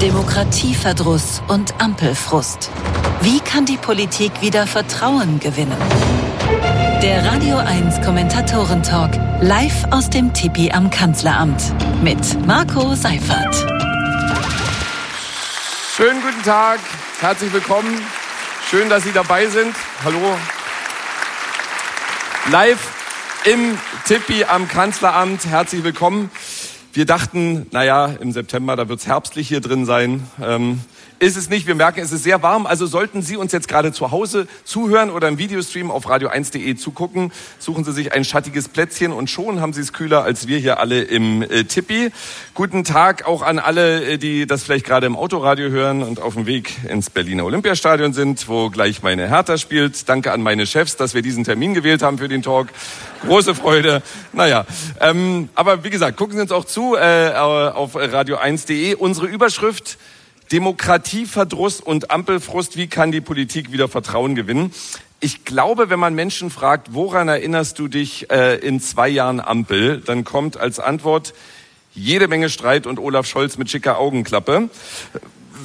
Demokratieverdruss und Ampelfrust. Wie kann die Politik wieder Vertrauen gewinnen? Der Radio 1 Kommentatoren-Talk live aus dem Tipi am Kanzleramt mit Marco Seifert. Schönen guten Tag, herzlich willkommen. Schön, dass Sie dabei sind. Hallo. Live im Tippi am Kanzleramt. Herzlich willkommen. Wir dachten, naja, im September, da wird's herbstlich hier drin sein. Ähm, ist es nicht. Wir merken, es ist sehr warm. Also sollten Sie uns jetzt gerade zu Hause zuhören oder im Videostream auf radio1.de zugucken, suchen Sie sich ein schattiges Plätzchen und schon haben Sie es kühler als wir hier alle im äh, Tippi. Guten Tag auch an alle, äh, die das vielleicht gerade im Autoradio hören und auf dem Weg ins Berliner Olympiastadion sind, wo gleich meine Hertha spielt. Danke an meine Chefs, dass wir diesen Termin gewählt haben für den Talk. Große Freude. Naja, ähm, aber wie gesagt, gucken Sie uns auch zu äh, auf radio1.de. Unsere Überschrift Demokratieverdruss und Ampelfrust, wie kann die Politik wieder Vertrauen gewinnen? Ich glaube, wenn man Menschen fragt, woran erinnerst du dich äh, in zwei Jahren Ampel, dann kommt als Antwort jede Menge Streit und Olaf Scholz mit schicker Augenklappe.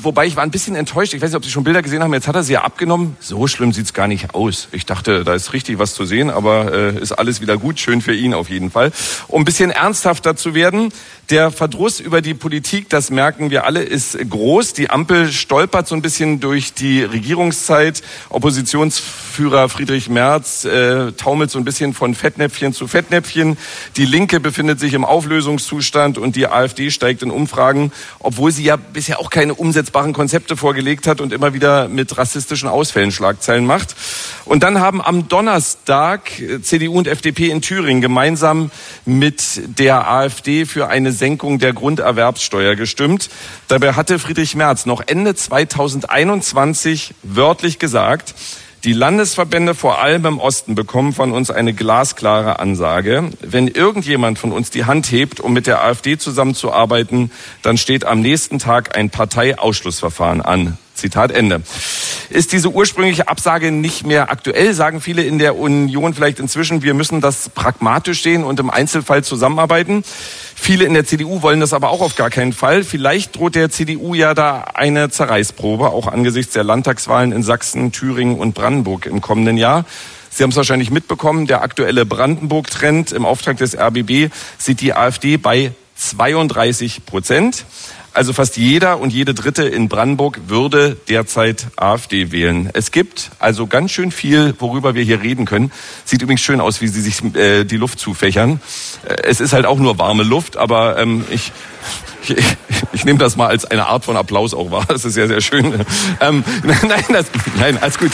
Wobei ich war ein bisschen enttäuscht. Ich weiß nicht, ob Sie schon Bilder gesehen haben. Jetzt hat er sie ja abgenommen. So schlimm sieht's gar nicht aus. Ich dachte, da ist richtig was zu sehen, aber äh, ist alles wieder gut. Schön für ihn auf jeden Fall. Um ein bisschen ernsthafter zu werden, der Verdruss über die Politik, das merken wir alle, ist groß. Die Ampel stolpert so ein bisschen durch die Regierungszeit. Oppositionsführer Friedrich Merz äh, taumelt so ein bisschen von Fettnäpfchen zu Fettnäpfchen. Die Linke befindet sich im Auflösungszustand und die AfD steigt in Umfragen, obwohl sie ja bisher auch keine umsetzbaren Konzepte vorgelegt hat und immer wieder mit rassistischen Ausfällen Schlagzeilen macht. Und dann haben am Donnerstag äh, CDU und FDP in Thüringen gemeinsam mit der AfD für eine Senkung der Grunderwerbssteuer gestimmt. Dabei hatte Friedrich Merz noch Ende 2021 wörtlich gesagt, die Landesverbände vor allem im Osten bekommen von uns eine glasklare Ansage. Wenn irgendjemand von uns die Hand hebt, um mit der AfD zusammenzuarbeiten, dann steht am nächsten Tag ein Parteiausschlussverfahren an. Zitat Ende. Ist diese ursprüngliche Absage nicht mehr aktuell, sagen viele in der Union vielleicht inzwischen, wir müssen das pragmatisch sehen und im Einzelfall zusammenarbeiten. Viele in der CDU wollen das aber auch auf gar keinen Fall. Vielleicht droht der CDU ja da eine Zerreißprobe, auch angesichts der Landtagswahlen in Sachsen, Thüringen und Brandenburg im kommenden Jahr. Sie haben es wahrscheinlich mitbekommen, der aktuelle Brandenburg-Trend im Auftrag des RBB sieht die AfD bei 32 Prozent. Also fast jeder und jede Dritte in Brandenburg würde derzeit AfD wählen. Es gibt also ganz schön viel, worüber wir hier reden können. Sieht übrigens schön aus, wie sie sich äh, die Luft zufächern. Äh, es ist halt auch nur warme Luft, aber ähm, ich, ich, ich nehme das mal als eine Art von Applaus auch wahr. Das ist sehr, sehr schön. Ähm, nein, das, nein, alles gut.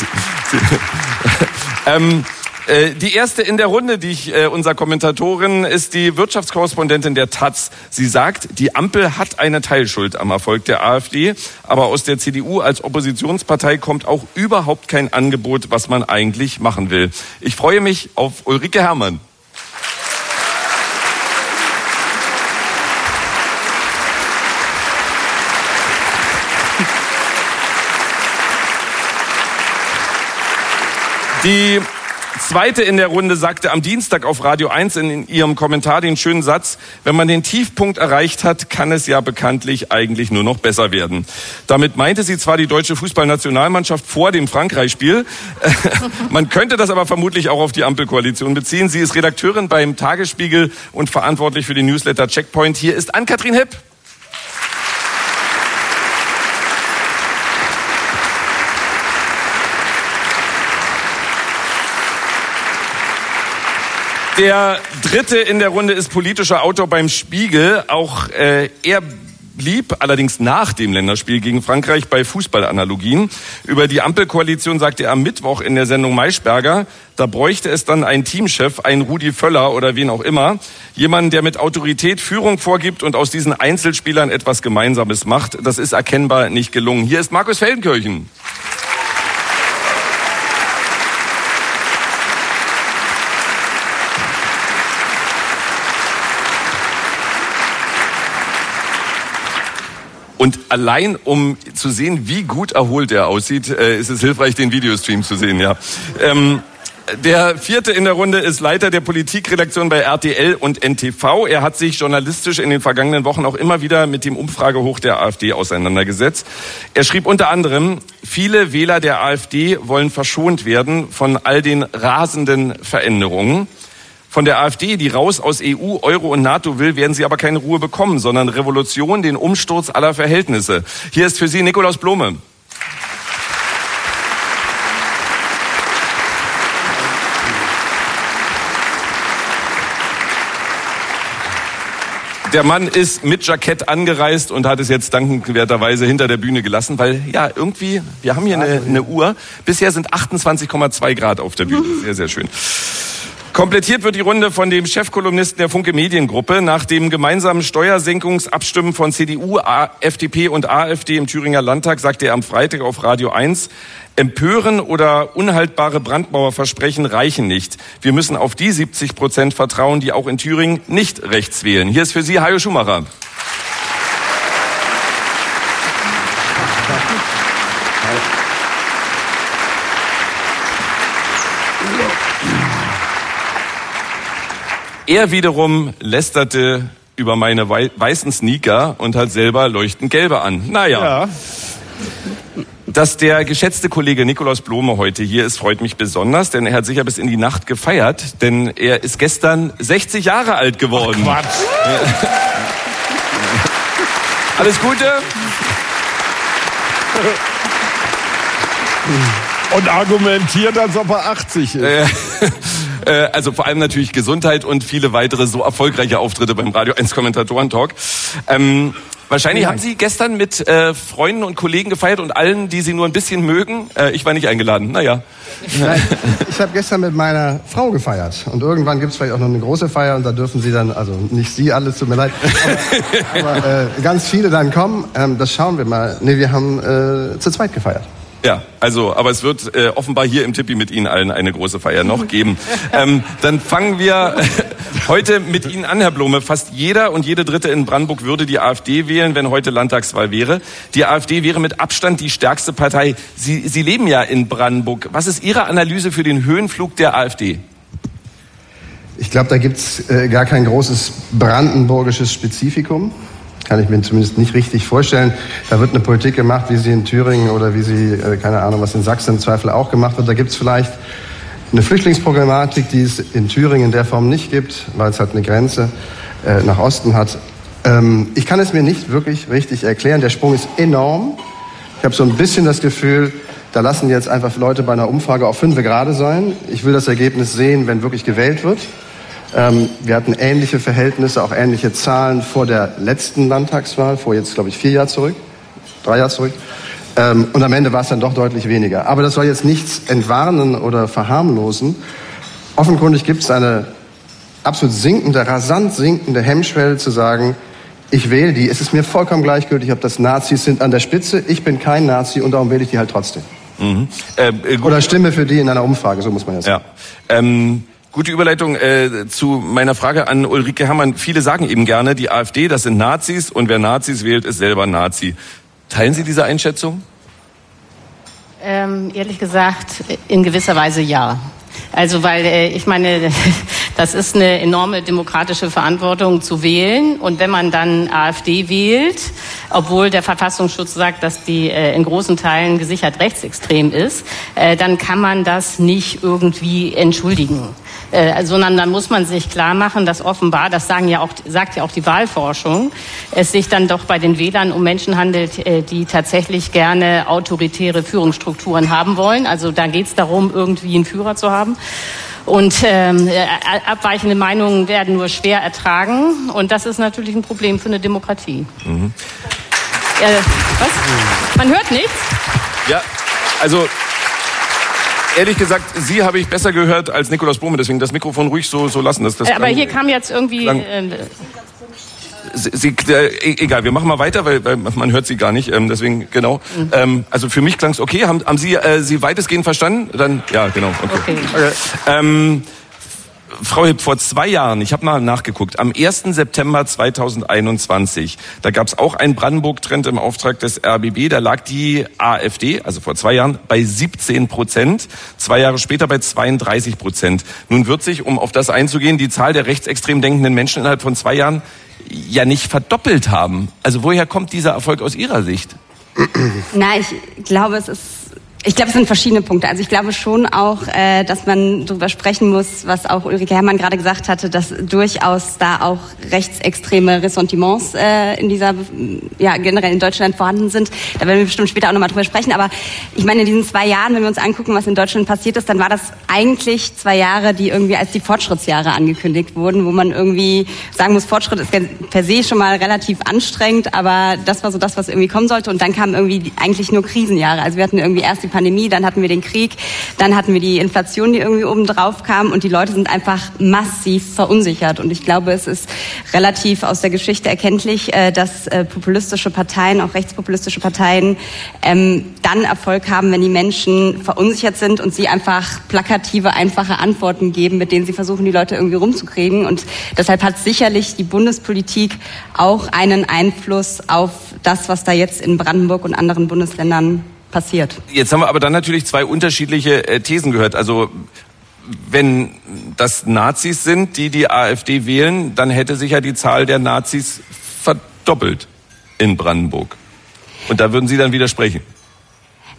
ähm, äh, die erste in der Runde, die ich äh, unserer Kommentatorin, ist die Wirtschaftskorrespondentin der Taz. Sie sagt, die Ampel hat eine Teilschuld am Erfolg der AfD, aber aus der CDU als Oppositionspartei kommt auch überhaupt kein Angebot, was man eigentlich machen will. Ich freue mich auf Ulrike Herrmann. Die Zweite in der Runde sagte am Dienstag auf Radio 1 in ihrem Kommentar den schönen Satz, wenn man den Tiefpunkt erreicht hat, kann es ja bekanntlich eigentlich nur noch besser werden. Damit meinte sie zwar die deutsche Fußballnationalmannschaft vor dem Frankreich-Spiel, man könnte das aber vermutlich auch auf die Ampelkoalition beziehen. Sie ist Redakteurin beim Tagesspiegel und verantwortlich für den Newsletter Checkpoint. Hier ist Ann-Kathrin Hipp. Der dritte in der Runde ist politischer Autor beim Spiegel. Auch äh, er blieb allerdings nach dem Länderspiel gegen Frankreich bei Fußballanalogien. Über die Ampelkoalition sagte er am Mittwoch in der Sendung Maischberger, da bräuchte es dann einen Teamchef, einen Rudi Völler oder wen auch immer, jemanden, der mit Autorität Führung vorgibt und aus diesen Einzelspielern etwas Gemeinsames macht. Das ist erkennbar nicht gelungen. Hier ist Markus Feldenkirchen. Und allein um zu sehen, wie gut erholt er aussieht, äh, ist es hilfreich, den Videostream zu sehen. Ja. Ähm, Der vierte in der Runde ist Leiter der Politikredaktion bei RTL und NTV. Er hat sich journalistisch in den vergangenen Wochen auch immer wieder mit dem Umfragehoch der AfD auseinandergesetzt. Er schrieb unter anderem, viele Wähler der AfD wollen verschont werden von all den rasenden Veränderungen. Von der AfD, die raus aus EU, Euro und NATO will, werden sie aber keine Ruhe bekommen, sondern Revolution, den Umsturz aller Verhältnisse. Hier ist für Sie Nikolaus Blome. Der Mann ist mit Jackett angereist und hat es jetzt dankenswerterweise hinter der Bühne gelassen, weil ja, irgendwie, wir haben hier eine, eine Uhr. Bisher sind 28,2 Grad auf der Bühne. Sehr, sehr schön. Komplettiert wird die Runde von dem Chefkolumnisten der Funke Mediengruppe. Nach dem gemeinsamen Steuersenkungsabstimmen von CDU, FDP und AfD im Thüringer Landtag sagte er am Freitag auf Radio 1, Empören oder unhaltbare Brandmauerversprechen reichen nicht. Wir müssen auf die 70 Prozent vertrauen, die auch in Thüringen nicht rechts wählen. Hier ist für Sie Hajo Schumacher. Er wiederum lästerte über meine weißen Sneaker und hat selber leuchtend gelbe an. Naja. Ja. Dass der geschätzte Kollege Nikolaus Blome heute hier ist, freut mich besonders, denn er hat sicher bis in die Nacht gefeiert, denn er ist gestern 60 Jahre alt geworden. Ach, Quatsch. Alles Gute. Und argumentiert, als ob er 80 ist. Äh, also vor allem natürlich Gesundheit und viele weitere so erfolgreiche Auftritte beim Radio 1 Kommentatoren-Talk. Ähm, Wahrscheinlich haben Sie gestern mit äh, Freunden und Kollegen gefeiert und allen, die Sie nur ein bisschen mögen. Äh, ich war nicht eingeladen. Naja. Nein, ich habe gestern mit meiner Frau gefeiert. Und irgendwann gibt es vielleicht auch noch eine große Feier und da dürfen Sie dann, also nicht Sie alle, tut mir leid, aber, aber äh, ganz viele dann kommen. Ähm, das schauen wir mal. Nee, wir haben äh, zu zweit gefeiert. Ja, also, aber es wird äh, offenbar hier im Tippi mit Ihnen allen eine große Feier noch geben. ähm, dann fangen wir heute mit Ihnen an, Herr Blome. Fast jeder und jede Dritte in Brandenburg würde die AfD wählen, wenn heute Landtagswahl wäre. Die AfD wäre mit Abstand die stärkste Partei. Sie, Sie leben ja in Brandenburg. Was ist Ihre Analyse für den Höhenflug der AfD? Ich glaube, da gibt's äh, gar kein großes brandenburgisches Spezifikum kann ich mir zumindest nicht richtig vorstellen. Da wird eine Politik gemacht, wie sie in Thüringen oder wie sie, äh, keine Ahnung, was in Sachsen im Zweifel auch gemacht wird. Da gibt es vielleicht eine Flüchtlingsproblematik, die es in Thüringen in der Form nicht gibt, weil es halt eine Grenze äh, nach Osten hat. Ähm, ich kann es mir nicht wirklich richtig erklären. Der Sprung ist enorm. Ich habe so ein bisschen das Gefühl, da lassen jetzt einfach Leute bei einer Umfrage auf fünf gerade sein. Ich will das Ergebnis sehen, wenn wirklich gewählt wird. Ähm, wir hatten ähnliche Verhältnisse, auch ähnliche Zahlen vor der letzten Landtagswahl, vor jetzt, glaube ich, vier Jahre zurück, drei Jahre zurück. Ähm, und am Ende war es dann doch deutlich weniger. Aber das soll jetzt nichts entwarnen oder verharmlosen. Offenkundig gibt es eine absolut sinkende, rasant sinkende Hemmschwelle zu sagen, ich wähle die. Es ist mir vollkommen gleichgültig, ob das Nazis sind an der Spitze. Ich bin kein Nazi und darum wähle ich die halt trotzdem. Mhm. Äh, äh, Oder stimme für die in einer Umfrage, so muss man ja sagen. Ja. Ähm Gute Überleitung äh, zu meiner Frage an Ulrike Herrmann. Viele sagen eben gerne, die AfD, das sind Nazis und wer Nazis wählt, ist selber Nazi. Teilen Sie diese Einschätzung? Ähm, ehrlich gesagt, in gewisser Weise ja. Also weil äh, ich meine, das ist eine enorme demokratische Verantwortung zu wählen. Und wenn man dann AfD wählt, obwohl der Verfassungsschutz sagt, dass die äh, in großen Teilen gesichert rechtsextrem ist, äh, dann kann man das nicht irgendwie entschuldigen. Äh, sondern dann muss man sich klar machen, dass offenbar, das sagen ja auch, sagt ja auch die Wahlforschung, es sich dann doch bei den Wählern um Menschen handelt, äh, die tatsächlich gerne autoritäre Führungsstrukturen haben wollen. Also da geht es darum, irgendwie einen Führer zu haben. Und ähm, äh, abweichende Meinungen werden nur schwer ertragen. Und das ist natürlich ein Problem für eine Demokratie. Mhm. Äh, was? Man hört nichts? Ja, also ehrlich gesagt, Sie habe ich besser gehört als Nikolaus Blume, deswegen das Mikrofon ruhig so, so lassen. Das, das äh, Aber hier kam jetzt irgendwie... Äh, Sie, äh, e, egal, wir machen mal weiter, weil, weil man hört Sie gar nicht. Ähm, deswegen genau. Mhm. Ähm, also für mich klang es okay. Haben, haben Sie äh, Sie weitestgehend verstanden? Dann ja, genau. Okay. okay. okay. Ähm, Frau Hipp, vor zwei Jahren, ich habe mal nachgeguckt, am 1. September 2021, da gab es auch einen Brandenburg-Trend im Auftrag des RBB, da lag die AfD, also vor zwei Jahren, bei 17 Prozent, zwei Jahre später bei 32 Prozent. Nun wird sich, um auf das einzugehen, die Zahl der rechtsextrem denkenden Menschen innerhalb von zwei Jahren ja nicht verdoppelt haben. Also woher kommt dieser Erfolg aus Ihrer Sicht? Na, ich glaube, es ist ich glaube, es sind verschiedene Punkte. Also ich glaube schon auch, äh, dass man darüber sprechen muss, was auch Ulrike Herrmann gerade gesagt hatte, dass durchaus da auch rechtsextreme Ressentiments äh, in dieser, ja generell in Deutschland vorhanden sind. Da werden wir bestimmt später auch nochmal drüber sprechen. Aber ich meine, in diesen zwei Jahren, wenn wir uns angucken, was in Deutschland passiert ist, dann war das eigentlich zwei Jahre, die irgendwie als die Fortschrittsjahre angekündigt wurden, wo man irgendwie sagen muss, Fortschritt ist per se schon mal relativ anstrengend, aber das war so das, was irgendwie kommen sollte. Und dann kamen irgendwie eigentlich nur Krisenjahre. Also wir hatten irgendwie erst die Pandemie, dann hatten wir den Krieg, dann hatten wir die Inflation, die irgendwie oben drauf kam und die Leute sind einfach massiv verunsichert. Und ich glaube, es ist relativ aus der Geschichte erkenntlich, äh, dass äh, populistische Parteien, auch rechtspopulistische Parteien, ähm, dann Erfolg haben, wenn die Menschen verunsichert sind und sie einfach plakative, einfache Antworten geben, mit denen sie versuchen, die Leute irgendwie rumzukriegen. Und deshalb hat sicherlich die Bundespolitik auch einen Einfluss auf das, was da jetzt in Brandenburg und anderen Bundesländern passiert. Jetzt haben wir aber dann natürlich zwei unterschiedliche äh, Thesen gehört. Also wenn das Nazis sind, die die AfD wählen, dann hätte sich ja die Zahl der Nazis verdoppelt in Brandenburg. Und da würden Sie dann widersprechen.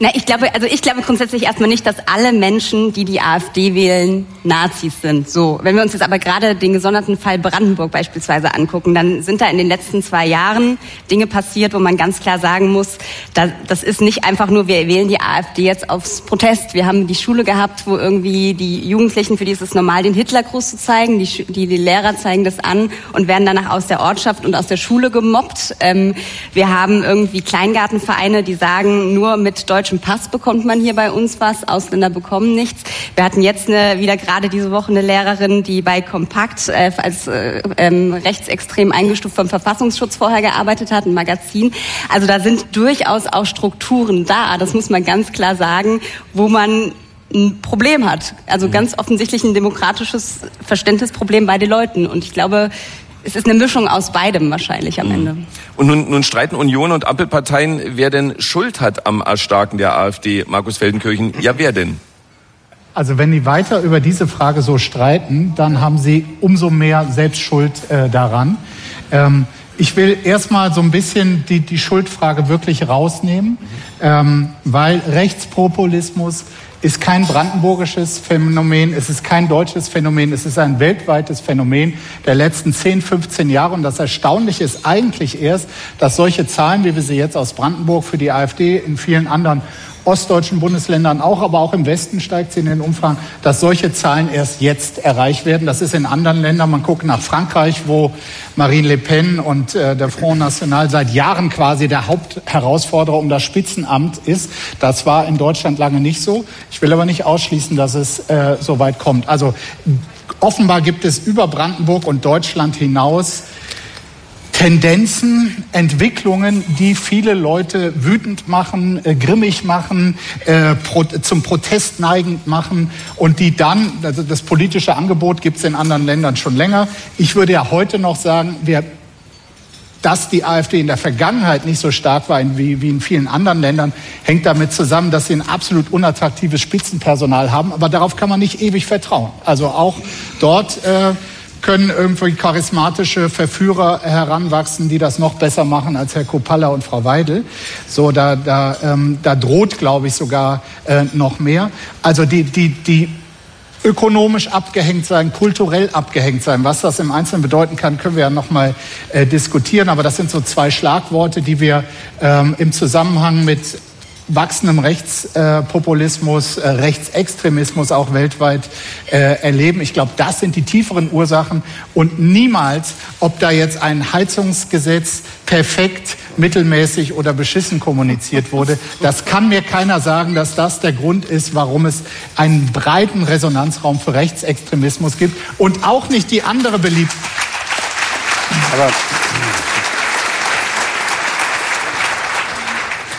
Na, ich glaube, also ich glaube grundsätzlich erstmal nicht, dass alle Menschen, die die AfD wählen, Nazis sind. So, wenn wir uns jetzt aber gerade den gesonderten Fall Brandenburg beispielsweise angucken, dann sind da in den letzten zwei Jahren Dinge passiert, wo man ganz klar sagen muss, da, das ist nicht einfach nur, wir wählen die AfD jetzt aufs Protest. Wir haben die Schule gehabt, wo irgendwie die Jugendlichen, für die ist es normal, den Hitlergruß zu zeigen. Die, die, die Lehrer zeigen das an und werden danach aus der Ortschaft und aus der Schule gemobbt. Ähm, wir haben irgendwie Kleingartenvereine, die sagen, nur mit deutschen deutschen Pass bekommt man hier bei uns was, Ausländer bekommen nichts. Wir hatten jetzt eine, wieder gerade diese Woche eine Lehrerin, die bei Kompakt äh, als äh, ähm, rechtsextrem eingestuft vom Verfassungsschutz vorher gearbeitet hat, ein Magazin. Also da sind durchaus auch Strukturen da, das muss man ganz klar sagen, wo man ein Problem hat. Also mhm. ganz offensichtlich ein demokratisches Verständnisproblem bei den Leuten. Und ich glaube, es ist eine Mischung aus beidem wahrscheinlich am mhm. Ende. Und nun, nun streiten Union und Ampelparteien, wer denn Schuld hat am Erstarken der AfD, Markus Feldenkirchen. Ja, wer denn? Also wenn die weiter über diese Frage so streiten, dann haben sie umso mehr Selbstschuld äh, daran. Ähm, ich will erstmal so ein bisschen die, die Schuldfrage wirklich rausnehmen, ähm, weil Rechtspopulismus ist kein brandenburgisches Phänomen, es ist kein deutsches Phänomen, es ist ein weltweites Phänomen der letzten 10, 15 Jahre. Und das Erstaunliche ist eigentlich erst, dass solche Zahlen, wie wir sie jetzt aus Brandenburg für die AfD in vielen anderen ostdeutschen Bundesländern auch, aber auch im Westen steigt sie in den Umfang, dass solche Zahlen erst jetzt erreicht werden. Das ist in anderen Ländern. Man guckt nach Frankreich, wo Marine Le Pen und äh, der Front National seit Jahren quasi der Hauptherausforderer um das Spitzenamt ist. Das war in Deutschland lange nicht so. Ich will aber nicht ausschließen, dass es äh, so weit kommt. Also offenbar gibt es über Brandenburg und Deutschland hinaus Tendenzen, Entwicklungen, die viele Leute wütend machen, äh, grimmig machen, äh, pro, zum Protest neigend machen und die dann, also das politische Angebot gibt es in anderen Ländern schon länger. Ich würde ja heute noch sagen, wir dass die AfD in der Vergangenheit nicht so stark war wie, wie in vielen anderen Ländern, hängt damit zusammen, dass sie ein absolut unattraktives Spitzenpersonal haben. Aber darauf kann man nicht ewig vertrauen. Also auch dort äh, können irgendwie charismatische Verführer heranwachsen, die das noch besser machen als Herr Kopalla und Frau Weidel. So, da, da, ähm, da droht, glaube ich, sogar äh, noch mehr. Also die, die, die ökonomisch abgehängt sein, kulturell abgehängt sein. Was das im Einzelnen bedeuten kann, können wir ja noch mal äh, diskutieren. Aber das sind so zwei Schlagworte, die wir ähm, im Zusammenhang mit wachsendem Rechtspopulismus, äh, Rechtsextremismus auch weltweit äh, erleben. Ich glaube, das sind die tieferen Ursachen und niemals, ob da jetzt ein Heizungsgesetz perfekt, mittelmäßig oder beschissen kommuniziert wurde. Das kann mir keiner sagen, dass das der Grund ist, warum es einen breiten Resonanzraum für Rechtsextremismus gibt und auch nicht die andere beliebt. Aber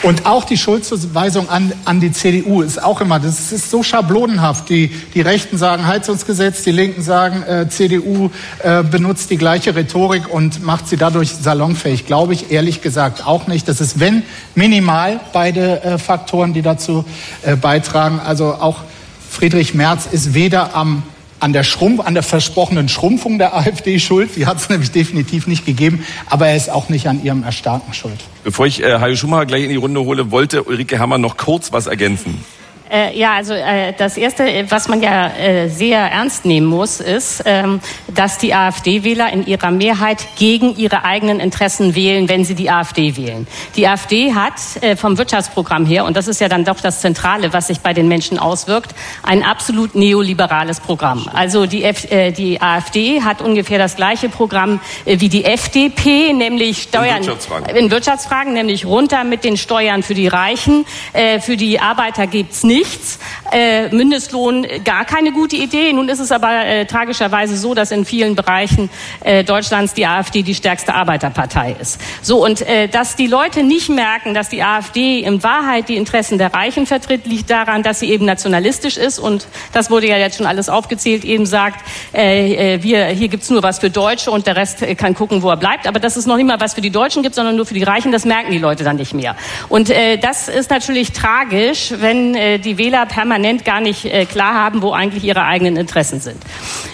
Und auch die Schuldzuweisung an, an die CDU ist auch immer, das ist so schablonenhaft. Die, die Rechten sagen Heizungsgesetz, die Linken sagen, äh, CDU äh, benutzt die gleiche Rhetorik und macht sie dadurch salonfähig. Glaube ich ehrlich gesagt auch nicht. Das ist, wenn, minimal beide äh, Faktoren, die dazu äh, beitragen. Also auch Friedrich Merz ist weder am an der, Schrumpf, an der versprochenen Schrumpfung der AfD schuld. Die hat es nämlich definitiv nicht gegeben. Aber er ist auch nicht an ihrem Erstarken schuld. Bevor ich äh, Hajo Schumacher gleich in die Runde hole, wollte Ulrike Hammer noch kurz was ergänzen. Äh, ja, also äh, das Erste, was man ja äh, sehr ernst nehmen muss, ist, ähm, dass die AfD-Wähler in ihrer Mehrheit gegen ihre eigenen Interessen wählen, wenn sie die AfD wählen. Die AfD hat äh, vom Wirtschaftsprogramm her, und das ist ja dann doch das Zentrale, was sich bei den Menschen auswirkt, ein absolut neoliberales Programm. Also die, F äh, die AfD hat ungefähr das gleiche Programm äh, wie die FDP, nämlich Steuern in Wirtschaftsfragen, in Wirtschaftsfragen nämlich runter mit den Steuern für die Reichen. Äh, für die Arbeiter gibt's nicht nichts. Äh, Mindestlohn gar keine gute Idee. Nun ist es aber äh, tragischerweise so, dass in vielen Bereichen äh, Deutschlands die AfD die stärkste Arbeiterpartei ist. So und äh, dass die Leute nicht merken, dass die AfD in Wahrheit die Interessen der Reichen vertritt, liegt daran, dass sie eben nationalistisch ist und das wurde ja jetzt schon alles aufgezählt. Eben sagt, äh, äh wir hier gibt's nur was für Deutsche und der Rest äh, kann gucken, wo er bleibt. Aber dass es noch nicht mal was für die Deutschen gibt, sondern nur für die Reichen, das merken die Leute dann nicht mehr. Und äh, das ist natürlich tragisch, wenn äh, die Wähler permanent gar nicht äh, klar haben, wo eigentlich ihre eigenen Interessen sind.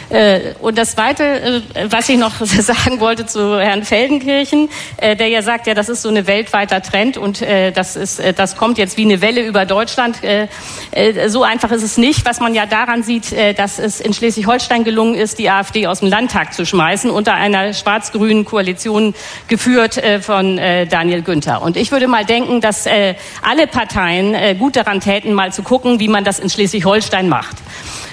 Äh, und das Zweite, äh, was ich noch sagen wollte zu Herrn Feldenkirchen, der ja sagt, ja, das ist so ein weltweiter Trend und das, ist, das kommt jetzt wie eine Welle über Deutschland. So einfach ist es nicht, was man ja daran sieht, dass es in Schleswig-Holstein gelungen ist, die AfD aus dem Landtag zu schmeißen, unter einer schwarz-grünen Koalition geführt von Daniel Günther. Und ich würde mal denken, dass alle Parteien gut daran täten, mal zu gucken, wie man das in Schleswig-Holstein macht.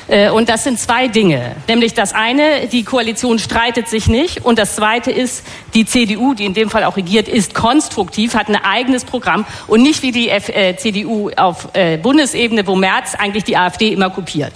Äh, und das sind zwei Dinge. Nämlich das eine, die Koalition streitet sich nicht. Und das zweite ist, die CDU, die in dem Fall auch regiert, ist konstruktiv, hat ein eigenes Programm und nicht wie die F äh, CDU auf äh, Bundesebene, wo Merz eigentlich die AfD immer kopiert.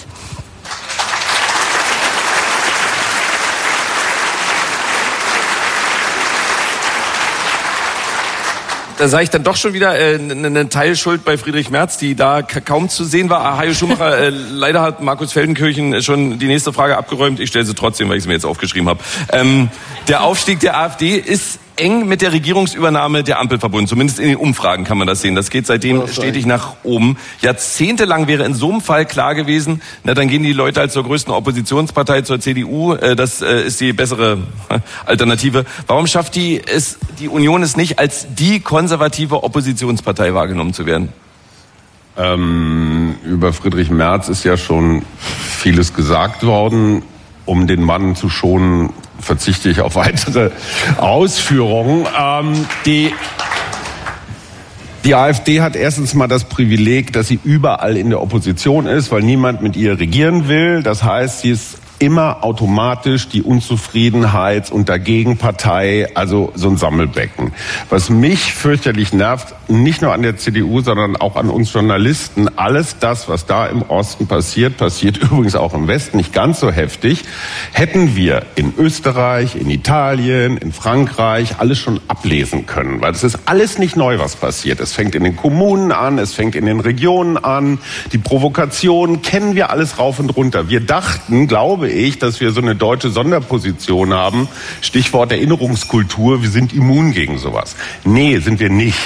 Da sah ich dann doch schon wieder äh, eine Teilschuld bei Friedrich Merz, die da kaum zu sehen war. Hajo Schumacher, äh, leider hat Markus Feldenkirchen schon die nächste Frage abgeräumt. Ich stelle sie trotzdem, weil ich sie mir jetzt aufgeschrieben habe. Ähm, der Aufstieg der AfD ist eng mit der Regierungsübernahme der Ampel verbunden. Zumindest in den Umfragen kann man das sehen. Das geht seitdem stetig nach oben. Jahrzehntelang wäre in so einem Fall klar gewesen, na dann gehen die Leute halt zur größten Oppositionspartei, zur CDU. Äh, das äh, ist die bessere Alternative. Warum schafft die es, die Union es nicht, als die konservative Oppositionspartei wahrgenommen zu werden? Ähm, über Friedrich Merz ist ja schon vieles gesagt worden. Um den Mann zu schonen, verzichte ich auf weitere Ausführungen. Ähm, die die AfD hat erstens mal das Privileg, dass sie überall in der Opposition ist, weil niemand mit ihr regieren will. Das heißt, sie ist immer automatisch die Unzufriedenheits- und Dagegenpartei, also so ein Sammelbecken. Was mich fürchterlich nervt, nicht nur an der CDU, sondern auch an uns Journalisten, alles das, was da im Osten passiert, passiert übrigens auch im Westen, nicht ganz so heftig, hätten wir in Österreich, in Italien, in Frankreich alles schon ablesen können, weil es ist alles nicht neu, was passiert. Es fängt in den Kommunen an, es fängt in den Regionen an, die Provokationen kennen wir alles rauf und runter. Wir dachten, glaube ich, dass wir so eine deutsche Sonderposition haben. Stichwort Erinnerungskultur. Wir sind immun gegen sowas. Nee, sind wir nicht.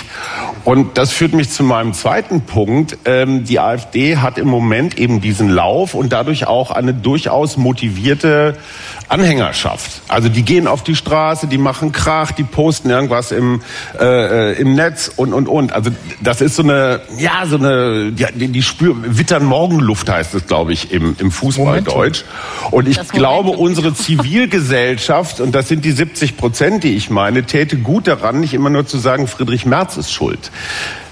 Und das führt mich zu meinem zweiten Punkt. Ähm, die AfD hat im Moment eben diesen Lauf und dadurch auch eine durchaus motivierte Anhängerschaft. Also die gehen auf die Straße, die machen Krach, die posten irgendwas im, äh, äh im Netz und, und, und. Also das ist so eine, ja, so eine, die, die spür, wittern Morgenluft heißt es, glaube ich, im, im Fußballdeutsch. Und ich glaube, unsere Zivilgesellschaft, und das sind die 70 Prozent, die ich meine, täte gut daran, nicht immer nur zu sagen, Friedrich Merz ist schuld.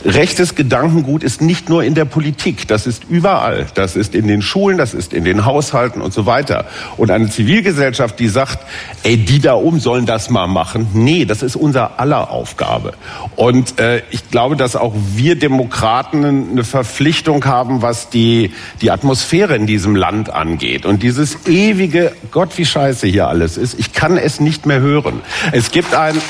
Rechtes Gedankengut ist nicht nur in der Politik, das ist überall. Das ist in den Schulen, das ist in den Haushalten und so weiter. Und eine Zivilgesellschaft, die sagt, ey, die da oben sollen das mal machen, nee, das ist unser aller Aufgabe. Und äh, ich glaube, dass auch wir Demokraten eine Verpflichtung haben, was die, die Atmosphäre in diesem Land angeht. Und dieses ewige, Gott, wie scheiße hier alles ist, ich kann es nicht mehr hören. Es gibt ein...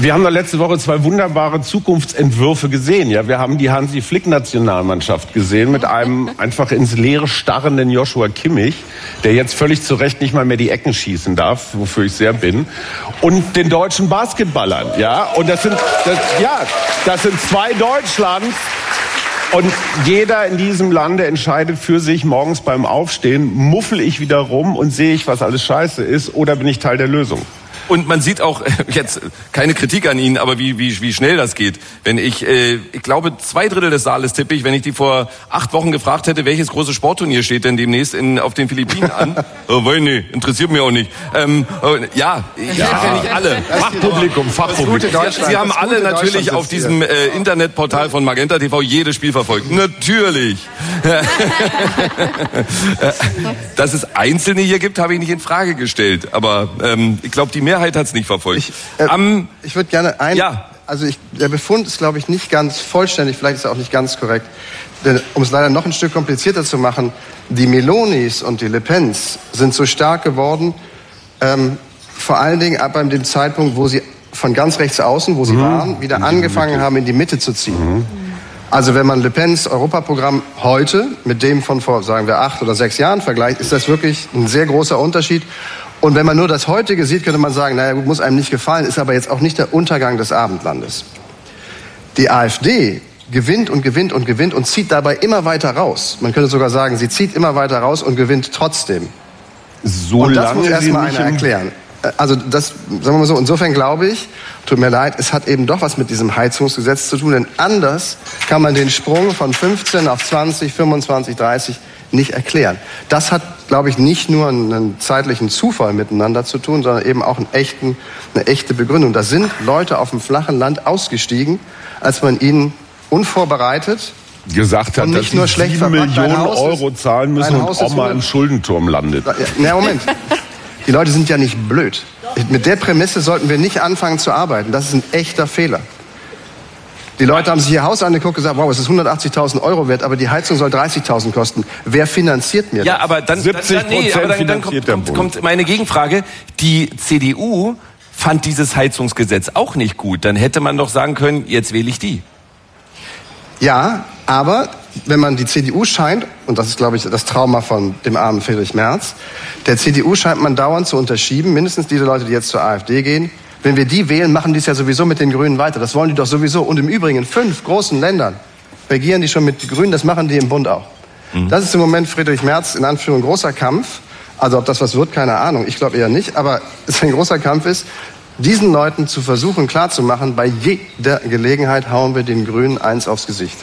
wir haben da letzte Woche zwei wunderbare Zukunftsentwürfe gesehen. Ja, wir haben die Hansi Flick Nationalmannschaft gesehen mit einem einfach ins Leere starrenden Joshua Kimmich, der jetzt völlig zu Recht nicht mal mehr die Ecken schießen darf, wofür ich sehr bin, und den deutschen Basketballern. Ja, und das sind, das, ja, das sind zwei Deutschlands. Und jeder in diesem Lande entscheidet für sich morgens beim Aufstehen, muffel ich wieder rum und sehe ich, was alles scheiße ist, oder bin ich Teil der Lösung? Und man sieht auch jetzt keine Kritik an Ihnen, aber wie, wie, wie schnell das geht. Wenn ich, äh, ich glaube, zwei Drittel des Saales tippe ich, wenn ich die vor acht Wochen gefragt hätte, welches große Sportturnier steht denn demnächst in, auf den Philippinen an? oh, weil, nee, interessiert mich auch nicht. Ähm, oh, ja, ja, ja nicht alle. Fachpublikum, Fachpublikum. Sie, Sie haben alle natürlich auf diesem äh, Internetportal von Magenta TV jedes Spiel verfolgt. Natürlich. Dass es Einzelne hier gibt, habe ich nicht in Frage gestellt. Aber ähm, ich glaube, die Mehrheit Mehrheit hat es nicht verfolgt. Ich, äh, um, ich würde gerne ein. Ja. Also ich, der Befund ist, glaube ich, nicht ganz vollständig, vielleicht ist er auch nicht ganz korrekt. Denn um es leider noch ein Stück komplizierter zu machen, die Melonis und die Le Pens sind so stark geworden, ähm, vor allen Dingen ab dem Zeitpunkt, wo sie von ganz rechts außen, wo sie mhm. waren, wieder angefangen haben, in die Mitte zu ziehen. Mhm. Also wenn man Le Pens Europaprogramm heute mit dem von vor, sagen wir, acht oder sechs Jahren vergleicht, ist das wirklich ein sehr großer Unterschied. Und wenn man nur das heutige sieht, könnte man sagen, naja, muss einem nicht gefallen, ist aber jetzt auch nicht der Untergang des Abendlandes. Die AfD gewinnt und gewinnt und gewinnt und zieht dabei immer weiter raus. Man könnte sogar sagen, sie zieht immer weiter raus und gewinnt trotzdem. So und das muss erstmal einer erklären. Äh, also das, sagen wir mal so, insofern glaube ich, tut mir leid, es hat eben doch was mit diesem Heizungsgesetz zu tun, denn anders kann man den Sprung von 15 auf 20, 25, 30 nicht erklären. Das hat, glaube ich, nicht nur einen zeitlichen Zufall miteinander zu tun, sondern eben auch einen echten, eine echte Begründung. Da sind Leute auf dem flachen Land ausgestiegen, als man ihnen unvorbereitet gesagt hat, dass sie sieben Millionen Euro zahlen müssen und auch mal im Schuldenturm landet. Na, Moment. Die Leute sind ja nicht blöd. Mit der Prämisse sollten wir nicht anfangen zu arbeiten. Das ist ein echter Fehler. Die Leute haben sich ihr Haus angeguckt und gesagt, wow, es ist 180.000 Euro wert, aber die Heizung soll 30.000 kosten. Wer finanziert mir das? Ja, aber dann, 70 dann, nee, aber dann, dann kommt, kommt, kommt meine Gegenfrage. Die CDU fand dieses Heizungsgesetz auch nicht gut. Dann hätte man doch sagen können, jetzt wähle ich die. Ja, aber wenn man die CDU scheint, und das ist, glaube ich, das Trauma von dem armen Friedrich Merz, der CDU scheint man dauernd zu unterschieben, mindestens diese Leute, die jetzt zur AfD gehen, wenn wir die wählen, machen die es ja sowieso mit den Grünen weiter. Das wollen die doch sowieso. Und im Übrigen in fünf großen Ländern regieren die schon mit den Grünen. Das machen die im Bund auch. Mhm. Das ist im Moment Friedrich Merz in Anführung großer Kampf. Also ob das was wird, keine Ahnung. Ich glaube eher nicht. Aber es ein großer Kampf ist, diesen Leuten zu versuchen klarzumachen, bei jeder Gelegenheit hauen wir den Grünen eins aufs Gesicht.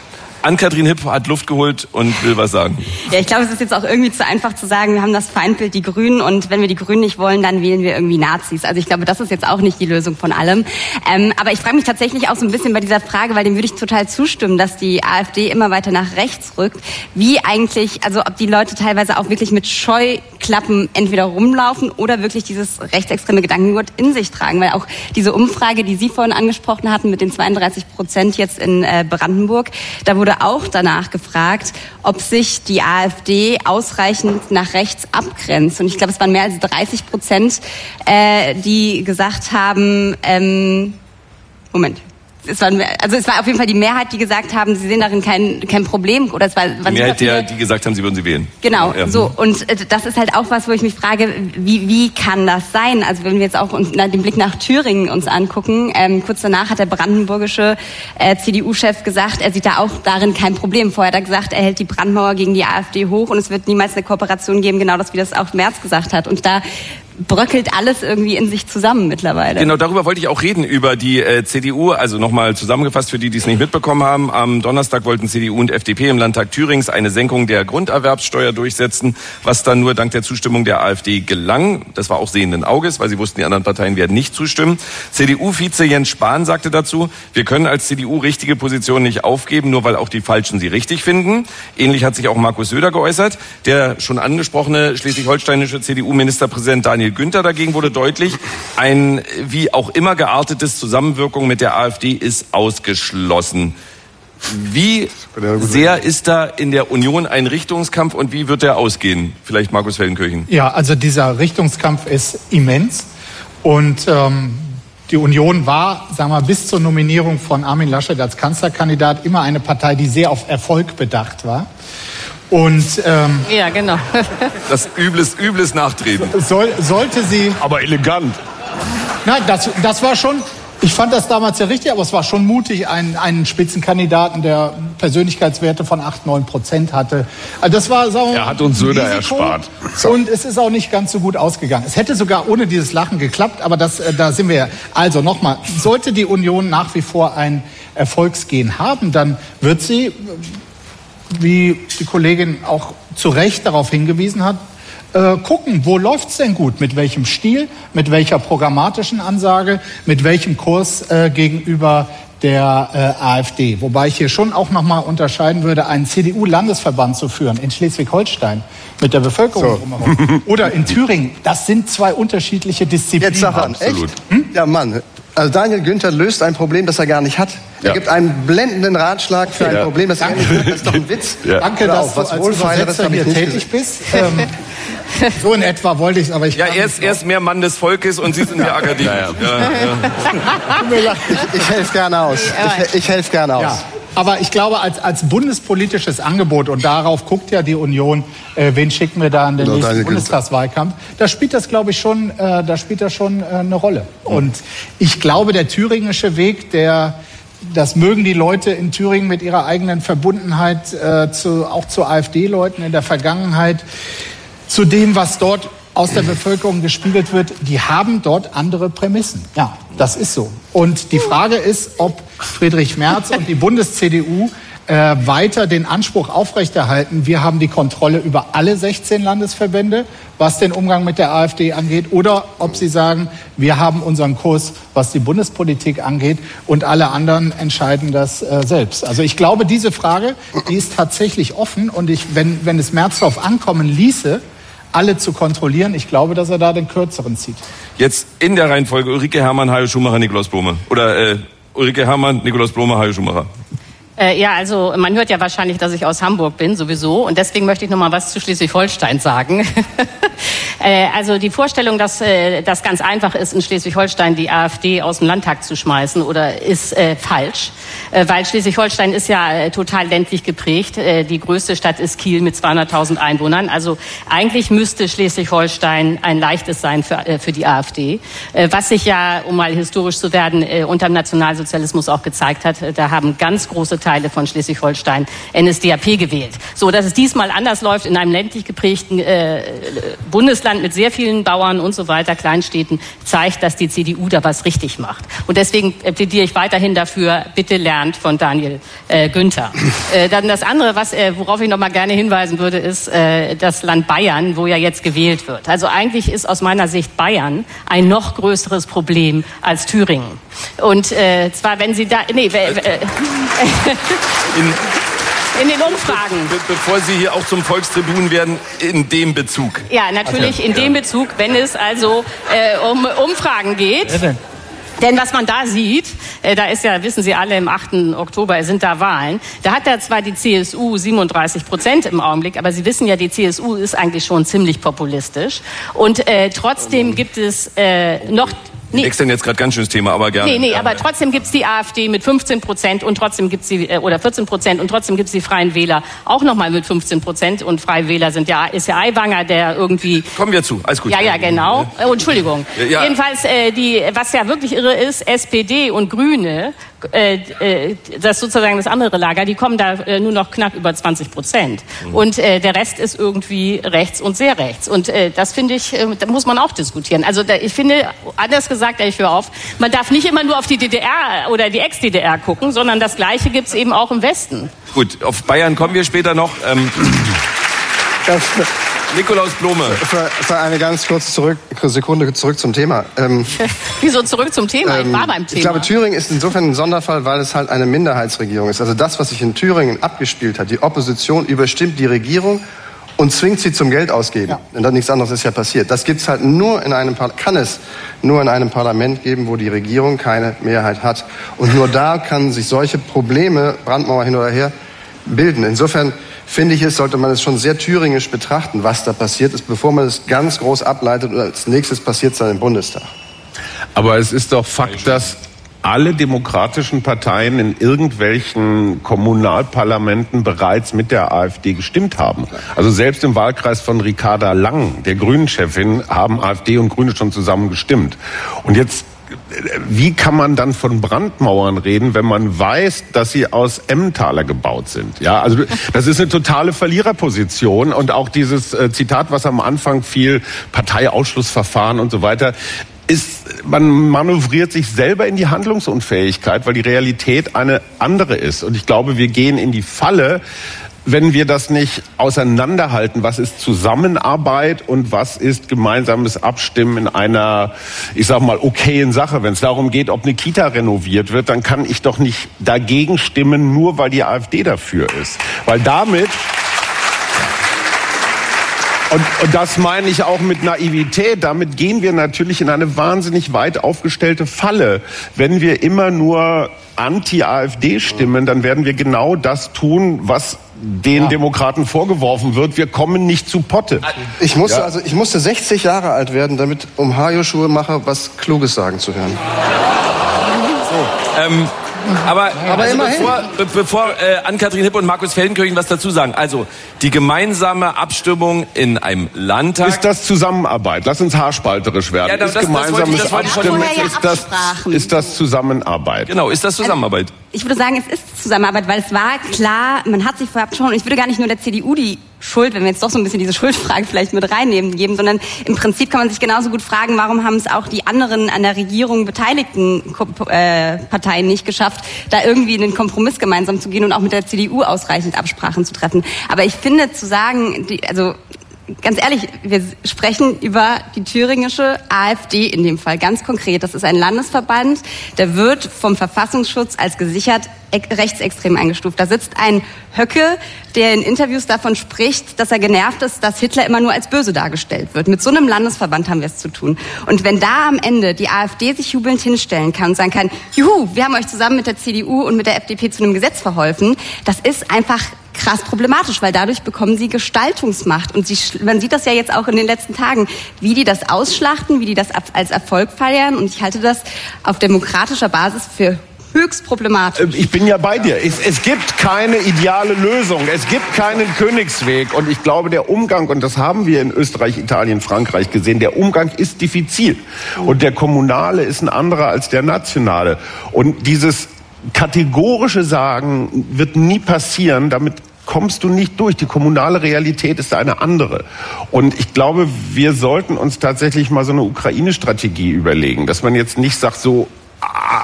Ann-Kathrin Hipp hat Luft geholt und will was sagen. Ja, ich glaube, es ist jetzt auch irgendwie zu einfach zu sagen, wir haben das Feindbild die Grünen und wenn wir die Grünen nicht wollen, dann wählen wir irgendwie Nazis. Also ich glaube, das ist jetzt auch nicht die Lösung von allem. Ähm, aber ich frage mich tatsächlich auch so ein bisschen bei dieser Frage, weil dem würde ich total zustimmen, dass die AfD immer weiter nach rechts rückt, wie eigentlich, also ob die Leute teilweise auch wirklich mit Scheuklappen entweder rumlaufen oder wirklich dieses rechtsextreme Gedankengut in sich tragen. Weil auch diese Umfrage, die Sie vorhin angesprochen hatten mit den 32 Prozent jetzt in äh, Brandenburg, da wurde wurde auch danach gefragt, ob sich die AfD ausreichend nach rechts abgrenzt. Und ich glaube, es waren mehr als 30 Prozent, äh, die gesagt haben, ähm, Moment, es war, also es war auf jeden Fall die Mehrheit, die gesagt haben, sie sehen darin kein, kein Problem. Oder es war, die Mehrheit der, die gesagt haben, sie würden sie wählen. Genau, ja. so. Und äh, das ist halt auch was, wo ich mich frage, wie, wie kann das sein? Also wenn wir jetzt auch uns, na, den Blick nach Thüringen uns angucken, ähm, kurz danach hat der brandenburgische äh, CDU-Chef gesagt, er sieht da auch darin kein Problem. Vorher hat er gesagt, er hält die Brandmauer gegen die AfD hoch und es wird niemals eine Kooperation geben, genau das, wie das auch Merz gesagt hat. Und da bröckelt alles irgendwie in sich zusammen mittlerweile. Genau, darüber wollte ich auch reden, über die äh, CDU. Also nochmal zusammengefasst für die, die es nicht mitbekommen haben. Am Donnerstag wollten CDU und FDP im Landtag Thürings eine Senkung der Grunderwerbssteuer durchsetzen, was dann nur dank der Zustimmung der AfD gelang. Das war auch sehenden Auges, weil sie wussten, die anderen Parteien werden nicht zustimmen. CDU-Vize Jens Spahn sagte dazu, wir können als CDU richtige Positionen nicht aufgeben, nur weil auch die Falschen sie richtig finden. Ähnlich hat sich auch Markus Söder geäußert. Der schon angesprochene schleswig-holsteinische CDU-Ministerpräsident Daniel Daniel Günther dagegen wurde deutlich, ein wie auch immer geartetes Zusammenwirkung mit der AfD ist ausgeschlossen. Wie sehr ist da in der Union ein Richtungskampf und wie wird der ausgehen? Vielleicht Markus Feldenkirchen. Ja, also dieser Richtungskampf ist immens und ähm, die Union war, sagen wir, bis zur Nominierung von Armin Laschet als Kanzlerkandidat immer eine Partei, die sehr auf Erfolg bedacht war. Und ähm, ja, genau. das übles, übles Nachtreten. Soll, sollte sie. Aber elegant. Nein, das, das war schon. Ich fand das damals ja richtig, aber es war schon mutig, einen, einen Spitzenkandidaten, der Persönlichkeitswerte von 8, 9 Prozent hatte. Also das war, wir, er hat uns Söder erspart. So. Und es ist auch nicht ganz so gut ausgegangen. Es hätte sogar ohne dieses Lachen geklappt, aber das, äh, da sind wir ja. Also nochmal, sollte die Union nach wie vor ein Erfolgsgehen haben, dann wird sie, wie die Kollegin auch zu Recht darauf hingewiesen hat, äh, gucken, wo läuft's denn gut, mit welchem Stil, mit welcher programmatischen Ansage, mit welchem Kurs äh, gegenüber der äh, AfD. Wobei ich hier schon auch nochmal unterscheiden würde, einen CDU-Landesverband zu führen in Schleswig-Holstein mit der Bevölkerung so. drumherum oder in Thüringen. Das sind zwei unterschiedliche Disziplinen. Jetzt sag an, echt? Hm? Ja, Mann. Also Daniel Günther löst ein Problem, das er gar nicht hat. Er ja. gibt einen blendenden Ratschlag für ein ja. Problem, das hat. Das ist doch ein Witz. Ja. Danke, dass du als Übersetzer hier tätig bist. Ähm, so in etwa wollte ich es, aber ich Ja, er ist, er ist mehr Mann des Volkes und Sie sind mehr Akademiker. Ja, ja. ich, ich helfe gerne aus. Ich, ich helfe gerne aus. Aber ich glaube, als, als bundespolitisches Angebot, und darauf guckt ja die Union, äh, wen schicken wir da in den nächsten Bundestagswahlkampf, da spielt das, glaube ich, schon, äh, da spielt das schon äh, eine Rolle. Und ich glaube, der thüringische Weg, der, das mögen die Leute in Thüringen mit ihrer eigenen Verbundenheit äh, zu, auch zu AfD-Leuten in der Vergangenheit, zu dem, was dort aus der Bevölkerung gespiegelt wird, die haben dort andere Prämissen. Ja, das ist so. Und die Frage ist, ob Friedrich Merz und die Bundes-CDU äh, weiter den Anspruch aufrechterhalten, wir haben die Kontrolle über alle 16 Landesverbände, was den Umgang mit der AfD angeht, oder ob sie sagen, wir haben unseren Kurs, was die Bundespolitik angeht, und alle anderen entscheiden das äh, selbst. Also ich glaube, diese Frage, die ist tatsächlich offen, und ich, wenn, wenn es Merz darauf ankommen ließe, alle zu kontrollieren. Ich glaube, dass er da den kürzeren zieht. Jetzt in der Reihenfolge Ulrike Hermann, Hajo Schumacher, Nikolaus Blome. Oder äh, Ulrike Hermann, Nikolaus Blome, Hajo Schumacher. Äh, ja, also man hört ja wahrscheinlich, dass ich aus Hamburg bin, sowieso. Und deswegen möchte ich noch mal was zu Schleswig-Holstein sagen. äh, also die Vorstellung, dass äh, das ganz einfach ist, in Schleswig-Holstein die AfD aus dem Landtag zu schmeißen, oder ist äh, falsch, äh, weil Schleswig-Holstein ist ja äh, total ländlich geprägt. Die größte Stadt ist Kiel mit 200.000 Einwohnern. Also eigentlich müsste Schleswig-Holstein ein leichtes sein für, für die AfD, was sich ja, um mal historisch zu werden, unter dem Nationalsozialismus auch gezeigt hat. Da haben ganz große Teile von Schleswig-Holstein NSDAP gewählt. So, dass es diesmal anders läuft in einem ländlich geprägten äh, Bundesland mit sehr vielen Bauern und so weiter, Kleinstädten, zeigt, dass die CDU da was richtig macht. Und deswegen plädiere ich weiterhin dafür, bitte lernt von Daniel äh, Günther. Äh, dann das andere, was, äh, worauf ich noch mal gerne hinweisen würde, ist äh, das Land Bayern, wo ja jetzt gewählt wird. Also eigentlich ist aus meiner Sicht Bayern ein noch größeres Problem als Thüringen. Und äh, zwar, wenn Sie da, nee, äh, äh, in, in den Umfragen. Be bevor Sie hier auch zum Volkstribun werden, in dem Bezug. Ja, natürlich okay. in dem Bezug, wenn es also äh, um Umfragen geht. Ja, denn was man da sieht, äh, da ist ja, wissen Sie alle, im 8. Oktober sind da Wahlen. Da hat ja zwar die CSU 37 Prozent im Augenblick, aber Sie wissen ja, die CSU ist eigentlich schon ziemlich populistisch. Und äh, trotzdem gibt es äh, noch Nee. Wechseln jetzt gerade ganz schönes Thema, aber gerne. Nee, nee, aber trotzdem gibt's die AfD mit 15 Prozent und trotzdem gibt's die, äh, oder 14 Prozent und trotzdem gibt's die Freien Wähler auch nochmal mit 15 Prozent und Freie Wähler sind ja, ist ja Aiwanger, der irgendwie... Kommen wir zu, alles gut. Ja, ja, genau. Oh, Entschuldigung. Ja, ja. Jedenfalls, äh, die, was ja wirklich irre ist, SPD und Grüne äh, äh, das sozusagen das andere Lager, die kommen da äh, nur noch knapp über 20 Prozent. Mhm. Und äh, der Rest ist irgendwie rechts und sehr rechts. Und äh, das finde ich, äh, da muss man auch diskutieren. Also da, ich finde, anders gesagt, ich höre auf, man darf nicht immer nur auf die DDR oder die Ex-DDR gucken, sondern das Gleiche gibt es eben auch im Westen. Gut, auf Bayern kommen wir später noch. Ähm, das, Nikolaus Blome. Für, für, eine ganz kurze zurück, Sekunde zurück zum Thema. Ähm, Wieso zurück zum Thema? Ich war ähm, beim Thema. Ich glaube, Thüringen ist insofern ein Sonderfall, weil es halt eine Minderheitsregierung ist. Also das, was sich in Thüringen abgespielt hat, die Opposition überstimmt die Regierung und zwingt sie zum Geld ausgeben. Ja. Und dann nichts anderes ist ja passiert. Das gibt's halt nur in einem kann es nur in einem Parlament geben, wo die Regierung keine Mehrheit hat. Und nur da kann sich solche Probleme, Brandmauer hin oder her, bilden. Insofern finde ich es, sollte man es schon sehr thüringisch betrachten, was da passiert ist, bevor man es ganz groß ableitet und als nächstes passiert es dann im Bundestag. Aber es ist doch Fakt, dass alle demokratischen Parteien in irgendwelchen Kommunalparlamenten bereits mit der AfD gestimmt haben. Also selbst im Wahlkreis von Ricarda Lang, der Grünen-Chefin, haben AfD und Grüne schon zusammen gestimmt. Und jetzt wie kann man dann von Brandmauern reden, wenn man weiß, dass sie aus Emmentaler gebaut sind? Ja, also das ist eine totale Verliererposition und auch dieses äh, Zitat, was am Anfang fiel, Parteiausschlussverfahren und so weiter, ist, man manövriert sich selber in die Handlungsunfähigkeit, weil die Realität eine andere ist. Und ich glaube, wir gehen in die Falle, wenn wir das nicht auseinanderhalten, was ist Zusammenarbeit und was ist gemeinsames Abstimmen in einer, ich sag mal, okayen Sache. Wenn es darum geht, ob eine Kita renoviert wird, dann kann ich doch nicht dagegen stimmen, nur weil die AfD dafür ist. Weil damit und, und das meine ich auch mit Naivität. Damit gehen wir natürlich in eine wahnsinnig weit aufgestellte Falle. Wenn wir immer nur anti-AfD stimmen, dann werden wir genau das tun, was den ja. Demokraten vorgeworfen wird. Wir kommen nicht zu Potte. Ich musste, ja. also, ich musste 60 Jahre alt werden, damit um Hajo Schuhemacher was Kluges sagen zu hören. So, ähm, aber, aber also bevor, bevor äh, Ann-Kathrin Hipp und Markus Feldenkirchen was dazu sagen. Also die gemeinsame Abstimmung in einem Landtag. Ist das Zusammenarbeit? Lass uns haarspalterisch werden. Ja, das, ist gemeinsames das Abstimmen. Ja ist, das, ist das Zusammenarbeit? Genau, ist das Zusammenarbeit? Also, ich würde sagen, es ist Zusammenarbeit, weil es war klar, man hat sich vorher schon, und ich würde gar nicht nur der CDU die Schuld, wenn wir jetzt doch so ein bisschen diese Schuldfrage vielleicht mit reinnehmen, geben, sondern im Prinzip kann man sich genauso gut fragen, warum haben es auch die anderen an der Regierung beteiligten äh, Parteien nicht geschafft, da irgendwie in einen Kompromiss gemeinsam zu gehen und auch mit der CDU ausreichend Absprachen zu treffen. Aber ich finde zu sagen, die, also ganz ehrlich, wir sprechen über die thüringische AfD in dem Fall ganz konkret. Das ist ein Landesverband, der wird vom Verfassungsschutz als gesichert rechtsextrem eingestuft. Da sitzt ein Höcke, der in Interviews davon spricht, dass er genervt ist, dass Hitler immer nur als böse dargestellt wird. Mit so einem Landesverband haben wir es zu tun. Und wenn da am Ende die AfD sich jubelnd hinstellen kann und sagen kann, juhu, wir haben euch zusammen mit der CDU und mit der FDP zu einem Gesetz verholfen, das ist einfach krass problematisch, weil dadurch bekommen sie Gestaltungsmacht. Und sie, man sieht das ja jetzt auch in den letzten Tagen, wie die das ausschlachten, wie die das als Erfolg feiern. Und ich halte das auf demokratischer Basis für höchst problematisch. Ähm, ich bin ja bei dir. Es, es, gibt keine ideale Lösung. Es gibt keinen Königsweg. Und ich glaube, der Umgang, und das haben wir in Österreich, Italien, Frankreich gesehen, der Umgang ist diffizil. Und der kommunale ist ein anderer als der nationale. Und dieses kategorische Sagen wird nie passieren, damit kommst du nicht durch. Die kommunale Realität ist eine andere. Und ich glaube, wir sollten uns tatsächlich mal so eine Ukraine-Strategie überlegen, dass man jetzt nicht sagt, so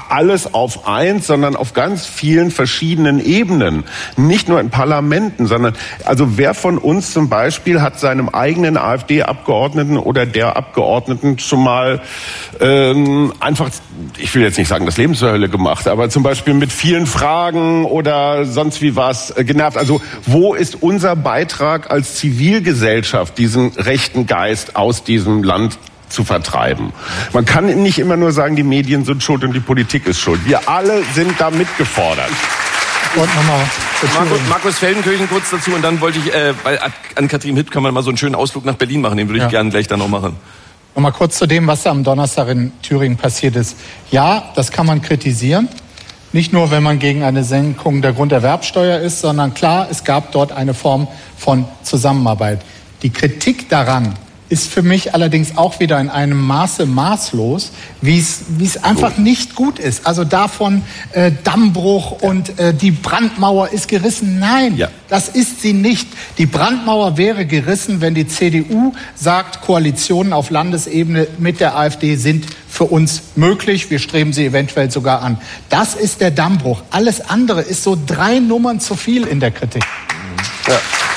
alles auf eins, sondern auf ganz vielen verschiedenen Ebenen. Nicht nur in Parlamenten, sondern also wer von uns zum Beispiel hat seinem eigenen AfD-Abgeordneten oder der Abgeordneten schon mal ähm, einfach, ich will jetzt nicht sagen, das Leben zur Hölle gemacht, aber zum Beispiel mit vielen Fragen oder sonst wie was äh, genervt. Also wo ist unser Beitrag als Zivilgesellschaft, diesen rechten Geist aus diesem Land zu vertreiben. Man kann nicht immer nur sagen, die Medien sind schuld und die Politik ist schuld. Wir alle sind da mitgefordert. Und nochmal. Markus, Markus Feldenkirchen kurz dazu und dann wollte ich, äh, weil an Katrin Hitt kann man mal so einen schönen Ausflug nach Berlin machen, den würde ich ja. gerne gleich dann noch machen. Nochmal kurz zu dem, was am Donnerstag in Thüringen passiert ist. Ja, das kann man kritisieren. Nicht nur, wenn man gegen eine Senkung der Grunderwerbsteuer ist, sondern klar, es gab dort eine Form von Zusammenarbeit. Die Kritik daran, ist für mich allerdings auch wieder in einem Maße maßlos, wie es wie es einfach nicht gut ist. Also davon äh, Dammbruch und äh, die Brandmauer ist gerissen. Nein, ja. das ist sie nicht. Die Brandmauer wäre gerissen, wenn die CDU sagt, Koalitionen auf Landesebene mit der AfD sind für uns möglich. Wir streben sie eventuell sogar an. Das ist der Dammbruch. Alles andere ist so drei Nummern zu viel in der Kritik. Ja.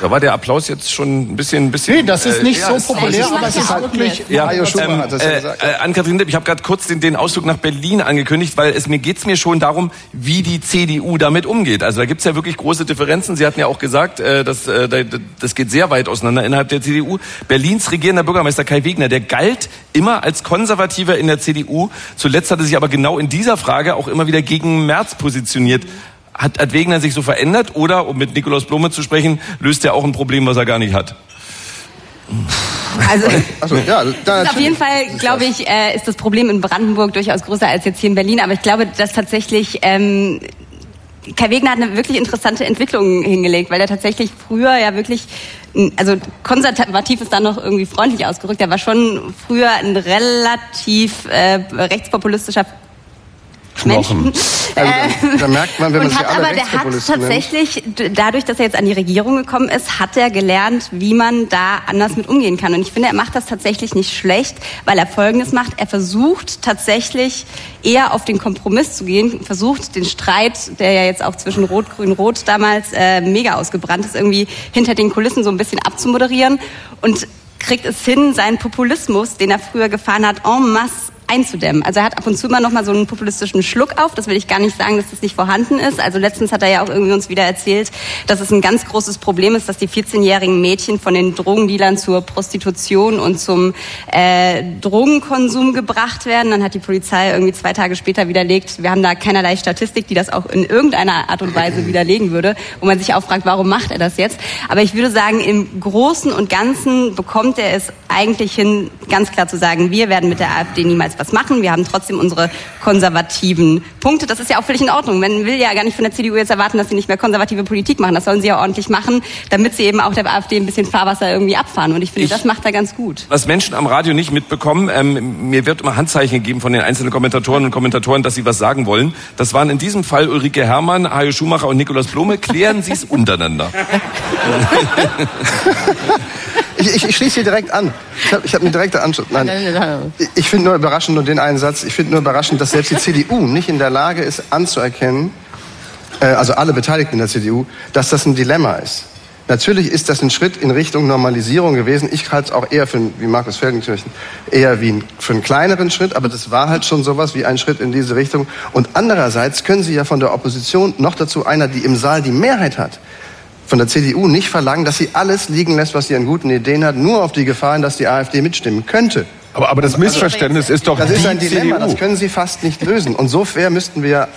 Da war der Applaus jetzt schon ein bisschen, ein bisschen. Nee, das ist nicht äh, so populär, aber es ist halt wirklich. Ja, ja ähm, hat das ja gesagt. Äh, Ann-Kathrin Lipp, ich habe gerade kurz den, den Ausflug nach Berlin angekündigt, weil es mir geht's mir schon darum, wie die CDU damit umgeht. Also da gibt's ja wirklich große Differenzen. Sie hatten ja auch gesagt, äh, dass, äh, das geht sehr weit auseinander innerhalb der CDU. Berlins regierender Bürgermeister Kai Wegner, der galt immer als Konservativer in der CDU. Zuletzt hatte sich aber genau in dieser Frage auch immer wieder gegen Merz positioniert. Hat, hat Wegener sich so verändert oder, um mit Nikolaus Blume zu sprechen, löst er auch ein Problem, was er gar nicht hat? Also, also ja, da auf jeden Fall, glaube ich, äh, ist das Problem in Brandenburg durchaus größer als jetzt hier in Berlin. Aber ich glaube, dass tatsächlich ähm, Kai Wegner hat eine wirklich interessante Entwicklung hingelegt, weil er tatsächlich früher ja wirklich, also konservativ ist da noch irgendwie freundlich ausgerückt, er war schon früher ein relativ äh, rechtspopulistischer Knochen. Also, da, da, merkt man, wenn man sich alle aber der hat tatsächlich, dadurch, dass er jetzt an die Regierung gekommen ist, hat er gelernt, wie man da anders mit umgehen kann. Und ich finde, er macht das tatsächlich nicht schlecht, weil er Folgendes macht. Er versucht tatsächlich eher auf den Kompromiss zu gehen, versucht den Streit, der ja jetzt auch zwischen Rot, Grün, Rot damals äh, mega ausgebrannt ist, irgendwie hinter den Kulissen so ein bisschen abzumoderieren und kriegt es hin, seinen Populismus, den er früher gefahren hat, en masse einzudämmen. Also er hat ab und zu immer noch mal so einen populistischen Schluck auf. Das will ich gar nicht sagen, dass das nicht vorhanden ist. Also letztens hat er ja auch irgendwie uns wieder erzählt, dass es ein ganz großes Problem ist, dass die 14-jährigen Mädchen von den Drogendealern zur Prostitution und zum äh, Drogenkonsum gebracht werden. Dann hat die Polizei irgendwie zwei Tage später widerlegt, wir haben da keinerlei Statistik, die das auch in irgendeiner Art und Weise widerlegen würde, wo man sich auch fragt, warum macht er das jetzt? Aber ich würde sagen, im Großen und Ganzen bekommt er es eigentlich hin, ganz klar zu sagen, wir werden mit der AfD niemals was machen. Wir haben trotzdem unsere konservativen Punkte. Das ist ja auch völlig in Ordnung. Man will ja gar nicht von der CDU jetzt erwarten, dass sie nicht mehr konservative Politik machen. Das sollen sie ja ordentlich machen, damit sie eben auch der AfD ein bisschen Fahrwasser irgendwie abfahren. Und ich finde, ich, das macht er ganz gut. Was Menschen am Radio nicht mitbekommen, ähm, mir wird immer Handzeichen gegeben von den einzelnen Kommentatoren und Kommentatoren, dass sie was sagen wollen. Das waren in diesem Fall Ulrike Herrmann, Hajo Schumacher und Nikolaus Blome. Klären Sie es untereinander. ich, ich, ich schließe hier direkt an. Ich habe ich hab eine direkte Anschluss. Nein. Ich finde nur überraschend nur den einen Satz. Ich finde nur überraschend, dass selbst die CDU nicht in der Lage ist anzuerkennen, äh, also alle Beteiligten in der CDU, dass das ein Dilemma ist. Natürlich ist das ein Schritt in Richtung Normalisierung gewesen. Ich halte es auch eher für, wie Markus Feldenkirchen, eher wie für einen kleineren Schritt, aber das war halt schon sowas wie ein Schritt in diese Richtung. Und andererseits können Sie ja von der Opposition noch dazu einer, die im Saal die Mehrheit hat, von der CDU nicht verlangen, dass sie alles liegen lässt, was sie an guten Ideen hat, nur auf die Gefahr hin, dass die AfD mitstimmen könnte. Aber, aber das Missverständnis also, ist doch Das ist ein Dilemma, CDU. das können Sie fast nicht lösen. Und so fair müssten wir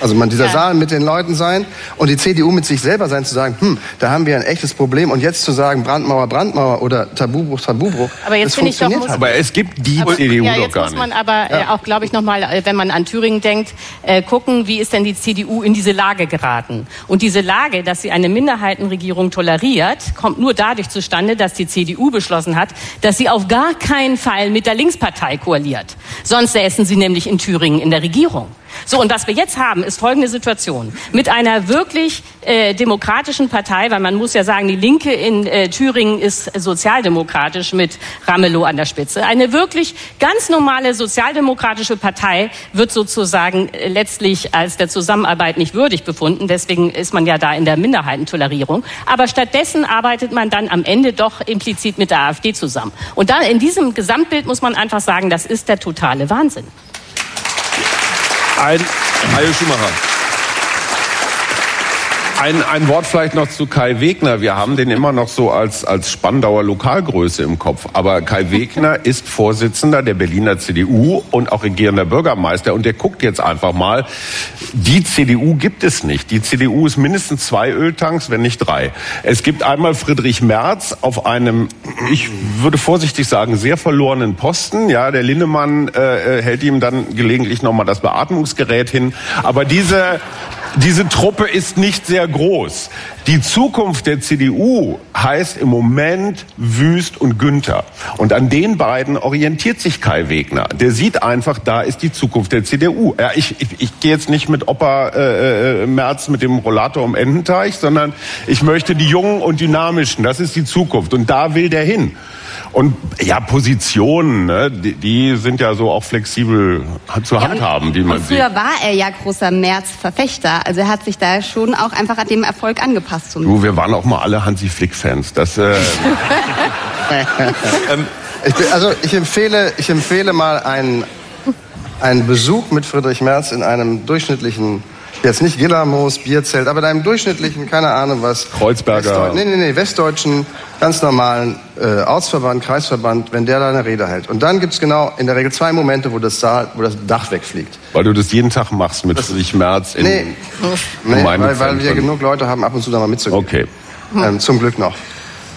also man dieser ja. Saal mit den Leuten sein und die CDU mit sich selber sein, zu sagen, hm, da haben wir ein echtes Problem und jetzt zu sagen, Brandmauer, Brandmauer oder Tabubruch, Tabubruch, aber jetzt das funktioniert ich doch, Aber es gibt die aber, CDU ja, jetzt doch gar muss man nicht. aber äh, ja. auch, glaube ich, nochmal, äh, wenn man an Thüringen denkt, äh, gucken, wie ist denn die CDU in diese Lage geraten? Und diese Lage, dass sie eine Minderheitenregierung toleriert, kommt nur dadurch zustande, dass die CDU beschlossen hat, dass sie auf gar keinen Fall mit der Linkspartei koaliert. Sonst säßen sie nämlich in Thüringen in der Regierung. So, und was wir jetzt haben, ist folgende Situation. Mit einer wirklich äh, demokratischen Partei, weil man muss ja sagen, die Linke in äh, Thüringen ist sozialdemokratisch mit Ramelow an der Spitze. Eine wirklich ganz normale sozialdemokratische Partei wird sozusagen äh, letztlich als der Zusammenarbeit nicht würdig befunden. Deswegen ist man ja da in der Minderheitentolerierung. Aber stattdessen arbeitet man dann am Ende doch implizit mit der AfD zusammen. Und dann in diesem Gesamtbild muss man einfach sagen, das ist der totale Wahnsinn. Ein, Hajo Schumacher. Ein, ein Wort vielleicht noch zu Kai Wegner. Wir haben den immer noch so als, als Spandauer Lokalgröße im Kopf. Aber Kai Wegner ist Vorsitzender der Berliner CDU und auch regierender Bürgermeister. Und der guckt jetzt einfach mal. Die CDU gibt es nicht. Die CDU ist mindestens zwei Öltanks, wenn nicht drei. Es gibt einmal Friedrich Merz auf einem, ich würde vorsichtig sagen, sehr verlorenen Posten. Ja, der Lindemann äh, äh hält ihm dann gelegentlich nochmal das Beatmungsgerät hin. Aber diese, diese Truppe ist nicht sehr groß. Die Zukunft der CDU heißt im Moment Wüst und Günther. Und an den beiden orientiert sich Kai Wegner. Der sieht einfach, da ist die Zukunft der CDU. Ja, ich, ich, ich gehe jetzt nicht mit Opa äh, äh, Merz mit dem Rollator um Ententeich, sondern ich möchte die Jungen und Dynamischen. Das ist die Zukunft. Und da will der hin. Und ja, Positionen, ne, die, die, sind ja so auch flexibel zu ja, handhaben, die man und früher sieht. war er ja großer März-Verfechter. Also er hat sich da schon auch einfach an dem Erfolg angepasst. So du, wir waren auch mal alle Hansi Flick-Fans. Das. Äh ähm, ich bin, also ich empfehle, ich empfehle mal einen, einen Besuch mit Friedrich Merz in einem durchschnittlichen jetzt nicht Gillamos, Bierzelt, aber in einem durchschnittlichen, keine Ahnung was. Kreuzberger. Westdeu nee, nee, nee, westdeutschen, ganz normalen äh, Ortsverband, Kreisverband, wenn der da eine Rede hält. Und dann gibt's genau in der Regel zwei Momente, wo das, Saal, wo das Dach wegfliegt. Weil du das jeden Tag machst mit Friedrich Merz in Nee, nee weil, weil wir genug Leute haben, ab und zu da mal mitzugehen. Okay. Ähm, zum Glück noch.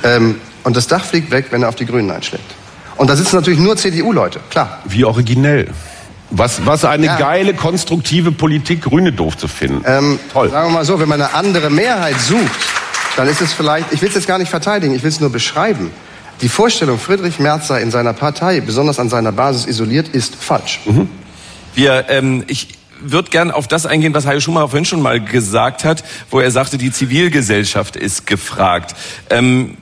Ähm, Und das Dach fliegt weg, wenn er auf die Grünen einschlägt. Und da sitzen natürlich nur CDU-Leute, klar. Wie originell. Was, was eine ja. geile, konstruktive Politik, Grüne doof zu finden. Ähm, Toll. Sagen wir mal so, wenn man eine andere Mehrheit sucht, dann ist es vielleicht, ich will es jetzt gar nicht verteidigen, ich will es nur beschreiben. Die Vorstellung, Friedrich Merz sei in seiner Partei, besonders an seiner Basis isoliert, ist falsch. Mhm. Wir, ähm, ich, würde gern auf das eingehen, was Hajo Schumacher vorhin schon mal gesagt hat, wo er sagte, die Zivilgesellschaft ist gefragt. Ähm,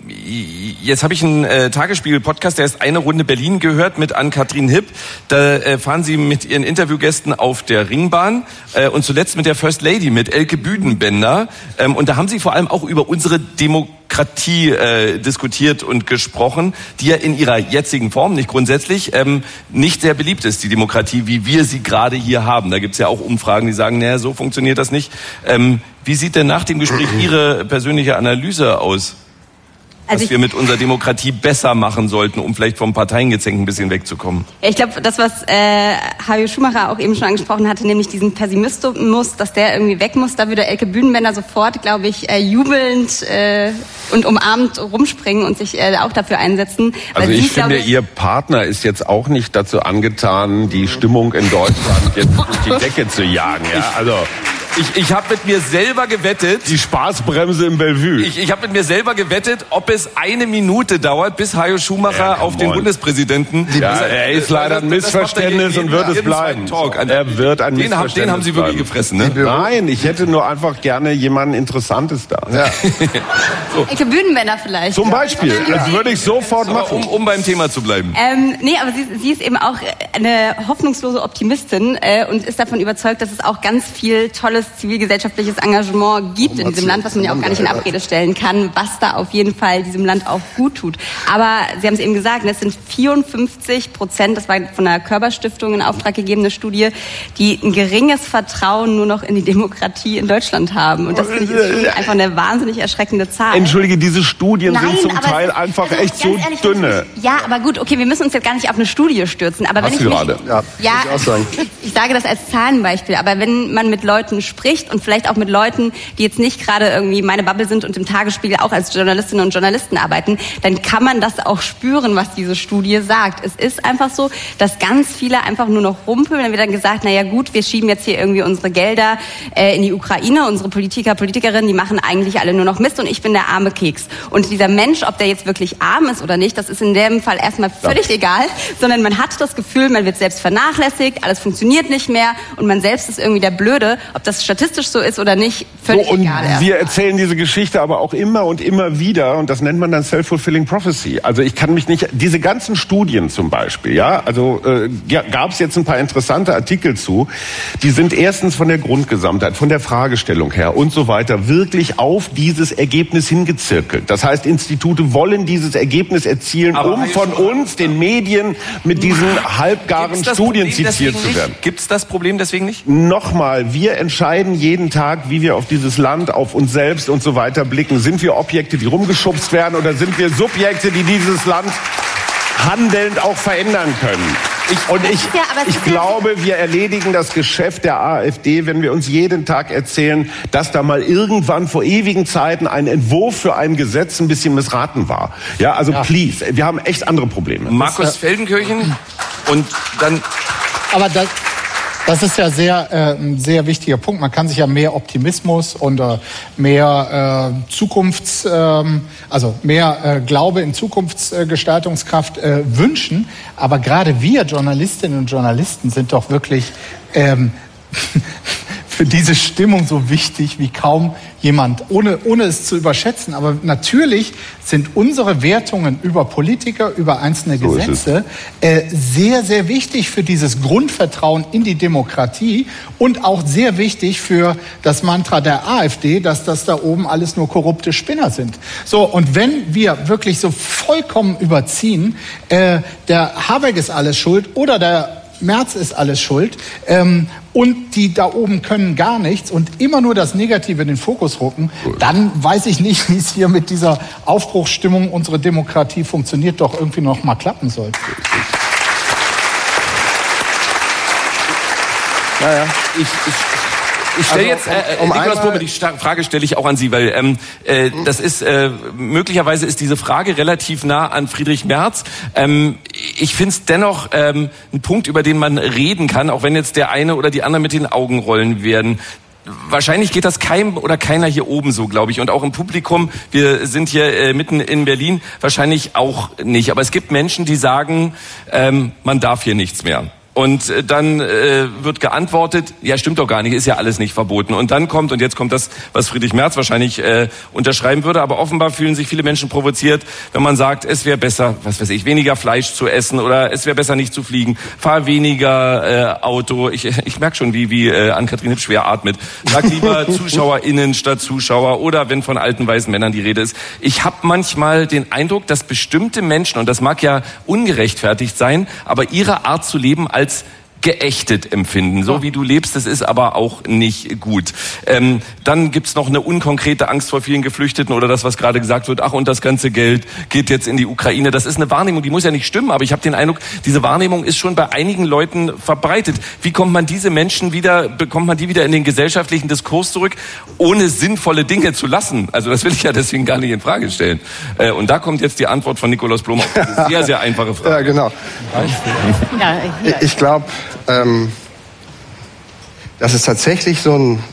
jetzt habe ich einen äh, Tagesspiegel-Podcast, der ist eine Runde Berlin gehört mit Ann-Kathrin Hipp. Da äh, fahren sie mit ihren Interviewgästen auf der Ringbahn äh, und zuletzt mit der First Lady, mit Elke Büdenbender. Ähm, und da haben sie vor allem auch über unsere Demokratie Demokratie äh, diskutiert und gesprochen, die ja in ihrer jetzigen Form, nicht grundsätzlich, ähm, nicht sehr beliebt ist, die Demokratie, wie wir sie gerade hier haben. Da gibt's ja auch Umfragen, die sagen, naja, so funktioniert das nicht. Ähm, wie sieht denn nach dem Gespräch Ihre persönliche Analyse aus? Also was wir mit unserer Demokratie besser machen sollten, um vielleicht vom Parteiengezänk ein bisschen wegzukommen. Ja, ich glaube, das, was äh, Hajo Schumacher auch eben schon angesprochen hatte, nämlich diesen Pessimismus, dass der irgendwie weg muss, da würde Elke Bühnenbender sofort, glaube ich, äh, jubelnd äh, und umarmt rumspringen und sich äh, auch dafür einsetzen. Also ich sie, finde, ich, Ihr Partner ist jetzt auch nicht dazu angetan, die Stimmung in Deutschland jetzt durch die Decke zu jagen. Ja? Also ich, ich habe mit mir selber gewettet. Die Spaßbremse im Bellevue. Ich, ich habe mit mir selber gewettet, ob es eine Minute dauert, bis Hajo Schumacher ja, auf den Bundespräsidenten. Ja, er ist leider ein Missverständnis und wird es bleiben. Talk. Er wird ein den, Missverständnis Den haben Sie wirklich gefressen, ne? Nein, ich hätte nur einfach gerne jemanden Interessantes da. Ja. so. Ecke Bühnenmänner vielleicht. Zum Beispiel. Das würde ich sofort machen. Um, um beim Thema zu bleiben. Ähm, nee, aber sie, sie ist eben auch eine hoffnungslose Optimistin äh, und ist davon überzeugt, dass es auch ganz viel Tolles zivilgesellschaftliches Engagement gibt in diesem Land, was man ja auch gar nicht in Abrede stellen kann, was da auf jeden Fall diesem Land auch gut tut. Aber Sie haben es eben gesagt, es sind 54 Prozent, das war von der Körperstiftung in Auftrag gegebene Studie, die ein geringes Vertrauen nur noch in die Demokratie in Deutschland haben. Und das finde ich ist einfach eine wahnsinnig erschreckende Zahl. Entschuldige, diese Studien Nein, sind zum Teil einfach also echt so ehrlich, dünne. Ja, aber gut, okay, wir müssen uns jetzt gar nicht auf eine Studie stürzen. Aber Hast wenn ich gerade. Mich, ja, ja ich, ich sage das als Zahlenbeispiel. Aber wenn man mit Leuten spricht, und vielleicht auch mit Leuten, die jetzt nicht gerade irgendwie meine Bubble sind und im Tagesspiegel auch als Journalistinnen und Journalisten arbeiten, dann kann man das auch spüren, was diese Studie sagt. Es ist einfach so, dass ganz viele einfach nur noch rumpeln. Dann wird dann gesagt, na ja gut, wir schieben jetzt hier irgendwie unsere Gelder äh, in die Ukraine. Unsere Politiker, Politikerinnen, die machen eigentlich alle nur noch Mist und ich bin der arme Keks. Und dieser Mensch, ob der jetzt wirklich arm ist oder nicht, das ist in dem Fall erstmal völlig ja. egal, sondern man hat das Gefühl, man wird selbst vernachlässigt, alles funktioniert nicht mehr und man selbst ist irgendwie der Blöde. Ob das statistisch so ist oder nicht, völlig so, und egal. Ja. Wir erzählen diese Geschichte aber auch immer und immer wieder und das nennt man dann self-fulfilling prophecy. Also ich kann mich nicht, diese ganzen Studien zum Beispiel, ja, also äh, gab es jetzt ein paar interessante Artikel zu, die sind erstens von der Grundgesamtheit, von der Fragestellung her und so weiter wirklich auf dieses Ergebnis hingezirkelt. Das heißt, Institute wollen dieses Ergebnis erzielen, aber um von uns, den Medien, mit diesen halbgaren Studien zitiert zu werden. Gibt es das Problem deswegen nicht? Nochmal, wir entscheiden entscheiden jeden Tag, wie wir auf dieses Land, auf uns selbst und so weiter blicken. Sind wir Objekte, die rumgeschubst werden oder sind wir Subjekte, die dieses Land handelnd auch verändern können? Ich, und ich, ja, ich glaube, wir erledigen das Geschäft der AfD, wenn wir uns jeden Tag erzählen, dass da mal irgendwann vor ewigen Zeiten ein Entwurf für ein Gesetz ein bisschen missraten war. Ja, also ja. please, wir haben echt andere Probleme. Markus äh, Feldenkirchen und dann. Aber das, das ist ja sehr, äh, ein sehr wichtiger Punkt. Man kann sich ja mehr Optimismus und äh, mehr äh, Zukunfts, äh, also mehr äh, Glaube in Zukunftsgestaltungskraft äh, wünschen. Aber gerade wir Journalistinnen und Journalisten sind doch wirklich ähm, für diese Stimmung so wichtig wie kaum jemand, ohne, ohne es zu überschätzen. Aber natürlich sind unsere Wertungen über Politiker, über einzelne so Gesetze äh, sehr, sehr wichtig für dieses Grundvertrauen in die Demokratie und auch sehr wichtig für das Mantra der AfD, dass das da oben alles nur korrupte Spinner sind. So, und wenn wir wirklich so vollkommen überziehen, äh, der Habeck ist alles schuld oder der März ist alles schuld. Ähm, und die da oben können gar nichts und immer nur das Negative in den Fokus rücken, dann weiß ich nicht, wie es hier mit dieser Aufbruchsstimmung unsere Demokratie funktioniert, doch irgendwie noch mal klappen soll. Naja, ich, ich Ich stelle also, jetzt, äh, um, um Nikolaus Blume, die Frage stelle ich auch an Sie, weil ähm, äh, das ist, äh, möglicherweise ist diese Frage relativ nah an Friedrich Merz. Ähm, ich finde es dennoch ähm, ein Punkt, über den man reden kann, auch wenn jetzt der eine oder die andere mit den Augen rollen werden wahrscheinlich geht das keinem oder keiner hier oben so, glaube ich. Und auch im Publikum, wir sind hier äh, mitten in Berlin, wahrscheinlich auch nicht. Aber es gibt Menschen, die sagen, ähm, man darf hier nichts mehr. Und äh, dann äh, wird geantwortet, ja stimmt doch gar nicht, ist ja alles nicht verboten. Und dann kommt, und jetzt kommt das, was Friedrich Merz wahrscheinlich äh, unterschreiben würde, aber offenbar fühlen sich viele Menschen provoziert, wenn man sagt, es wäre besser, was weiß ich, weniger Fleisch zu essen oder es wäre besser nicht zu fliegen, fahr weniger äh, Auto. Ich, ich merke schon, wie, wie äh, Ann-Kathrin Hipp schwer atmet. Sag lieber ZuschauerInnen statt Zuschauer oder wenn von alten weißen Männern die Rede ist. Ich habe manchmal den Eindruck, dass bestimmte Menschen, und das mag ja ungerechtfertigt sein, aber ihre Art zu leben als als geächtet empfinden. So wie du lebst, das ist aber auch nicht gut. Ähm, dann gibt's noch eine unkonkrete Angst vor vielen Geflüchteten oder das, was gerade gesagt wird, ach und das ganze Geld geht jetzt in die Ukraine. Das ist eine Wahrnehmung, die muss ja nicht stimmen, aber ich habe den Eindruck, diese Wahrnehmung ist schon bei einigen Leuten verbreitet. Wie kommt man diese Menschen wieder, bekommt man die wieder in den gesellschaftlichen Diskurs zurück, ohne sinnvolle Dinge zu lassen? Also das will ich ja deswegen gar nicht in Frage stellen. Äh, und da kommt jetzt die Antwort von Nikolaus Blum auf diese sehr, sehr einfache Frage. Ja, genau. Ja, ich glaube, ähm, das ist tatsächlich so ein,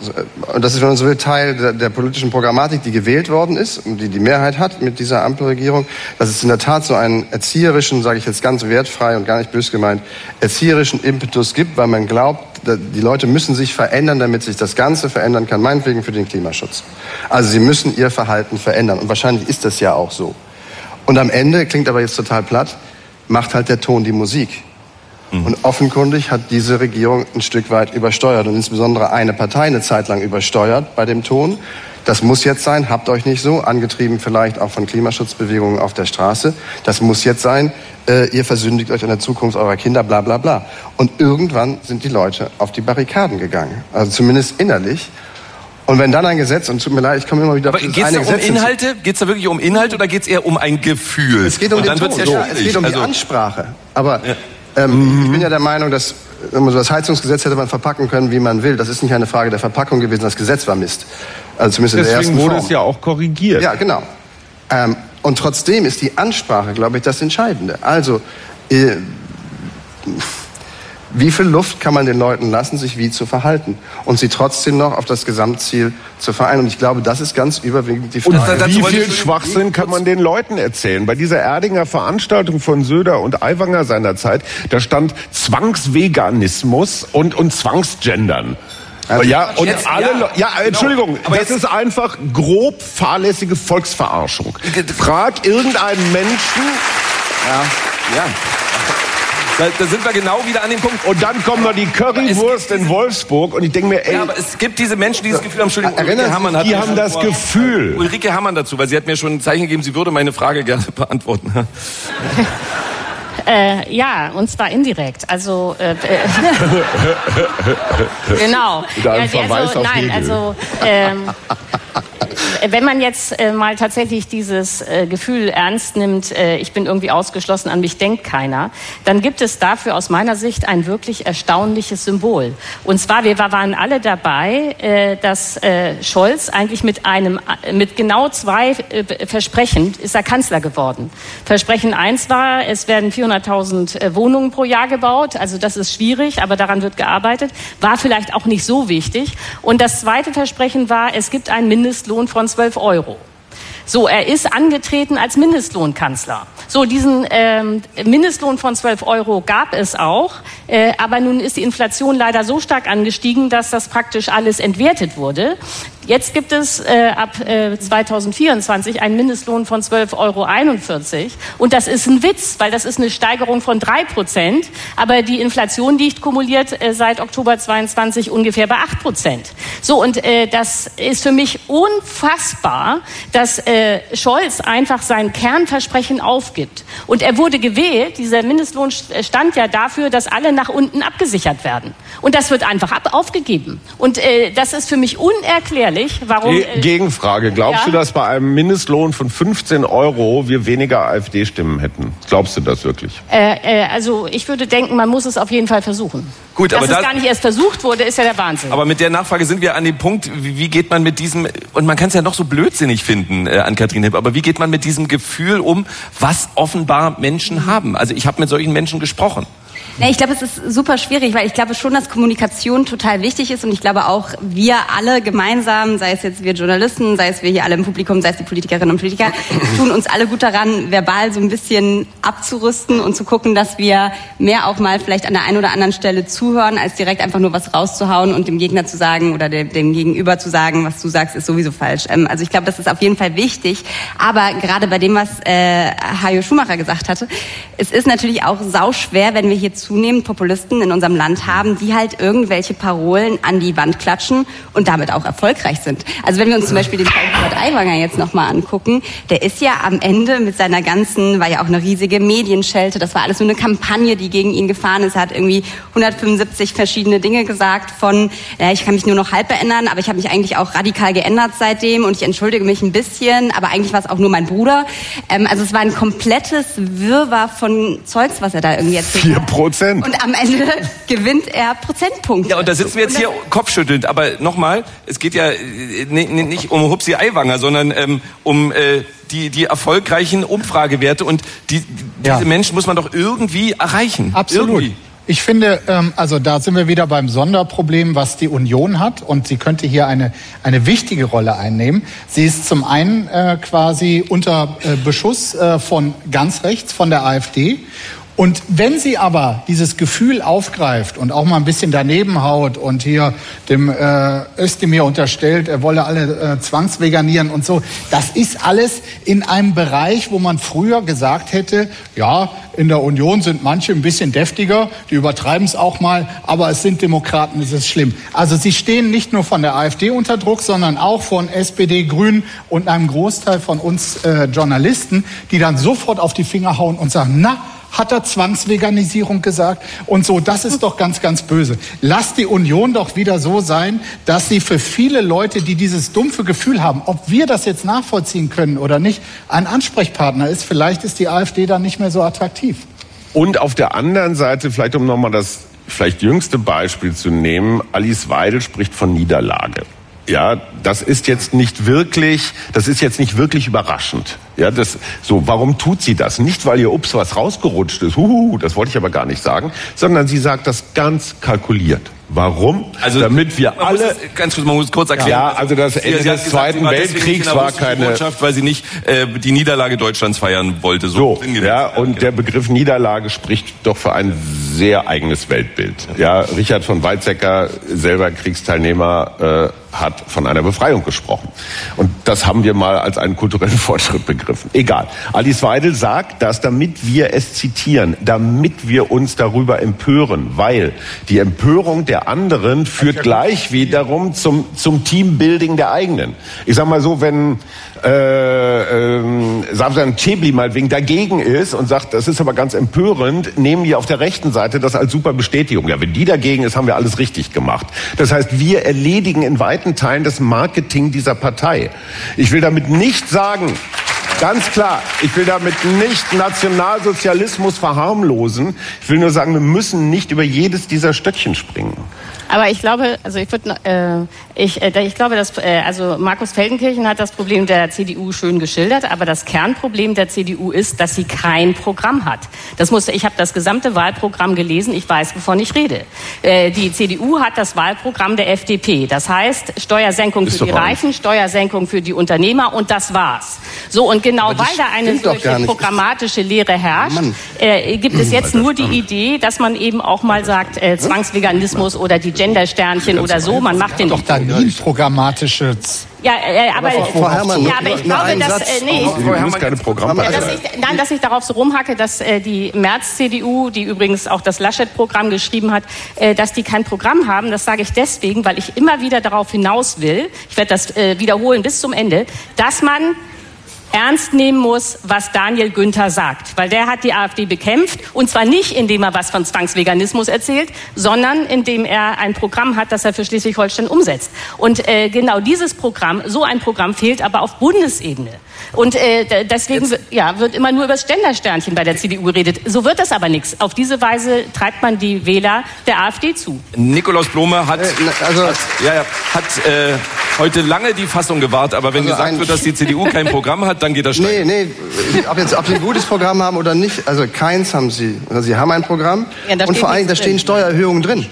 das ist, wenn man so will, Teil der, der, politischen Programmatik, die gewählt worden ist und die die Mehrheit hat mit dieser Ampelregierung, dass es in der Tat so einen erzieherischen, sage ich jetzt ganz wertfrei und gar nicht bös gemeint, erzieherischen Impetus gibt, weil man glaubt, die Leute müssen sich verändern, damit sich das Ganze verändern kann, meinetwegen für den Klimaschutz. Also sie müssen ihr Verhalten verändern und wahrscheinlich ist das ja auch so. Und am Ende, klingt aber jetzt total platt, macht halt der Ton die Musik. Mhm. Und offenkundig hat diese Regierung ein Stück weit übersteuert und insbesondere eine Partei eine Zeit lang übersteuert bei dem Ton. Das muss jetzt sein, habt euch nicht so, angetrieben vielleicht auch von Klimaschutzbewegungen auf der Straße. Das muss jetzt sein, äh, ihr versündigt euch an der Zukunft eurer Kinder, bla bla bla. Und irgendwann sind die Leute auf die Barrikaden gegangen, also zumindest innerlich. Und wenn dann ein Gesetz, und tut mir leid, ich komme immer wieder auf Geht es da um Inhalte? Geht es da wirklich um Inhalte oder geht es eher um ein Gefühl? Es geht um, den Ton. Ja es geht um also, die Ansprache. Aber ja. Ähm, mhm. Ich bin ja der Meinung, dass das Heizungsgesetz hätte man verpacken können, wie man will. Das ist nicht eine Frage der Verpackung gewesen, das Gesetz war Mist. Also zumindest Deswegen in der ersten wurde Form. es ja auch korrigiert. Ja, genau. Ähm, und trotzdem ist die Ansprache, glaube ich, das Entscheidende. Also, äh, wie viel Luft kann man den Leuten lassen, sich wie zu verhalten und sie trotzdem noch auf das Gesamtziel zu vereinen? Und ich glaube, das ist ganz überwiegend die Frage. Und wie viel Schwachsinn kann man den Leuten erzählen? Bei dieser Erdinger Veranstaltung von Söder und Aiwanger seinerzeit, da stand Zwangsveganismus und, und Zwangsgendern. Also ja, und jetzt, alle, ja, ja genau. Entschuldigung, aber das ist einfach grob fahrlässige Volksverarschung. Frag irgendeinen Menschen. Ja, ja. Da, da, sind wir genau wieder an dem Punkt. Und dann kommen noch die Currywurst in Wolfsburg und ich denke mir, ey. Ja, aber es gibt diese Menschen, die das Gefühl haben, Entschuldigung, Ulrike Hammann hat Die haben das Gefühl. Ulrike Hammann dazu, weil sie hat mir schon ein Zeichen gegeben, sie würde meine Frage gerne beantworten. Äh, ja, und zwar indirekt. Also äh, äh genau. Ja, also, nein, also ähm, wenn man jetzt äh, mal tatsächlich dieses äh, Gefühl ernst nimmt, äh, ich bin irgendwie ausgeschlossen, an mich denkt keiner, dann gibt es dafür aus meiner Sicht ein wirklich erstaunliches Symbol. Und zwar, wir waren alle dabei, äh, dass äh, Scholz eigentlich mit einem, äh, mit genau zwei Versprechen ist er Kanzler geworden. Versprechen eins war, es werden 400.000 äh, Wohnungen pro Jahr gebaut. Also das ist schwierig, aber daran wird gearbeitet. War vielleicht auch nicht so wichtig. Und das zweite Versprechen war, es gibt einen Mindestlohn von 12 Euro. So, er ist angetreten als Mindestlohnkanzler. So, diesen ähm, Mindestlohn von 12 Euro gab es auch, aber nun ist die Inflation leider so stark angestiegen, dass das praktisch alles entwertet wurde. Jetzt gibt es äh, ab äh, 2024 einen Mindestlohn von 12,41 Euro. Und das ist ein Witz, weil das ist eine Steigerung von drei Prozent. Aber die Inflation liegt kumuliert äh, seit Oktober 22 ungefähr bei acht Prozent. So, und äh, das ist für mich unfassbar, dass äh, Scholz einfach sein Kernversprechen aufgibt. Und er wurde gewählt, dieser Mindestlohn stand ja dafür, dass alle nach unten abgesichert werden. Und das wird einfach ab aufgegeben. Und äh, das ist für mich unerklärlich warum... Ge Gegenfrage. Glaubst ja? du, dass bei einem Mindestlohn von 15 Euro wir weniger AfD-Stimmen hätten? Glaubst du das wirklich? Äh, äh, also ich würde denken, man muss es auf jeden Fall versuchen. Gut, Dass aber es das, gar nicht erst versucht wurde, ist ja der Wahnsinn. Aber mit der Nachfrage sind wir an dem Punkt, wie, wie geht man mit diesem, und man kann es ja noch so blödsinnig finden äh, an Kathrin Hipp, aber wie geht man mit diesem Gefühl um, was offenbar Menschen haben? Also ich habe mit solchen Menschen gesprochen. Nee, ich glaube, es ist super schwierig, weil ich glaube schon, dass Kommunikation total wichtig ist und ich glaube auch, wir alle gemeinsam, sei es jetzt wir Journalisten, sei es wir hier alle im Publikum, sei es die Politikerinnen und Politiker, tun uns alle gut daran, verbal so ein bisschen abzurüsten und zu gucken, dass wir mehr auch mal vielleicht an der einen oder anderen Stelle zuhören, als direkt einfach nur was rauszuhauen und dem Gegner zu sagen oder dem, dem Gegenüber zu sagen, was du sagst, ist sowieso falsch. Ähm, also ich glaube, das ist auf jeden Fall wichtig. Aber gerade bei dem, was äh, Hajo Schumacher gesagt hatte, es ist natürlich auch sauschwer, wenn wir hier zunehmend Populisten in unserem Land haben, die halt irgendwelche Parolen an die Wand klatschen und damit auch erfolgreich sind. Also wenn wir uns zum Beispiel den Fall Hubert Aiwanger jetzt nochmal angucken, der ist ja am Ende mit seiner ganzen, war ja auch eine riesige Medienschelte, das war alles so eine Kampagne, die gegen ihn gefahren ist. Er hat irgendwie 175 verschiedene Dinge gesagt von, ja, ich kann mich nur noch halb erinnern, aber ich habe mich eigentlich auch radikal geändert seitdem und ich entschuldige mich ein bisschen, aber eigentlich war es auch nur mein Bruder. Ähm, also es war ein komplettes Wirrwarr von Zeugs, was er da irgendwie erzählt Vier Prozent. Und am Ende gewinnt er Prozentpunkte. Ja, und da sitzen wir jetzt hier kopfschüttelnd. Aber nochmal, es geht ja äh, nicht um Hupsi Aiwanger, sondern ähm, um äh, die, die erfolgreichen Umfragewerte. Und die, diese ja. Menschen muss man doch irgendwie erreichen. Absolut. Irgendwie. Ich finde, ähm, also da sind wir wieder beim Sonderproblem, was die Union hat. Und sie könnte hier eine, eine wichtige Rolle einnehmen. Sie ist zum einen äh, quasi unter äh, Beschuss äh, von ganz rechts, von der AfD. Und wenn sie aber dieses Gefühl aufgreift und auch mal ein bisschen daneben haut und hier dem äh, Özdemir unterstellt, er wolle alle äh, zwangsveganieren und so, das ist alles in einem Bereich, wo man früher gesagt hätte, ja, in der Union sind manche ein bisschen deftiger, die übertreiben es auch mal, aber es sind Demokraten, es ist schlimm. Also sie stehen nicht nur von der AfD unter Druck, sondern auch von SPD, Grünen und einem Großteil von uns äh, Journalisten, die dann sofort auf die Finger hauen und sagen, na, hat er Zwangsveganisierung gesagt und so. Das ist doch ganz, ganz böse. Lass die Union doch wieder so sein, dass sie für viele Leute, die dieses dumpfe Gefühl haben, ob wir das jetzt nachvollziehen können oder nicht, ein Ansprechpartner ist. Vielleicht ist die AfD dann nicht mehr so attraktiv. Und auf der anderen Seite, vielleicht um nochmal das vielleicht jüngste Beispiel zu nehmen, Alice Weidel spricht von Niederlage. Ja, das ist jetzt nicht wirklich, das ist jetzt nicht wirklich überraschend. Ja, das, so, warum tut sie das? Nicht, weil ihr Ups was rausgerutscht ist, huhu, das wollte ich aber gar nicht sagen, sondern sie sagt das ganz kalkuliert. Warum? Also, damit wir alle. Das, ganz kurz, man muss kurz erklären. Ja, also das Ende des gesagt, Zweiten Weltkriegs war keine. Botschaft, weil sie nicht äh, die Niederlage Deutschlands feiern wollte. So, so ja, und genau. der Begriff Niederlage spricht doch für ein sehr eigenes Weltbild. Ja, Richard von Weizsäcker, selber Kriegsteilnehmer, äh, hat von einer Befreiung gesprochen. Und das haben wir mal als einen kulturellen Fortschritt begriffen. Egal. Alice Weidel sagt das, damit wir es zitieren, damit wir uns darüber empören, weil die Empörung der anderen führt gleich wiederum zum, zum Teambuilding der eigenen. Ich sag mal so, wenn äh, äh, Safsan Chebli mal wegen dagegen ist und sagt, das ist aber ganz empörend, nehmen die auf der rechten Seite das als super Bestätigung. Ja, wenn die dagegen ist, haben wir alles richtig gemacht. Das heißt, wir erledigen in weiten Teilen das Marketing dieser Partei. Ich will damit nicht sagen, Ganz klar, ich will damit nicht Nationalsozialismus verharmlosen. Ich will nur sagen, wir müssen nicht über jedes dieser Stöckchen springen. Aber ich glaube, also ich würde, äh, ich, äh, ich glaube, dass äh, also Markus Feldenkirchen hat das Problem der CDU schön geschildert, aber das Kernproblem der CDU ist, dass sie kein Programm hat. Das muss, ich habe das gesamte Wahlprogramm gelesen, ich weiß, wovon ich rede. Äh, die CDU hat das Wahlprogramm der FDP. Das heißt Steuersenkung ist für die Reichen, Steuersenkung für die Unternehmer und das war's. So und genau weil da eine solche programmatische Lehre herrscht, äh, gibt es jetzt nur die Idee, dass man eben auch mal sagt äh, Zwangsveganismus oder die Gendersternchen oder so. Man macht den doch da nie programmatische ja, äh, aber, Frau Herrmann, ja, aber ich glaube, dass äh, nee, ich, keine Programme. Dass ich, nein, dass ich darauf so rumhacke, dass äh, die März-CDU, die übrigens auch das Laschet-Programm geschrieben hat, äh, dass die kein Programm haben. Das sage ich deswegen, weil ich immer wieder darauf hinaus will. Ich werde das äh, wiederholen bis zum Ende, dass man ernst nehmen muss, was Daniel Günther sagt. Weil der hat die AfD bekämpft. Und zwar nicht, indem er was von Zwangsveganismus erzählt, sondern indem er ein Programm hat, das er für Schleswig-Holstein umsetzt. Und äh, genau dieses Programm, so ein Programm fehlt aber auf Bundesebene. Und äh, deswegen ja, wird immer nur über das Gendersternchen bei der CDU geredet. So wird das aber nichts. Auf diese Weise treibt man die Wähler der AfD zu. Nikolaus Blome hat, äh, also, hat, ja, ja, hat äh, heute lange die Fassung gewahrt, aber wenn also gesagt wird, dass die CDU kein Programm hat, dann geht das schnell. Nee, nee, ob, jetzt, ob sie ein gutes Programm haben oder nicht, also keins haben sie. Also sie haben ein Programm ja, und vor allem, da stehen Steuererhöhungen drin.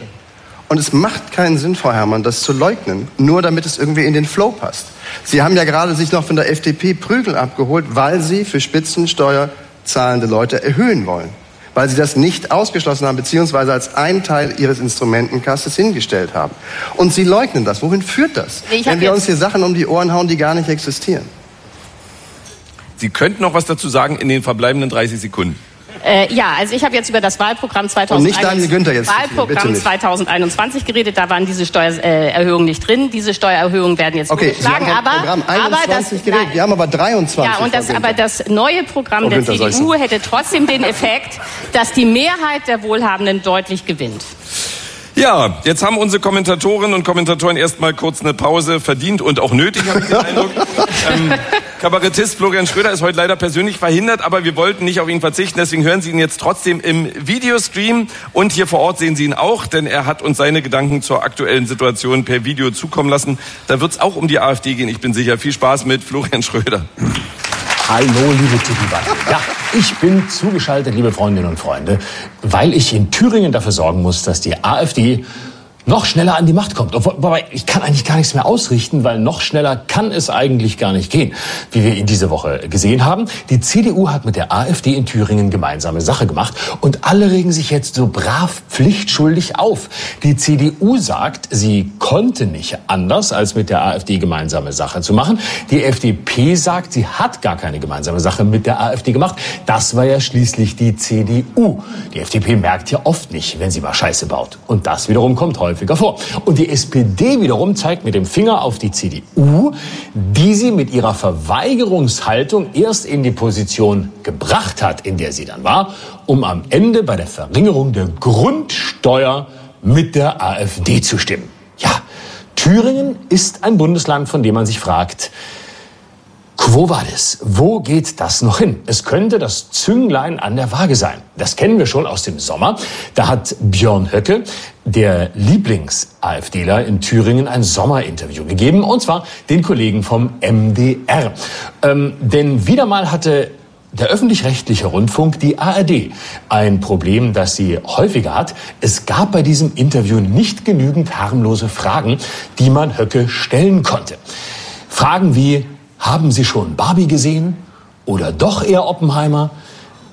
Und es macht keinen Sinn, Frau Herrmann, das zu leugnen, nur damit es irgendwie in den Flow passt. Sie haben ja gerade sich noch von der FDP Prügel abgeholt, weil Sie für Spitzensteuer zahlende Leute erhöhen wollen. Weil Sie das nicht ausgeschlossen haben, beziehungsweise als ein Teil Ihres Instrumentenkastes hingestellt haben. Und Sie leugnen das. Wohin führt das? Wenn wir uns hier Sachen um die Ohren hauen, die gar nicht existieren. Sie könnten noch was dazu sagen in den verbleibenden 30 Sekunden. Äh, ja, also ich habe jetzt über das Wahlprogramm 2021, Wahlprogramm 2021 geredet. Da waren diese Steuererhöhungen nicht drin. Diese Steuererhöhungen werden jetzt okay, vorgeschlagen. Aber, Programm 21 aber das, geredet. Wir haben aber 23. Ja, und das, aber das neue Programm der CDU hätte trotzdem den Effekt, dass die Mehrheit der Wohlhabenden deutlich gewinnt. Ja, jetzt haben unsere Kommentatorinnen und Kommentatoren erstmal kurz eine Pause verdient und auch nötig, habe ich den Eindruck. ähm, Kabarettist Florian Schröder ist heute leider persönlich verhindert, aber wir wollten nicht auf ihn verzichten, deswegen hören Sie ihn jetzt trotzdem im Videostream und hier vor Ort sehen Sie ihn auch, denn er hat uns seine Gedanken zur aktuellen Situation per Video zukommen lassen. Da wird es auch um die AfD gehen, ich bin sicher. Viel Spaß mit Florian Schröder. Hallo, liebe Tippiband. Ja, ich bin zugeschaltet, liebe Freundinnen und Freunde, weil ich in Thüringen dafür sorgen muss, dass die AfD noch schneller an die Macht kommt. Wobei ich kann eigentlich gar nichts mehr ausrichten, weil noch schneller kann es eigentlich gar nicht gehen, wie wir in dieser Woche gesehen haben. Die CDU hat mit der AfD in Thüringen gemeinsame Sache gemacht und alle regen sich jetzt so brav pflichtschuldig auf. Die CDU sagt, sie konnte nicht anders, als mit der AfD gemeinsame Sache zu machen. Die FDP sagt, sie hat gar keine gemeinsame Sache mit der AfD gemacht. Das war ja schließlich die CDU. Die FDP merkt ja oft nicht, wenn sie mal Scheiße baut. Und das wiederum kommt heute häufiger vor. Und die SPD wiederum zeigt mit dem Finger auf die CDU, die sie mit ihrer Verweigerungshaltung erst in die Position gebracht hat, in der sie dann war, um am Ende bei der Verringerung der Grundsteuer mit der AfD zu stimmen. Ja, Thüringen ist ein Bundesland, von dem man sich fragt, Quo vadis? Wo geht das noch hin? Es könnte das Zünglein an der Waage sein. Das kennen wir schon aus dem Sommer. Da hat Björn Höcke, der Lieblings-AfDler in Thüringen, ein Sommerinterview gegeben. Und zwar den Kollegen vom MDR. Ähm, denn wieder mal hatte der öffentlich-rechtliche Rundfunk, die ARD, ein Problem, das sie häufiger hat. Es gab bei diesem Interview nicht genügend harmlose Fragen, die man Höcke stellen konnte. Fragen wie, haben Sie schon Barbie gesehen? Oder doch eher Oppenheimer?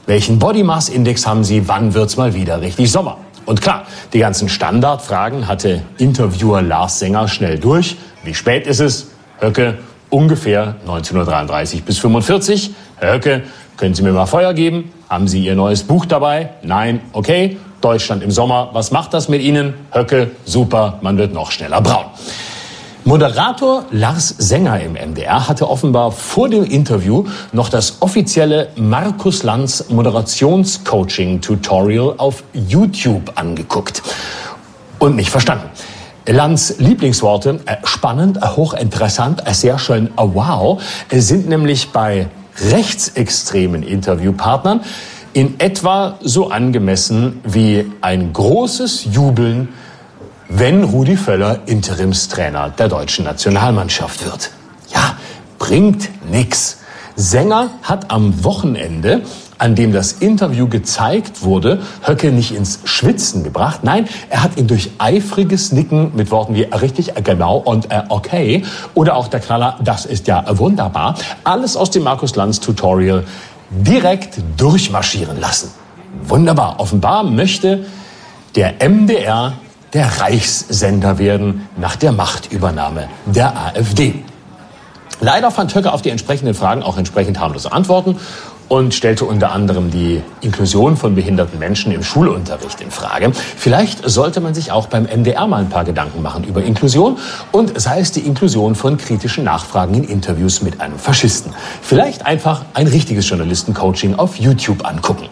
Welchen Body Mass Index haben Sie? Wann wird's mal wieder richtig Sommer? Und klar, die ganzen Standardfragen hatte Interviewer Lars Sänger schnell durch. Wie spät ist es? Höcke, ungefähr 1933 bis 45. Herr Höcke, können Sie mir mal Feuer geben? Haben Sie Ihr neues Buch dabei? Nein, okay. Deutschland im Sommer, was macht das mit Ihnen? Höcke, super, man wird noch schneller braun. Moderator Lars Sänger im MDR hatte offenbar vor dem Interview noch das offizielle Markus Lanz Moderationscoaching-Tutorial auf YouTube angeguckt und nicht verstanden. Lanz Lieblingsworte, äh, spannend, äh, hochinteressant, äh, sehr schön, wow, sind nämlich bei rechtsextremen Interviewpartnern in etwa so angemessen wie ein großes Jubeln wenn Rudi Völler Interimstrainer der deutschen Nationalmannschaft wird. Ja, bringt nix. Sänger hat am Wochenende, an dem das Interview gezeigt wurde, Höcke nicht ins Schwitzen gebracht. Nein, er hat ihn durch eifriges Nicken mit Worten wie richtig, äh, genau und äh, okay oder auch der Knaller, das ist ja wunderbar, alles aus dem Markus Lanz Tutorial direkt durchmarschieren lassen. Wunderbar. Offenbar möchte der MDR der Reichssender werden nach der Machtübernahme der AfD. Leider fand Höcke auf die entsprechenden Fragen auch entsprechend harmlose Antworten und stellte unter anderem die Inklusion von behinderten Menschen im Schulunterricht in Frage. Vielleicht sollte man sich auch beim MDR mal ein paar Gedanken machen über Inklusion und sei es die Inklusion von kritischen Nachfragen in Interviews mit einem Faschisten. Vielleicht einfach ein richtiges Journalistencoaching auf YouTube angucken.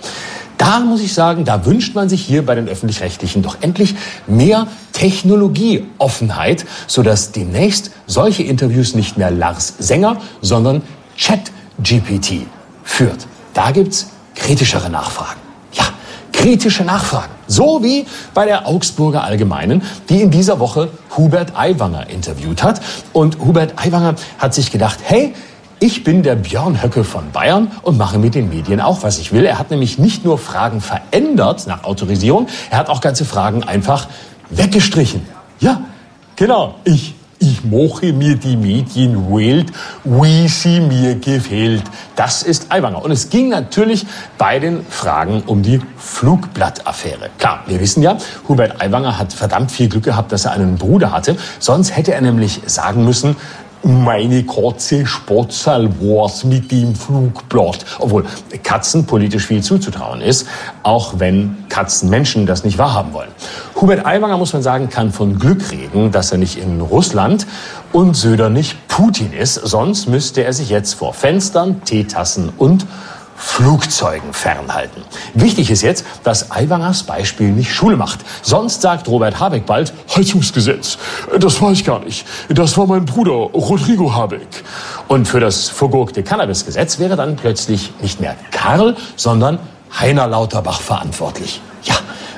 Da muss ich sagen, da wünscht man sich hier bei den öffentlich-rechtlichen doch endlich mehr Technologieoffenheit, sodass demnächst solche Interviews nicht mehr Lars Sänger, sondern ChatGPT führt. Da gibt's kritischere Nachfragen. Ja, kritische Nachfragen. So wie bei der Augsburger Allgemeinen, die in dieser Woche Hubert Aiwanger interviewt hat. Und Hubert Aiwanger hat sich gedacht, hey, ich bin der Björn Höcke von Bayern und mache mit den Medien auch, was ich will. Er hat nämlich nicht nur Fragen verändert nach Autorisierung, er hat auch ganze Fragen einfach weggestrichen. Ja, genau, ich ich mache mir die Medienwelt, wie sie mir gefällt. Das ist Aiwanger. Und es ging natürlich bei den Fragen um die Flugblattaffäre. Klar, wir wissen ja, Hubert Aiwanger hat verdammt viel Glück gehabt, dass er einen Bruder hatte. Sonst hätte er nämlich sagen müssen, meine Katze Spotzel war's mit dem Flugblatt. Obwohl Katzen politisch viel zuzutrauen ist, auch wenn Katzen Menschen das nicht wahrhaben wollen. Hubert Aiwanger, muss man sagen, kann von Glück reden, dass er nicht in Russland und Söder nicht Putin ist. Sonst müsste er sich jetzt vor Fenstern, Teetassen und Flugzeugen fernhalten. Wichtig ist jetzt, dass Aiwangers Beispiel nicht Schule macht. Sonst sagt Robert Habeck bald, Heizungsgesetz, das war ich gar nicht. Das war mein Bruder Rodrigo Habeck. Und für das vergurkte Cannabisgesetz wäre dann plötzlich nicht mehr Karl, sondern Heiner Lauterbach verantwortlich.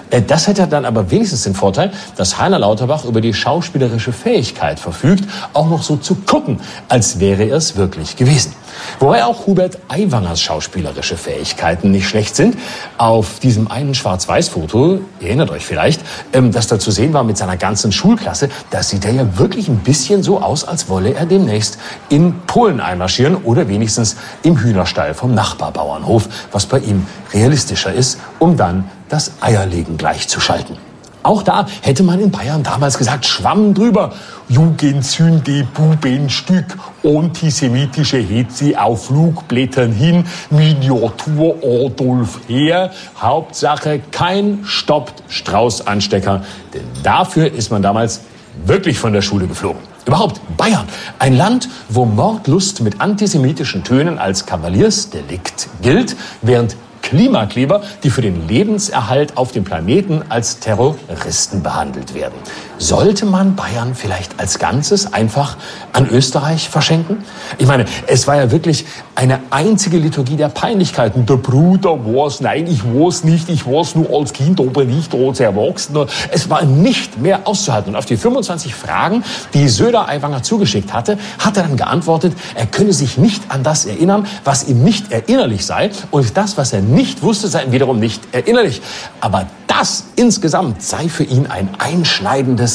Äh, das hätte dann aber wenigstens den Vorteil, dass Heiner Lauterbach über die schauspielerische Fähigkeit verfügt, auch noch so zu gucken, als wäre er es wirklich gewesen. Wobei auch Hubert Aiwangers schauspielerische Fähigkeiten nicht schlecht sind. Auf diesem einen Schwarz-Weiß-Foto, ihr erinnert euch vielleicht, ähm, das da zu sehen war mit seiner ganzen Schulklasse, da sieht er ja wirklich ein bisschen so aus, als wolle er demnächst in Polen einmarschieren oder wenigstens im Hühnerstall vom Nachbarbauernhof, was bei ihm realistischer ist, um dann das Eierlegen gleichzuschalten. Auch da hätte man in Bayern damals gesagt, Schwamm drüber. Jugendsünde, Bubenstück, antisemitische Hetze auf Flugblättern hin, Miniatur Adolf her. Hauptsache kein stoppt Strauß-Anstecker, denn dafür ist man damals wirklich von der Schule geflogen. Überhaupt Bayern, ein Land, wo Mordlust mit antisemitischen Tönen als Kavaliersdelikt gilt, während Klimakleber, die für den Lebenserhalt auf dem Planeten als Terroristen behandelt werden. Sollte man Bayern vielleicht als Ganzes einfach an Österreich verschenken? Ich meine, es war ja wirklich eine einzige Liturgie der Peinlichkeiten. Der Bruder war's, nein, ich war's nicht, ich war's nur als Kind, aber nicht als Erwachsener. Es war nicht mehr auszuhalten. Und auf die 25 Fragen, die Söder Aiwanger zugeschickt hatte, hat er dann geantwortet, er könne sich nicht an das erinnern, was ihm nicht erinnerlich sei. Und das, was er nicht wusste, sei ihm wiederum nicht erinnerlich. Aber das insgesamt sei für ihn ein einschneidendes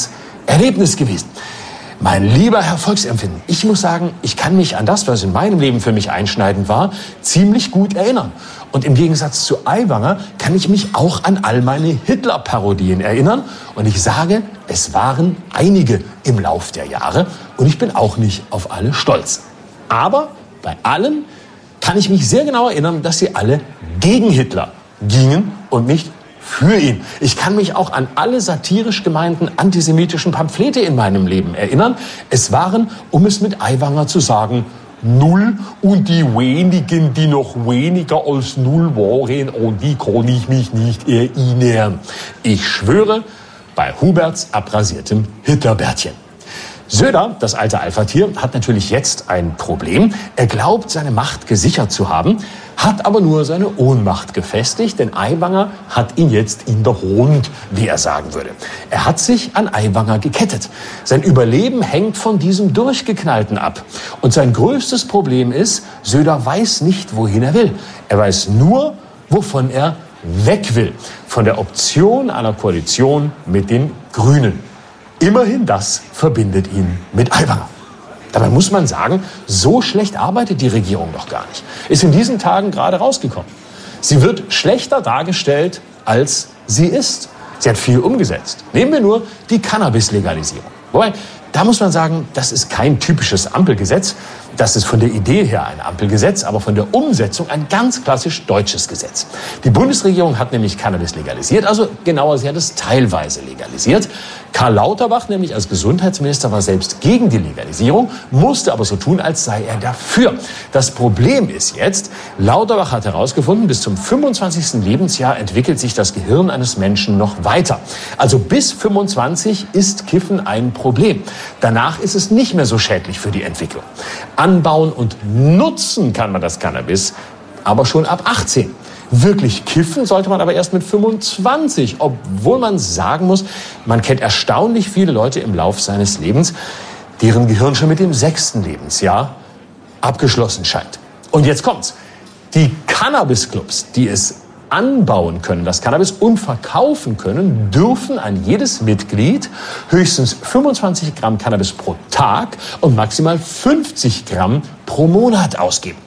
Erlebnis gewesen. Mein lieber Herr Volksempfinden, ich muss sagen, ich kann mich an das, was in meinem Leben für mich einschneidend war, ziemlich gut erinnern. Und im Gegensatz zu Aiwanger kann ich mich auch an all meine Hitler-Parodien erinnern. Und ich sage, es waren einige im Lauf der Jahre. Und ich bin auch nicht auf alle stolz. Aber bei allen kann ich mich sehr genau erinnern, dass sie alle gegen Hitler gingen und nicht für ihn. Ich kann mich auch an alle satirisch gemeinten antisemitischen Pamphlete in meinem Leben erinnern. Es waren, um es mit Aiwanger zu sagen, null und die wenigen, die noch weniger als null waren, an die kann ich mich nicht erinnern. Ich schwöre, bei Huberts abrasiertem Hitlerbärtchen. Söder, das alte Alpha-Tier, hat natürlich jetzt ein Problem. Er glaubt, seine Macht gesichert zu haben, hat aber nur seine Ohnmacht gefestigt, denn Aiwanger hat ihn jetzt in der Hund, wie er sagen würde. Er hat sich an Aiwanger gekettet. Sein Überleben hängt von diesem Durchgeknallten ab. Und sein größtes Problem ist, Söder weiß nicht, wohin er will. Er weiß nur, wovon er weg will. Von der Option einer Koalition mit den Grünen. Immerhin das verbindet ihn mit Aiwanger. Dabei muss man sagen, so schlecht arbeitet die Regierung doch gar nicht. Ist in diesen Tagen gerade rausgekommen. Sie wird schlechter dargestellt, als sie ist. Sie hat viel umgesetzt. Nehmen wir nur die Cannabis-Legalisierung. Wobei, da muss man sagen, das ist kein typisches Ampelgesetz. Das ist von der Idee her ein Ampelgesetz, aber von der Umsetzung ein ganz klassisch deutsches Gesetz. Die Bundesregierung hat nämlich Cannabis legalisiert, also genauer, sie hat es teilweise legalisiert. Karl Lauterbach, nämlich als Gesundheitsminister, war selbst gegen die Legalisierung, musste aber so tun, als sei er dafür. Das Problem ist jetzt, Lauterbach hat herausgefunden, bis zum 25. Lebensjahr entwickelt sich das Gehirn eines Menschen noch weiter. Also bis 25 ist Kiffen ein Problem. Danach ist es nicht mehr so schädlich für die Entwicklung. Anbauen und nutzen kann man das Cannabis aber schon ab 18. Wirklich kiffen sollte man aber erst mit 25, obwohl man sagen muss, man kennt erstaunlich viele Leute im Lauf seines Lebens, deren Gehirn schon mit dem sechsten Lebensjahr abgeschlossen scheint. Und jetzt kommt's. Die Cannabis-Clubs, die es anbauen können, das Cannabis und verkaufen können, dürfen an jedes Mitglied höchstens 25 Gramm Cannabis pro Tag und maximal 50 Gramm pro Monat ausgeben.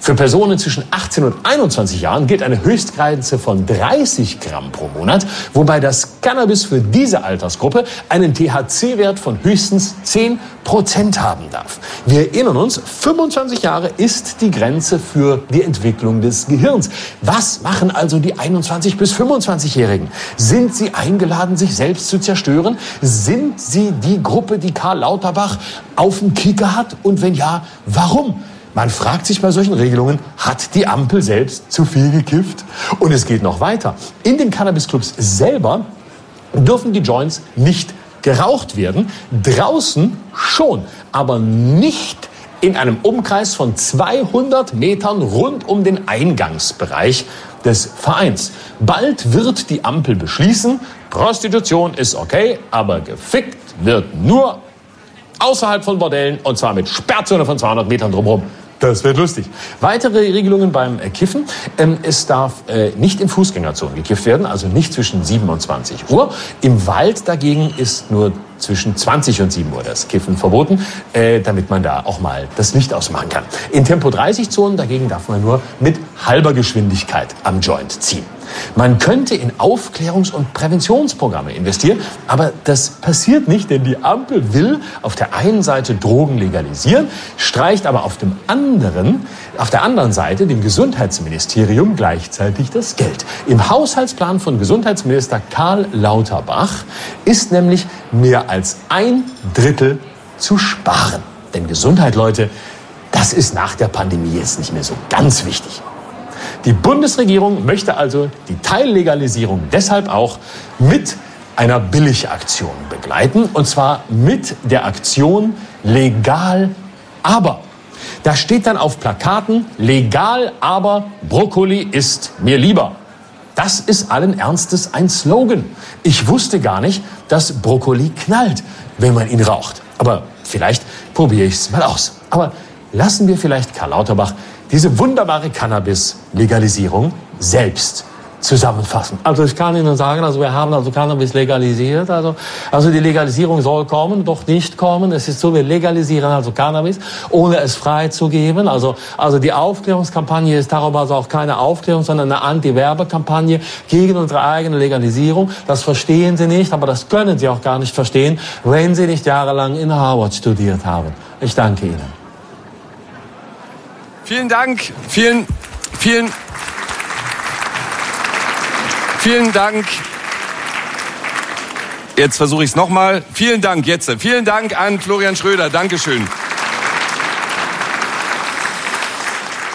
Für Personen zwischen 18 und 21 Jahren gilt eine Höchstgrenze von 30 Gramm pro Monat, wobei das Cannabis für diese Altersgruppe einen THC-Wert von höchstens 10 Prozent haben darf. Wir erinnern uns, 25 Jahre ist die Grenze für die Entwicklung des Gehirns. Was machen also die 21 bis 25-Jährigen? Sind sie eingeladen, sich selbst zu zerstören? Sind sie die Gruppe, die Karl Lauterbach auf dem Kicker hat? Und wenn ja, warum? Man fragt sich bei solchen Regelungen, hat die Ampel selbst zu viel gekifft? Und es geht noch weiter. In den Cannabisclubs selber dürfen die Joints nicht geraucht werden, draußen schon, aber nicht in einem Umkreis von 200 Metern rund um den Eingangsbereich des Vereins. Bald wird die Ampel beschließen, Prostitution ist okay, aber gefickt wird nur außerhalb von Bordellen und zwar mit Sperrzone von 200 Metern drumherum. Das wird lustig. Weitere Regelungen beim äh, Kiffen. Ähm, es darf äh, nicht in Fußgängerzonen gekifft werden, also nicht zwischen 7 und 20 Uhr. Im Wald dagegen ist nur zwischen 20 und 7 Uhr das Kiffen verboten, äh, damit man da auch mal das Licht ausmachen kann. In Tempo 30 Zonen dagegen darf man nur mit halber Geschwindigkeit am Joint ziehen. Man könnte in Aufklärungs- und Präventionsprogramme investieren, aber das passiert nicht, denn die Ampel will auf der einen Seite Drogen legalisieren, streicht aber auf dem anderen, auf der anderen Seite dem Gesundheitsministerium gleichzeitig das Geld. Im Haushaltsplan von Gesundheitsminister Karl Lauterbach ist nämlich mehr als ein Drittel zu sparen. Denn Gesundheit, Leute, das ist nach der Pandemie jetzt nicht mehr so ganz wichtig. Die Bundesregierung möchte also die Teillegalisierung deshalb auch mit einer Billigaktion begleiten. Und zwar mit der Aktion Legal aber. Da steht dann auf Plakaten, legal aber Brokkoli ist mir lieber. Das ist allen Ernstes ein Slogan. Ich wusste gar nicht, dass Brokkoli knallt, wenn man ihn raucht. Aber vielleicht probiere ich es mal aus. Aber lassen wir vielleicht Karl Lauterbach diese wunderbare Cannabis-Legalisierung selbst zusammenfassen. Also ich kann Ihnen sagen, also wir haben also Cannabis legalisiert, also, also die Legalisierung soll kommen, doch nicht kommen. Es ist so, wir legalisieren also Cannabis, ohne es freizugeben. Also, also die Aufklärungskampagne ist darum also auch keine Aufklärung, sondern eine Anti-Werbekampagne gegen unsere eigene Legalisierung. Das verstehen Sie nicht, aber das können Sie auch gar nicht verstehen, wenn Sie nicht jahrelang in Harvard studiert haben. Ich danke Ihnen. Vielen Dank, vielen, vielen, vielen Dank. Jetzt versuche ich es nochmal. Vielen Dank, jetzt. Vielen Dank an Florian Schröder. Dankeschön.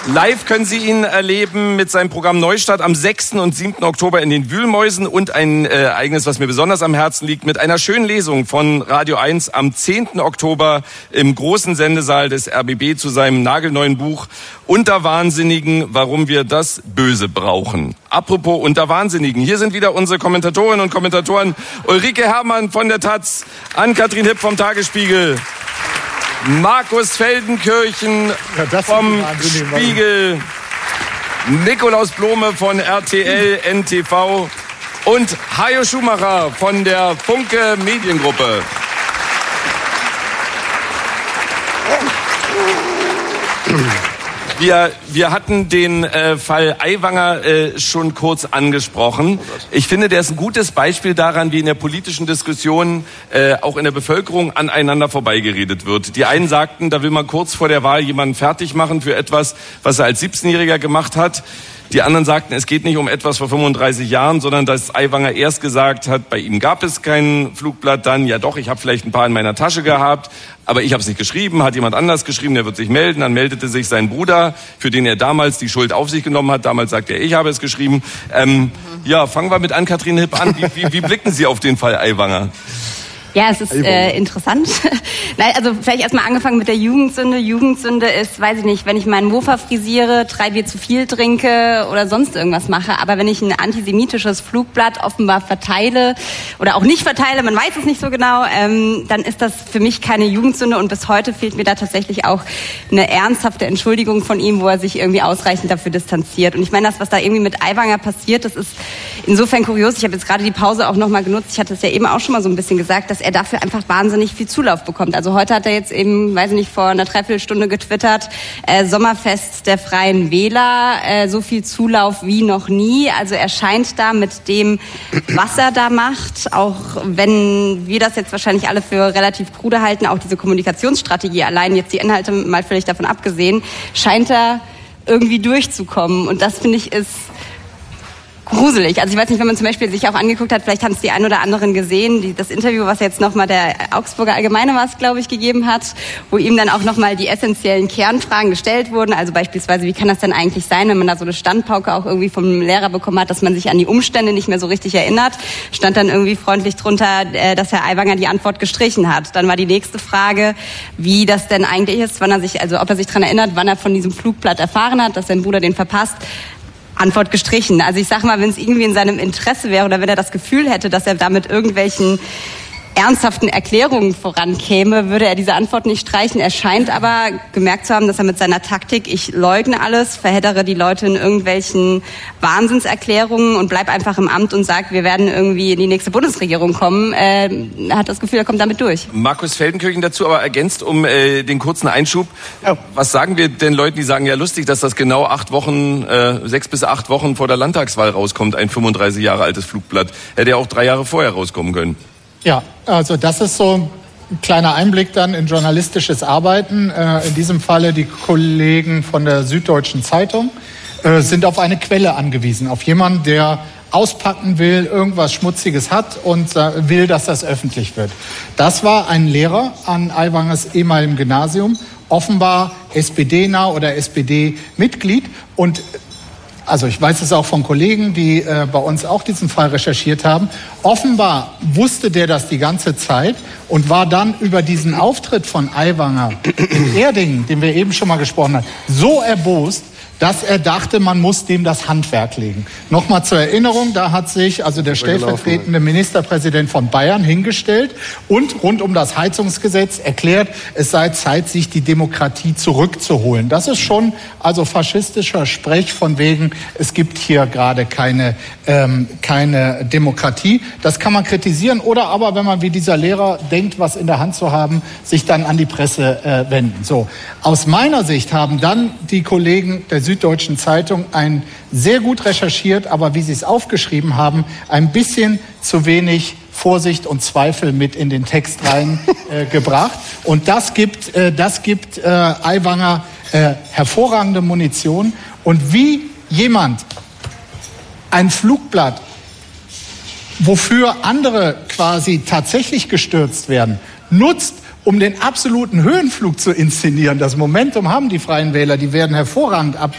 Live können Sie ihn erleben mit seinem Programm Neustart am 6. und 7. Oktober in den Wühlmäusen und ein äh, Ereignis, was mir besonders am Herzen liegt, mit einer schönen Lesung von Radio 1 am 10. Oktober im großen Sendesaal des RBB zu seinem nagelneuen Buch Unter Wahnsinnigen, warum wir das Böse brauchen. Apropos unter Wahnsinnigen, hier sind wieder unsere Kommentatorinnen und Kommentatoren Ulrike Herrmann von der Taz, Ann-Kathrin Hipp vom Tagesspiegel, Markus Feldenkirchen Ja, vom Spiegel, Nikolaus Blome von RTL NTV und Hajo Schumacher von der Funke Mediengruppe. Wir, wir hatten den äh, Fall Aiwanger äh, schon kurz angesprochen. Ich finde, der ist ein gutes Beispiel daran, wie in der politischen Diskussion äh, auch in der Bevölkerung aneinander vorbeigeredet wird. Die einen sagten, da will man kurz vor der Wahl jemanden fertig machen für etwas, was er als 17-Jähriger gemacht hat. Die anderen sagten, es geht nicht um etwas vor 35 Jahren, sondern dass Aiwanger erst gesagt hat, bei ihm gab es kein Flugblatt, dann ja doch, ich habe vielleicht ein paar in meiner Tasche gehabt, aber ich habe es nicht geschrieben, hat jemand anders geschrieben, der wird sich melden. Dann meldete sich sein Bruder, für den er damals die Schuld auf sich genommen hat. Damals sagte er, ich habe es geschrieben. Ähm, ja, fangen wir mit Ann-Kathrin Hipp an. Wie, wie, wie blicken Sie auf den Fall Aiwanger? Ja, es ist äh, interessant. Nein, also vielleicht erstmal angefangen mit der Jugendsünde. Jugendsünde ist, weiß ich nicht, wenn ich meinen Mofa frisiere, drei Bier zu viel trinke oder sonst irgendwas mache. Aber wenn ich ein antisemitisches Flugblatt offenbar verteile oder auch nicht verteile, man weiß es nicht so genau, ähm, dann ist das für mich keine Jugendsünde. Und bis heute fehlt mir da tatsächlich auch eine ernsthafte Entschuldigung von ihm, wo er sich irgendwie ausreichend dafür distanziert. Und ich meine, das, was da irgendwie mit Aiwanger passiert, das ist insofern kurios. Ich habe jetzt gerade die Pause auch nochmal genutzt. Ich hatte es ja eben auch schon mal so ein bisschen gesagt, dass er dafür einfach wahnsinnig viel Zulauf bekommt. Also heute hat er jetzt eben, weiß ich nicht, vor einer Dreiviertelstunde getwittert, äh, Sommerfest der Freien Wähler, äh, so viel Zulauf wie noch nie. Also er scheint da mit dem, was er da macht, auch wenn wir das jetzt wahrscheinlich alle für relativ krude halten, auch diese Kommunikationsstrategie allein, jetzt die Inhalte mal völlig davon abgesehen, scheint er irgendwie durchzukommen. Und das finde ich ist gruselig. Also ich weiß nicht, wenn man zum Beispiel sich auch angeguckt hat, vielleicht haben es die ein oder anderen gesehen, die, das Interview, was jetzt nochmal der Augsburger Allgemeine was, glaube ich, gegeben hat, wo ihm dann auch nochmal die essentiellen Kernfragen gestellt wurden. Also beispielsweise, wie kann das denn eigentlich sein, wenn man da so eine Standpauke auch irgendwie vom Lehrer bekommen hat, dass man sich an die Umstände nicht mehr so richtig erinnert? Stand dann irgendwie freundlich drunter, äh, dass Herr Aiwanger die Antwort gestrichen hat. Dann war die nächste Frage, wie das denn eigentlich ist, wann er sich, also ob er sich daran erinnert, wann er von diesem Flugblatt erfahren hat, dass sein Bruder den verpasst. Antwort gestrichen. Also ich sag mal, wenn es irgendwie in seinem Interesse wäre oder wenn er das Gefühl hätte, dass er damit irgendwelchen ernsthaften Erklärungen vorankäme, würde er diese Antwort nicht streichen. Er scheint aber gemerkt zu haben, dass er mit seiner Taktik, ich leugne alles, verheddere die Leute in irgendwelchen Wahnsinnserklärungen und bleib einfach im Amt und sagt, wir werden irgendwie in die nächste Bundesregierung kommen, äh, hat das Gefühl, er kommt damit durch. Markus Feldenkirchen dazu aber ergänzt um äh, den kurzen Einschub. Ja. Was sagen wir den Leuten, die sagen, ja lustig, dass das genau acht Wochen, äh, sechs bis acht Wochen vor der Landtagswahl rauskommt, ein 35 Jahre altes Flugblatt. Hätte ja auch drei Jahre vorher rauskommen können. Ja, also das ist so ein kleiner Einblick dann in journalistisches Arbeiten. Äh, in diesem Falle die Kollegen von der Süddeutschen Zeitung äh, sind auf eine Quelle angewiesen, auf jemanden, der auspacken will, irgendwas Schmutziges hat und äh, will, dass das öffentlich wird. Das war ein Lehrer an Aiwangers ehemaligem Gymnasium, offenbar SPD-nah oder SPD-Mitglied und also ich weiß es auch von Kollegen, die äh, bei uns auch diesen Fall recherchiert haben, offenbar wusste der das die ganze Zeit und war dann über diesen Auftritt von Aiwanger in Erdingen, den wir eben schon mal gesprochen haben, so erbost, dass er dachte, man muss dem das Handwerk legen. Nochmal zur Erinnerung, da hat sich also der stellvertretende Ministerpräsident von Bayern hingestellt und rund um das Heizungsgesetz erklärt, es sei Zeit, sich die Demokratie zurückzuholen. Das ist schon also faschistischer Sprech von wegen, es gibt hier gerade keine, ähm, keine Demokratie. Das kann man kritisieren oder aber, wenn man wie dieser Lehrer denkt, was in der Hand zu haben, sich dann an die Presse äh, wenden. So. Aus meiner Sicht haben dann die Kollegen der Süddeutschen Zeitung ein sehr gut recherchiert, aber wie Sie es aufgeschrieben haben, ein bisschen zu wenig Vorsicht und Zweifel mit in den Text reingebracht. Äh, und das gibt, äh, das gibt äh, Aiwanger äh, hervorragende Munition. Und wie jemand ein Flugblatt, wofür andere quasi tatsächlich gestürzt werden, nutzt, um den absoluten Höhenflug zu inszenieren. Das Momentum haben die Freien Wähler, die werden hervorragend ab.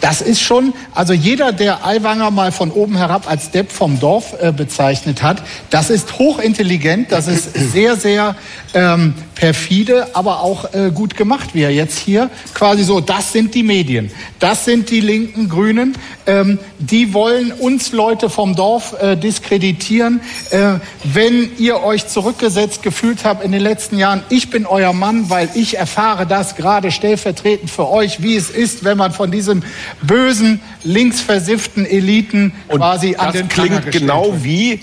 Das ist schon, also jeder, der Aiwanger mal von oben herab als Depp vom Dorf äh, bezeichnet hat, das ist hochintelligent, das ist sehr, sehr ähm, perfide, aber auch äh, gut gemacht, wie er jetzt hier quasi so, das sind die Medien, das sind die linken Grünen, ähm, die wollen uns Leute vom Dorf äh, diskreditieren. Äh, wenn ihr euch zurückgesetzt gefühlt habt in den letzten Jahren, ich bin euer Mann, weil ich erfahre das gerade stellvertretend für euch, wie es ist, wenn man von diesem bösen, linksversifften Eliten Und quasi an das den klingt Pranger gestellt genau wird. wie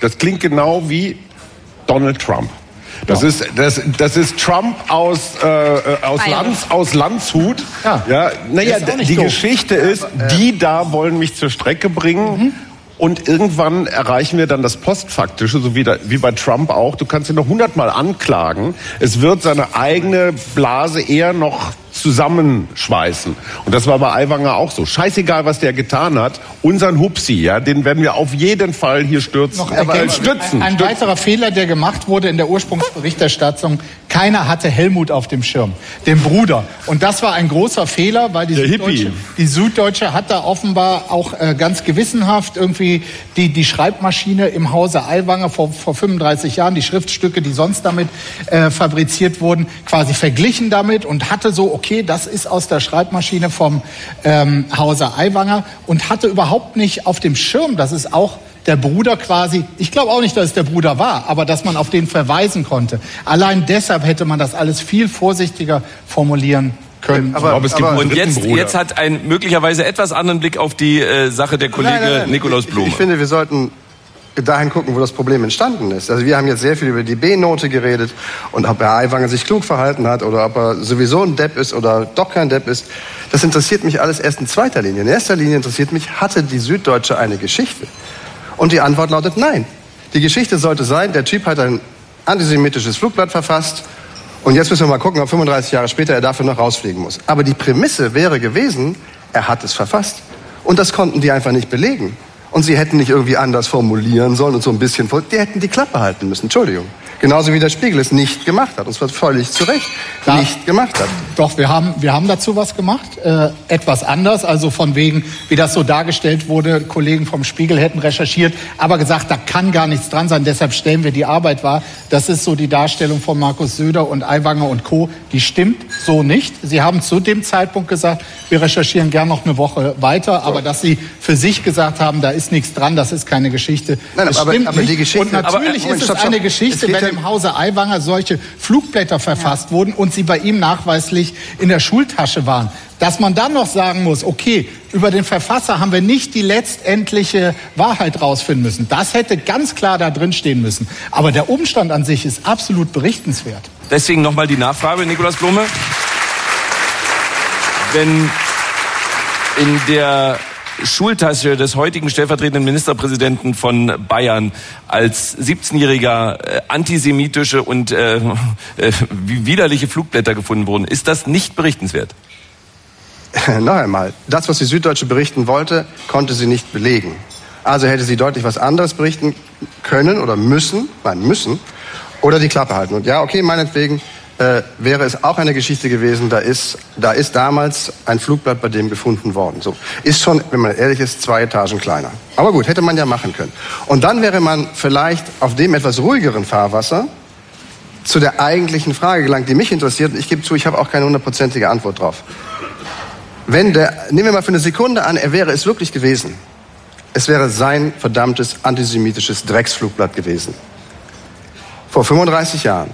das klingt genau wie Donald Trump. Das, Ja. ist, das, das ist Trump aus, äh, äh, aus. Lands, aus Landshut. Ja. Ja, naja, die doof. Geschichte ist, die da wollen mich zur Strecke bringen. Und irgendwann erreichen wir dann das Postfaktische, so wie, da, wie bei Trump auch. Du kannst ihn noch hundertmal anklagen. Es wird seine eigene Blase eher noch zusammenschweißen. Und das war bei Aiwanger auch so. Scheißegal, was der getan hat. Unseren Hupsi, ja, den werden wir auf jeden Fall hier stürzen. Noch äh, ergänzend, stützen. Ein, ein stützen. weiterer Fehler, der gemacht wurde in der Ursprungsberichterstattung, keiner hatte Helmut auf dem Schirm, den Bruder. Und das war ein großer Fehler, weil die Der Süddeutsche, Hippie. die Süddeutsche hat da offenbar auch äh, ganz gewissenhaft irgendwie die, die Schreibmaschine im Hause Aiwanger vor, vor 35 Jahren, die Schriftstücke, die sonst damit äh, fabriziert wurden, quasi verglichen damit und hatte so, okay, das ist aus der Schreibmaschine vom ähm, Hause Aiwanger und hatte überhaupt nicht auf dem Schirm, dass es auch der Bruder quasi, ich glaube auch nicht, dass es der Bruder war, aber dass man auf den verweisen konnte. Allein deshalb hätte man das alles viel vorsichtiger formulieren können. Aber- glaube, es gibt aber- Und jetzt, jetzt hat ein möglicherweise etwas anderen Blick auf die äh, Sache der Kollege Nein, nein, nein. Nikolaus Ich- Blum. Ich, finde, wir sollten dahin gucken, wo das Problem entstanden ist. Also wir haben jetzt sehr viel über die B-Note geredet und ob Herr Aiwanger sich klug verhalten hat oder ob er sowieso ein Depp ist oder doch kein Depp ist. Das interessiert mich alles erst in zweiter Linie. In erster Linie interessiert mich, hatte die Süddeutsche eine Geschichte? Und die Antwort lautet nein. Die Geschichte sollte sein, der Typ hat ein antisemitisches Flugblatt verfasst und jetzt müssen wir mal gucken, ob 35 Jahre später er dafür noch rausfliegen muss. Aber die Prämisse wäre gewesen, er hat es verfasst. Und das konnten die einfach nicht belegen. Und sie hätten nicht irgendwie anders formulieren sollen und so ein bisschen, die hätten die Klappe halten müssen. Entschuldigung. Genauso wie der Spiegel es nicht gemacht hat. Und zwar völlig zu Recht Ja. nicht gemacht hat. Doch, wir haben, wir haben dazu was gemacht. Äh, etwas anders, also von wegen, wie das so dargestellt wurde, Kollegen vom Spiegel hätten recherchiert, aber gesagt, da kann gar nichts dran sein, deshalb stellen wir die Arbeit wahr. Das ist so die Darstellung von Markus Söder und Aiwanger und Co. Die stimmt so nicht. Sie haben zu dem Zeitpunkt gesagt, wir recherchieren gern noch eine Woche weiter, aber dass Sie für sich gesagt haben, da ist nichts dran, das ist keine Geschichte. Nein, das aber- stimmt aber die nicht. Geschichte- und natürlich aber, äh, Moment, ist stopp, es eine stopp. Es Geschichte, geht wenn im Hause Aiwanger solche Flugblätter verfasst wurden und sie bei ihm nachweislich in der Schultasche waren. Dass man dann noch sagen muss, okay, über den Verfasser haben wir nicht die letztendliche Wahrheit rausfinden müssen. Das hätte ganz klar da drin stehen müssen. Aber der Umstand an sich ist absolut berichtenswert. Deswegen nochmal die Nachfrage, Nikolaus Blume. Wenn in der Schultasche des heutigen stellvertretenden Ministerpräsidenten von Bayern als 17-jähriger äh, antisemitische und äh, äh, widerliche Flugblätter gefunden wurden, ist das nicht berichtenswert? Noch einmal, das, was die Süddeutsche berichten wollte, konnte sie nicht belegen. Also hätte sie deutlich was anderes berichten können oder müssen, nein, müssen, oder die Klappe halten. Und ja, okay, meinetwegen äh, wäre es auch eine Geschichte gewesen, da ist, da ist damals ein Flugblatt bei dem gefunden worden. So. Ist schon, wenn man ehrlich ist, zwei Etagen kleiner. Aber gut, hätte man ja machen können. Und dann wäre man vielleicht auf dem etwas ruhigeren Fahrwasser zu der eigentlichen Frage gelangt, die mich interessiert. Und ich gebe zu, ich habe auch keine hundertprozentige Antwort drauf. Wenn der, nehmen wir mal für eine Sekunde an, er wäre es wirklich gewesen. Es wäre sein verdammtes antisemitisches Drecksflugblatt gewesen. Vor 35 Jahren.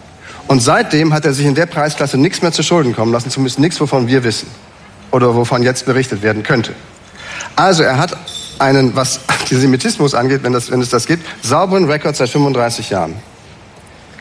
Und seitdem hat er sich in der Preisklasse nichts mehr zu Schulden kommen lassen, zumindest nichts, wovon wir wissen. Oder wovon jetzt berichtet werden könnte. Also er hat einen, was Antisemitismus angeht, wenn, das, wenn es das gibt, sauberen Rekord seit 35 Jahren.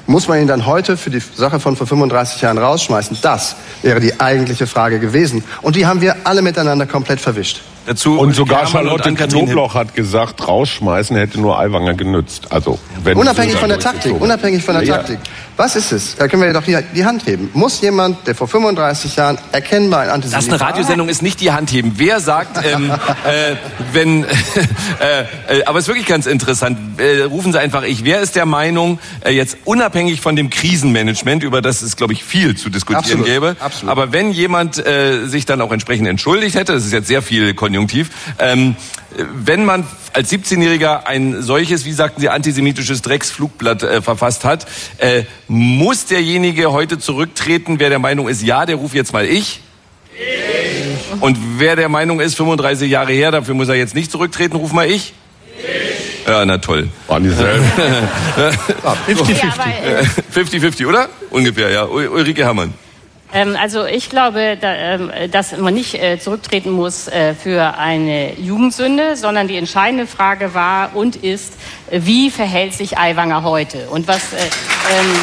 Muss man ihn dann heute für die Sache von vor 35 Jahren rausschmeißen? Das wäre die eigentliche Frage gewesen. Und die haben wir alle miteinander komplett verwischt. Dazu Und sogar Charlotte Ann-Kathrin Knobloch hat gesagt, rausschmeißen hätte nur Aiwanger genützt. Also, wenn Unabhängig von der Taktik, unabhängig von der Ja. Taktik. Was ist es? Da können wir doch hier die Hand heben. Muss jemand, der vor 35 Jahren erkennbar ein Das Antisemit ist eine Radiosendung, ist nicht die Hand heben. Wer sagt, ähm, äh, wenn, äh, äh, aber es ist wirklich ganz interessant. Äh, rufen Sie einfach ich. Wer ist der Meinung, äh, jetzt unabhängig von dem Krisenmanagement, über das es, glaube ich, viel zu diskutieren Absolut, gäbe, absolut. aber wenn jemand äh, sich dann auch entsprechend entschuldigt hätte, das ist jetzt sehr viel Konjunktiv, ähm, äh, wenn man als 17-Jähriger ein solches, wie sagten Sie, antisemitisches Drecksflugblatt äh, verfasst hat, äh, muss derjenige heute zurücktreten, wer der Meinung ist, ja, der ruft jetzt mal ich? Und wer der Meinung ist, 35 Jahre her, dafür muss er jetzt nicht zurücktreten, ruf mal ich? Ja, na toll. Waren dieselben. 50-50. Ja, aber, äh, 50-50, oder? Ungefähr, ja. Ul- Ulrike Herrmann. Ähm, also ich glaube, da, äh, dass man nicht äh, zurücktreten muss äh, für eine Jugendsünde, sondern die entscheidende Frage war und ist, wie verhält sich Aiwanger heute? Und was... Äh, ähm,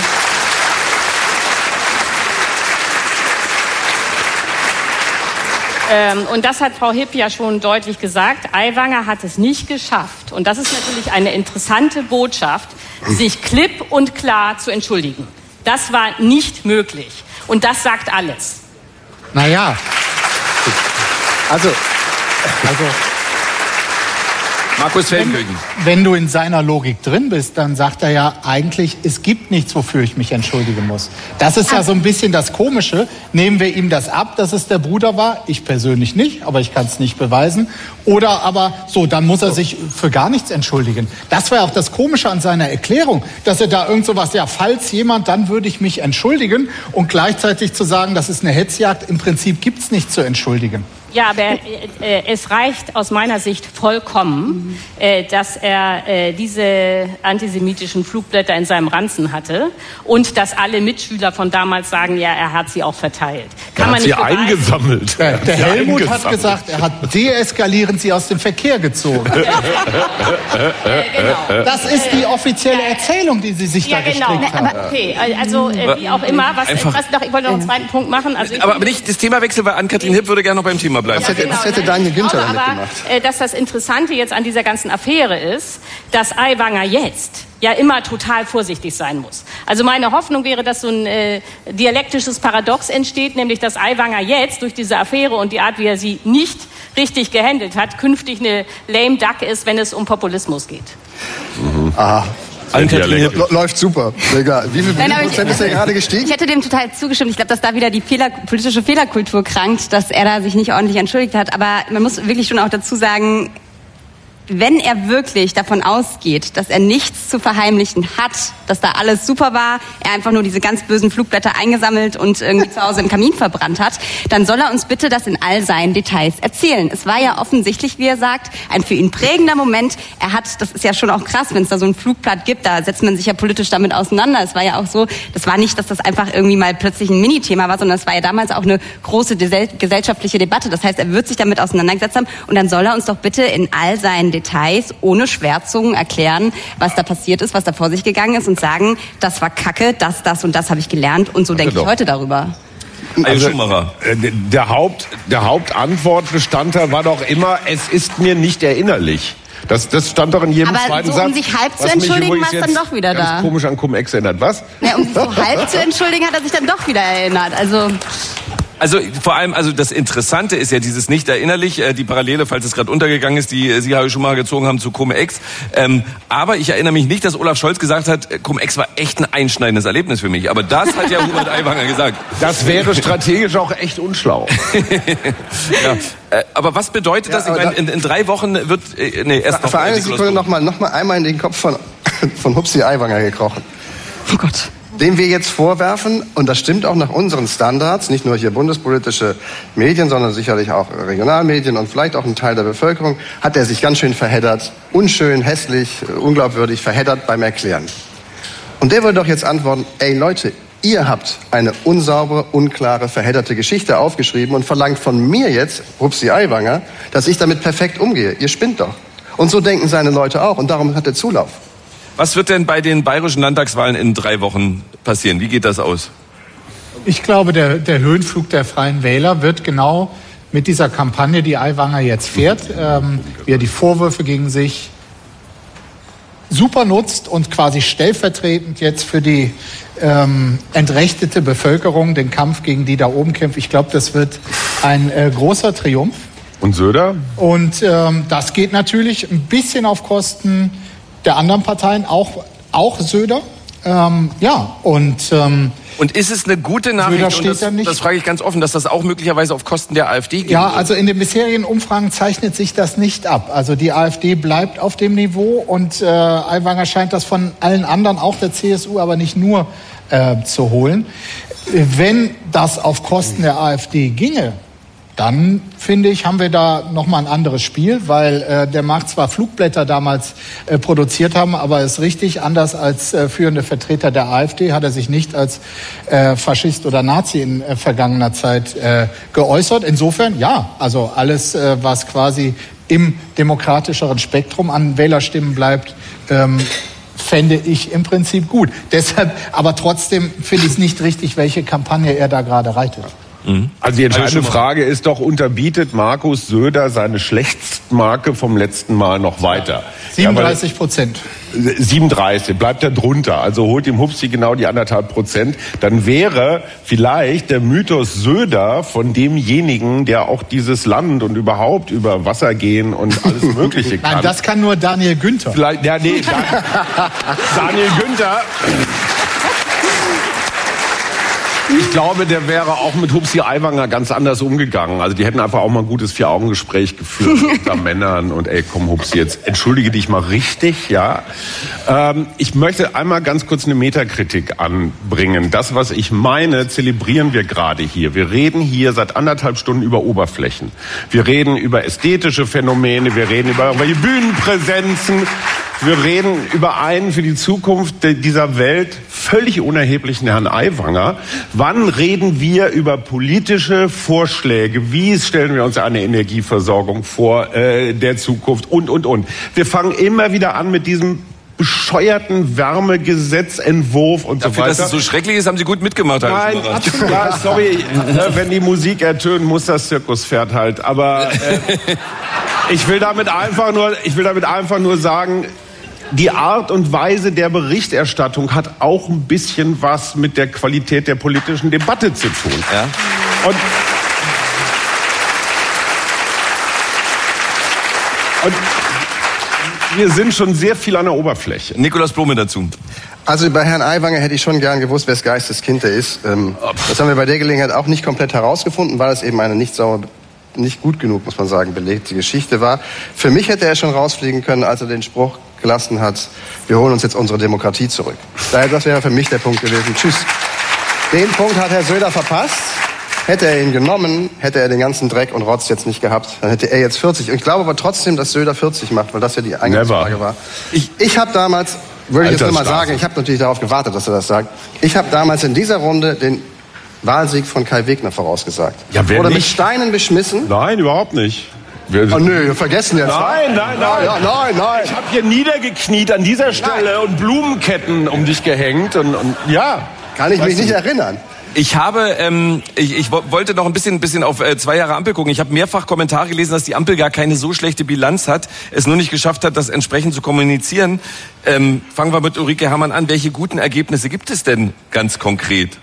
ähm, und das hat Frau Hipp ja schon deutlich gesagt, Aiwanger hat es nicht geschafft. Und das ist natürlich eine interessante Botschaft, sich klipp und klar zu entschuldigen. Das war nicht möglich. Und das sagt alles. Naja. Also, also Markus Feldkirchen. Wenn du in seiner Logik drin bist, dann sagt er ja eigentlich, es gibt nichts, wofür ich mich entschuldigen muss. Das ist ja so ein bisschen das Komische. Nehmen wir ihm das ab, dass es der Bruder war? Ich persönlich nicht, aber ich kann es nicht beweisen. Oder aber so, dann muss er sich für gar nichts entschuldigen. Das war ja auch das Komische an seiner Erklärung, dass er da irgend so was, ja, falls jemand, dann würde ich mich entschuldigen und gleichzeitig zu sagen, das ist eine Hetzjagd, im Prinzip gibt's nichts zu entschuldigen. Ja, aber äh, äh, es reicht aus meiner Sicht vollkommen, äh, dass er äh, diese antisemitischen Flugblätter in seinem Ranzen hatte und dass alle Mitschüler von damals sagen, ja, er hat sie auch verteilt. Kann er man nicht sie beweisen. eingesammelt. Der, der Helmut eingesammelt. hat gesagt, er hat deeskalierend sie aus dem Verkehr gezogen. genau. Das ist die offizielle Erzählung, die Sie sich ja, da genau. gestrickt haben. Okay, also äh, wie auch immer. Was, was noch, ich wollte noch einen zweiten Punkt machen. Also aber, aber nicht das Themawechsel, weil Ann-Kathrin Hipp würde gerne noch beim Thema Thema bleiben. Das hätte, das hätte Daniel Günther damit aber, gemacht. Äh, dass das Interessante jetzt an dieser ganzen Affäre ist, dass Aiwanger jetzt ja immer total vorsichtig sein muss. Also meine Hoffnung wäre, dass so ein äh, dialektisches Paradox entsteht, nämlich dass Aiwanger jetzt durch diese Affäre und die Art, wie er sie nicht richtig gehandelt hat, künftig eine lame duck ist, wenn es um Populismus geht. Mhm. Aha. Läuft super. Egal. Wie viel, Nein, Prozent ist er gerade gestiegen? Ich hätte dem total zugestimmt. Ich glaube, dass da wieder die Fehler, politische Fehlerkultur krankt, dass er da sich nicht ordentlich entschuldigt hat. Aber man muss wirklich schon auch dazu sagen, wenn er wirklich davon ausgeht, dass er nichts zu verheimlichen hat, dass da alles super war, er einfach nur diese ganz bösen Flugblätter eingesammelt und irgendwie zu Hause im Kamin verbrannt hat, dann soll er uns bitte das in all seinen Details erzählen. Es war ja offensichtlich, wie er sagt, ein für ihn prägender Moment. Er hat, das ist ja schon auch krass, wenn es da so ein Flugblatt gibt, da setzt man sich ja politisch damit auseinander. Es war ja auch so, das war nicht, dass das einfach irgendwie mal plötzlich ein Minithema war, sondern es war ja damals auch eine große gesellschaftliche Debatte. Das heißt, er wird sich damit auseinandergesetzt haben und dann soll er uns doch bitte in all seinen Details Details ohne Schwärzungen erklären, was da passiert ist, was da vor sich gegangen ist und sagen, das war Kacke, das, das und das habe ich gelernt und so denke ich heute darüber. Also, äh, der, Haupt, der Hauptantwortbestandteil war doch immer, es ist mir nicht erinnerlich. Das, das stand doch in jedem Aber zweiten so, Satz. um sich halb zu entschuldigen, war es dann doch wieder ganz da. komisch an Cum-Ex erinnert. Was? Ja, um sich so halb zu entschuldigen, hat er sich dann doch wieder erinnert. Also also vor allem, also das Interessante ist ja dieses nicht erinnerlich, äh, die Parallele, falls es gerade untergegangen ist, die äh, Sie habe schon mal gezogen haben zu Cum-Ex. Ähm, aber ich erinnere mich nicht, dass Olaf Scholz gesagt hat, äh, Cum-Ex war echt ein einschneidendes Erlebnis für mich. Aber das hat ja Hubert Aiwanger gesagt. Das wäre strategisch auch echt unschlau. ja. Äh, aber was bedeutet ja, das? Ich meine, in, in, drei Wochen wird äh, nee erst noch. Für eine Sekunde noch mal, noch mal einmal in den Kopf von von Hupsi Aiwanger gekrochen. Oh Gott dem wir jetzt vorwerfen, und das stimmt auch nach unseren Standards, nicht nur hier bundespolitische Medien, sondern sicherlich auch Regionalmedien und vielleicht auch ein Teil der Bevölkerung, hat er sich ganz schön verheddert, unschön, hässlich, unglaubwürdig verheddert beim Erklären. Und der würde doch jetzt antworten, ey Leute, ihr habt eine unsaubere, unklare, verhedderte Geschichte aufgeschrieben und verlangt von mir jetzt, Rupsi Aiwanger, dass ich damit perfekt umgehe. Ihr spinnt doch. Und so denken seine Leute auch und darum hat er Zulauf. Was wird denn bei den bayerischen Landtagswahlen in drei Wochen passieren? Wie geht das aus? Ich glaube, der, der Höhenflug der Freien Wähler wird genau mit dieser Kampagne, die Aiwanger jetzt fährt, ähm, wie er die Vorwürfe gegen sich super nutzt und quasi stellvertretend jetzt für die ähm, entrechtete Bevölkerung den Kampf gegen die da oben kämpft. Ich glaube, das wird ein äh, großer Triumph. Und Söder? Und ähm, das geht natürlich ein bisschen auf Kosten der anderen Parteien, auch, auch Söder. Ähm, ja, und. Ähm, und ist es eine gute Nachricht, steht das, nicht, das frage ich ganz offen, dass das auch möglicherweise auf Kosten der AfD geht? Ja, also in den bisherigen Umfragen zeichnet sich das nicht ab. Also die AfD bleibt auf dem Niveau und äh, Aiwanger scheint das von allen anderen, auch der CSU, aber nicht nur äh, zu holen. Wenn das auf Kosten der AfD ginge, dann finde ich, haben wir da nochmal ein anderes Spiel, weil äh, der mag zwar Flugblätter damals äh, produziert haben, aber ist richtig, anders als äh, führende Vertreter der AfD hat er sich nicht als äh, Faschist oder Nazi in äh, vergangener Zeit äh, geäußert. Insofern, ja, also alles, äh, was quasi im demokratischeren Spektrum an Wählerstimmen bleibt, ähm, fände ich im Prinzip gut. Deshalb, aber trotzdem finde ich es nicht richtig, welche Kampagne er da gerade reitet. Mhm. Also die entscheidende Frage ist doch, unterbietet Markus Söder seine Schlechtstmarke vom letzten Mal noch weiter? 37 Prozent. 37, bleibt er drunter, also holt ihm Hupsi genau die anderthalb Prozent, dann wäre vielleicht der Mythos Söder von demjenigen, der auch dieses Land und überhaupt über Wasser gehen und alles Mögliche kann. Nein, das kann nur Daniel Günther. Vielleicht, ja, nee, Daniel Günther ich glaube, der wäre auch mit Hupsi Aiwanger ganz anders umgegangen. Also die hätten einfach auch mal ein gutes Vier-Augen-Gespräch geführt unter Männern und ey, komm Hupsi, jetzt entschuldige dich mal richtig, ja. Ähm, ich möchte einmal ganz kurz eine Metakritik anbringen. Das, was ich meine, zelebrieren wir gerade hier. Wir reden hier seit anderthalb Stunden über Oberflächen. Wir reden über ästhetische Phänomene, wir reden über irgendwelche Bühnenpräsenzen, wir reden über einen für die Zukunft dieser Welt völlig unerheblichen Herrn Aiwanger. Wann reden wir über politische Vorschläge? Wie stellen wir uns eine Energieversorgung vor äh, der Zukunft? Und, und, und. Wir fangen immer wieder an mit diesem bescheuerten Wärmegesetzentwurf und Dafür, so weiter. dass es so schrecklich ist, haben Sie gut mitgemacht. Nein, ja, sorry, äh, wenn die Musik ertönt, muss das Zirkuspferd halt. Aber äh, ich will damit einfach nur, ich will damit einfach nur sagen, die Art und Weise der Berichterstattung hat auch ein bisschen was mit der Qualität der politischen Debatte zu tun. Ja. Und, und wir sind schon sehr viel an der Oberfläche. Nikolaus Blume dazu. Also bei Herrn Aiwanger hätte ich schon gern gewusst, wes Geistes Kind er ist. Ähm, das haben wir bei der Gelegenheit auch nicht komplett herausgefunden, weil es eben eine nicht sauber nicht gut genug, muss man sagen, belegte Geschichte war. Für mich hätte er schon rausfliegen können, als er den Spruch gelassen hat, wir holen uns jetzt unsere Demokratie zurück. Daher, das wäre für mich der Punkt gewesen. Tschüss. Den Punkt hat Herr Söder verpasst. Hätte er ihn genommen, hätte er den ganzen Dreck und Rotz jetzt nicht gehabt, dann hätte er jetzt 40. Und ich glaube aber trotzdem, dass Söder 40 macht, weil das ja die Eingangsfrage war. Ich, ich habe damals, würde ich jetzt nur mal sagen, ich habe natürlich darauf gewartet, dass er das sagt. Ich habe damals in dieser Runde den Wahlsieg von Kai Wegner vorausgesagt. Ja, wer Wurde nicht? mit Steinen beschmissen. Nein, überhaupt nicht. Wir, Oh nö, wir vergessen jetzt. Nein, nein, nein. Ja, nein, nein. Ich habe hier niedergekniet an dieser Stelle und Blumenketten um dich gehängt und, und ja. Kann ich mich nicht erinnern. Ich habe, ähm, ich, ich wo- wollte noch ein bisschen, ein bisschen auf äh, zwei Jahre Ampel gucken. Ich habe mehrfach Kommentare gelesen, dass die Ampel gar keine so schlechte Bilanz hat, es nur nicht geschafft hat, das entsprechend zu kommunizieren. Ähm, fangen wir mit Ulrike Herrmann an. Welche guten Ergebnisse gibt es denn ganz konkret,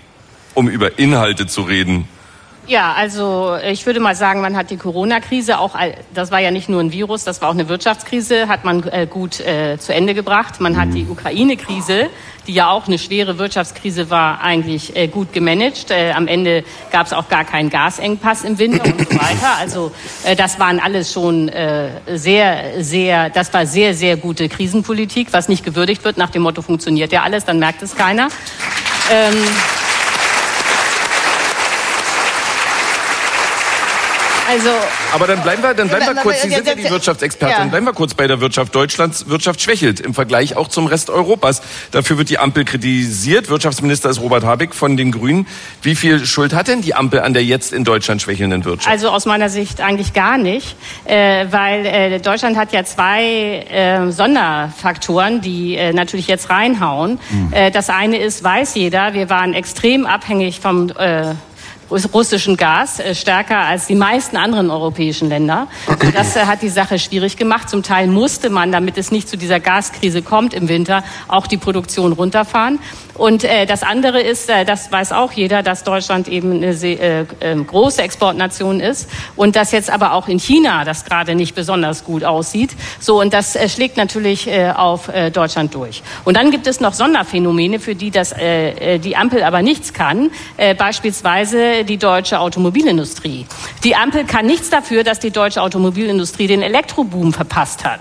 um über Inhalte zu reden? Ja, also ich würde mal sagen, man hat die Corona-Krise auch, das war ja nicht nur ein Virus, das war auch eine Wirtschaftskrise, hat man äh, gut äh, zu Ende gebracht. Man hat die Ukraine-Krise, die ja auch eine schwere Wirtschaftskrise war, eigentlich äh, gut gemanagt. Äh, am Ende gab es auch gar keinen Gasengpass im Winter und so weiter. Also äh, das waren alles schon äh, sehr, sehr, das war sehr, sehr gute Krisenpolitik, was nicht gewürdigt wird nach dem Motto, funktioniert ja alles, dann merkt es keiner. Ähm, also Aber dann bleiben wir, dann bleiben wir kurz, Sie sind ja die Wirtschaftsexpertin, ja. dann bleiben wir kurz bei der Wirtschaft. Deutschlands Wirtschaft schwächelt im Vergleich auch zum Rest Europas. Dafür wird die Ampel kritisiert. Wirtschaftsminister ist Robert Habeck von den Grünen. Wie viel Schuld hat denn die Ampel an der jetzt in Deutschland schwächelnden Wirtschaft? Also aus meiner Sicht eigentlich gar nicht, äh, weil äh, Deutschland hat ja zwei äh, Sonderfaktoren, die äh, natürlich jetzt reinhauen. Äh, das eine ist, weiß jeder, wir waren extrem abhängig vom äh, russischen Gas, äh, stärker als die meisten anderen europäischen Länder. Das äh, hat die Sache schwierig gemacht. Zum Teil musste man, damit es nicht zu dieser Gaskrise kommt im Winter, auch die Produktion runterfahren. Und äh, das andere ist, das weiß auch jeder, dass Deutschland eben eine sehr, äh, äh, große Exportnation ist und dass jetzt aber auch in China das gerade nicht besonders gut aussieht. So und das schlägt natürlich auf Deutschland durch. Und dann gibt es noch Sonderphänomene, für die das die Ampel aber nichts kann. Äh, die deutsche Automobilindustrie. Die Ampel kann nichts dafür, dass die deutsche Automobilindustrie den Elektroboom verpasst hat.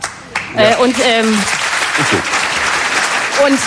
Äh, und ähm, und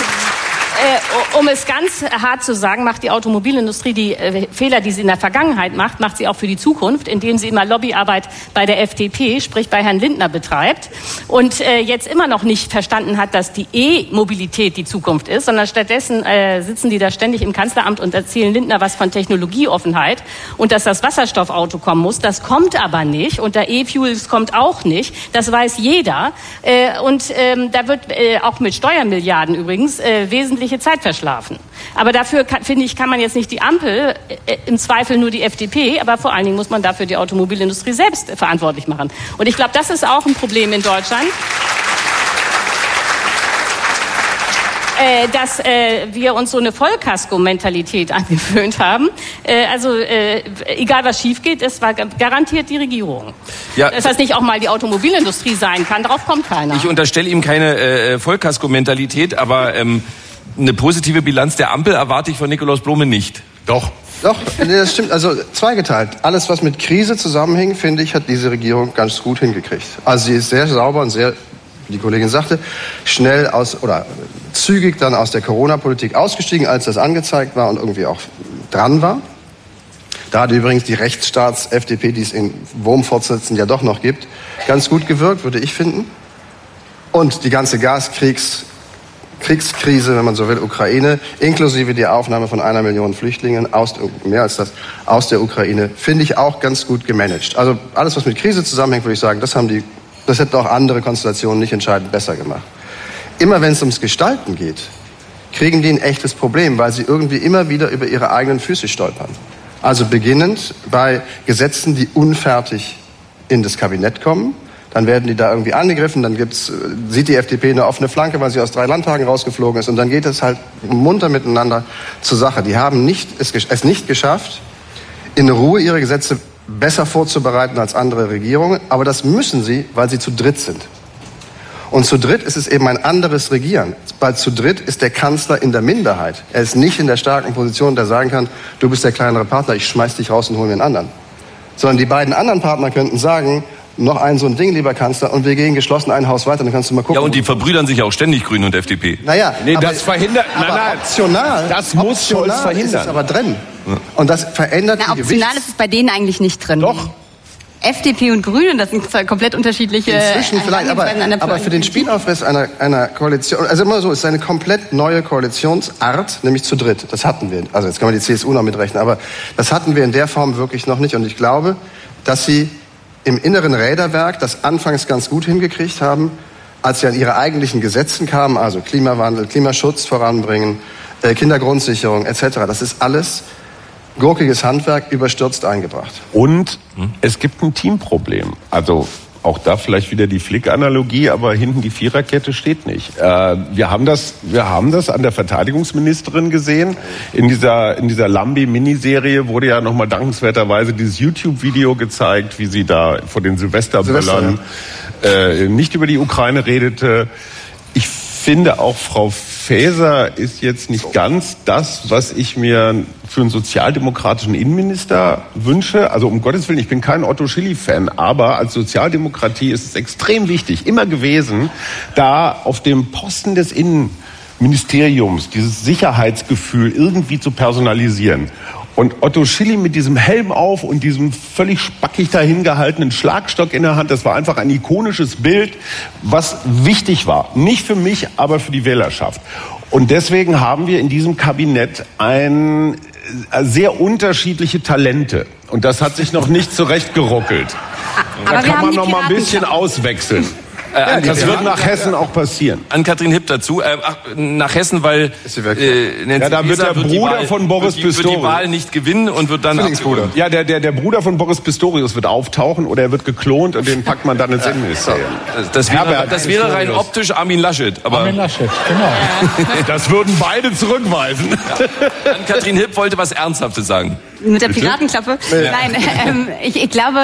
äh, um es ganz hart zu sagen, macht die Automobilindustrie die äh, Fehler, die sie in der Vergangenheit macht, macht sie auch für die Zukunft, indem sie immer Lobbyarbeit bei der FDP, sprich bei Herrn Lindner betreibt und äh, jetzt immer noch nicht verstanden hat, dass die E-Mobilität die Zukunft ist, sondern stattdessen äh, sitzen die da ständig im Kanzleramt und erzählen Lindner was von Technologieoffenheit und dass das Wasserstoffauto kommen muss. Das kommt aber nicht und der E-Fuels kommt auch nicht. Das weiß jeder. Äh, und ähm, da wird äh, auch mit Steuermilliarden übrigens äh, wesentlich unendliche Zeit verschlafen. Aber dafür, finde ich, kann man jetzt nicht die Ampel, äh, im Zweifel nur die FDP, aber vor allen Dingen muss man dafür die Automobilindustrie selbst verantwortlich machen. Und ich glaube, das ist auch ein Problem in Deutschland. äh, dass äh, wir uns so eine Vollkasko-Mentalität angewöhnt haben. Äh, also äh, egal was schief geht, es war garantiert die Regierung. Ja, dass das nicht auch mal die Automobilindustrie sein kann, darauf kommt keiner. Ich unterstelle ihm keine äh, Vollkasko-Mentalität, aber ähm, eine positive Bilanz der Ampel erwarte ich von Nikolaus Blome nicht. Doch. Doch, das stimmt. Also zweigeteilt. Alles, was mit Krise zusammenhängt, finde ich, hat diese Regierung ganz gut hingekriegt. Also sie ist sehr sauber und sehr die Kollegin sagte, schnell aus oder zügig dann aus der Corona-Politik ausgestiegen, als das angezeigt war und irgendwie auch dran war. Da hat übrigens die Rechtsstaats-FDP, die es in Wurmfortsetzen ja doch noch gibt, ganz gut gewirkt, würde ich finden. Und die ganze Gaskriegs Kriegskrise, wenn man so will, Ukraine, inklusive die Aufnahme von einer Million Flüchtlingen aus, mehr als das, aus der Ukraine, finde ich auch ganz gut gemanagt. Also alles, was mit Krise zusammenhängt, würde ich sagen, das haben die das hätten auch andere Konstellationen nicht entscheidend besser gemacht. Immer wenn es ums Gestalten geht, kriegen die ein echtes Problem, weil sie irgendwie immer wieder über ihre eigenen Füße stolpern. Also beginnend bei Gesetzen, die unfertig in das Kabinett kommen. Dann werden die da irgendwie angegriffen, dann gibt's, äh, sieht die FDP eine offene Flanke, weil sie aus drei Landtagen rausgeflogen ist. Und dann geht es halt munter miteinander zur Sache. Die haben nicht, es, es nicht geschafft, in Ruhe ihre Gesetze besser vorzubereiten als andere Regierungen, aber das müssen sie, weil sie zu dritt sind. Und zu dritt ist es eben ein anderes Regieren. Weil zu dritt ist der Kanzler in der Minderheit. Er ist nicht in der starken Position, der sagen kann, du bist der kleinere Partner, ich schmeiß dich raus und hol mir einen anderen. Sondern die beiden anderen Partner könnten sagen, noch ein so ein Ding, lieber Kanzler, und wir gehen geschlossen ein Haus weiter, dann kannst du mal gucken. Ja, und die verbrüdern sich auch ständig, Grüne und FDP. Naja, nee, aber, das verhindert, nein, nein, optional, das muss optional Scholz verhindern. Ist es aber drin. Und das verändert Na, die optional ist es bei denen eigentlich nicht drin. Doch. FDP und Grüne, das sind zwei komplett unterschiedliche. Inzwischen vielleicht, aber, aber für den Spielaufriss einer, einer Koalition, also immer so, es ist eine komplett neue Koalitionsart, nämlich zu dritt. Das hatten wir. Also jetzt kann man die CSU noch mitrechnen, aber das hatten wir in der Form wirklich noch nicht. Und ich glaube, dass sie im inneren Räderwerk das anfangs ganz gut hingekriegt haben, als sie an ihre eigentlichen Gesetzen kamen, also Klimawandel, Klimaschutz voranbringen, äh, Kindergrundsicherung etc. Das ist alles gurkiges Handwerk überstürzt eingebracht. Und hm? es gibt ein Teamproblem. Also auch da vielleicht wieder die Flick-Analogie, aber hinten die Viererkette steht nicht. Äh, wir haben das, wir haben das an der Verteidigungsministerin gesehen. In dieser, in dieser Lambi-Miniserie wurde ja nochmal dankenswerterweise dieses YouTube-Video gezeigt, wie sie da vor den Silvesterböllern Silvester, ja. äh, nicht über die Ukraine redete. Finde auch Frau Faeser ist jetzt nicht ganz das, was ich mir für einen sozialdemokratischen Innenminister wünsche. Also um Gottes Willen, ich bin kein Otto Schilly-Fan, aber als Sozialdemokratie ist es extrem wichtig, immer gewesen, da auf dem Posten des Innenministeriums dieses Sicherheitsgefühl irgendwie zu personalisieren. Und Otto Schilly mit diesem Helm auf und diesem völlig spackig dahingehaltenen Schlagstock in der Hand, das war einfach ein ikonisches Bild, was wichtig war. Nicht für mich, aber für die Wählerschaft. Und deswegen haben wir in diesem Kabinett ein äh, sehr unterschiedliche Talente. Und das hat sich noch nicht zurechtgeruckelt. Aber da kann man noch mal ein bisschen auswechseln. Äh, das wird nach Hessen auch passieren. An Kathrin Hipp dazu. Äh, ach, nach Hessen, weil äh, Nancy ja, da wird der Bruder Wahl, von Boris wird Pistorius wird die Wahl nicht gewinnen und wird dann Ja, der, der, der Bruder von Boris Pistorius wird auftauchen oder er wird geklont und den packt man dann ins Innenministerium. Das, das, wäre, das wäre rein optisch Armin Laschet. Aber Armin Laschet, genau. das würden beide zurückweisen. Ja. An Kathrin Hipp wollte was Ernsthaftes sagen. Mit der Piratenklappe? Ja. Nein, ähm, ich, ich glaube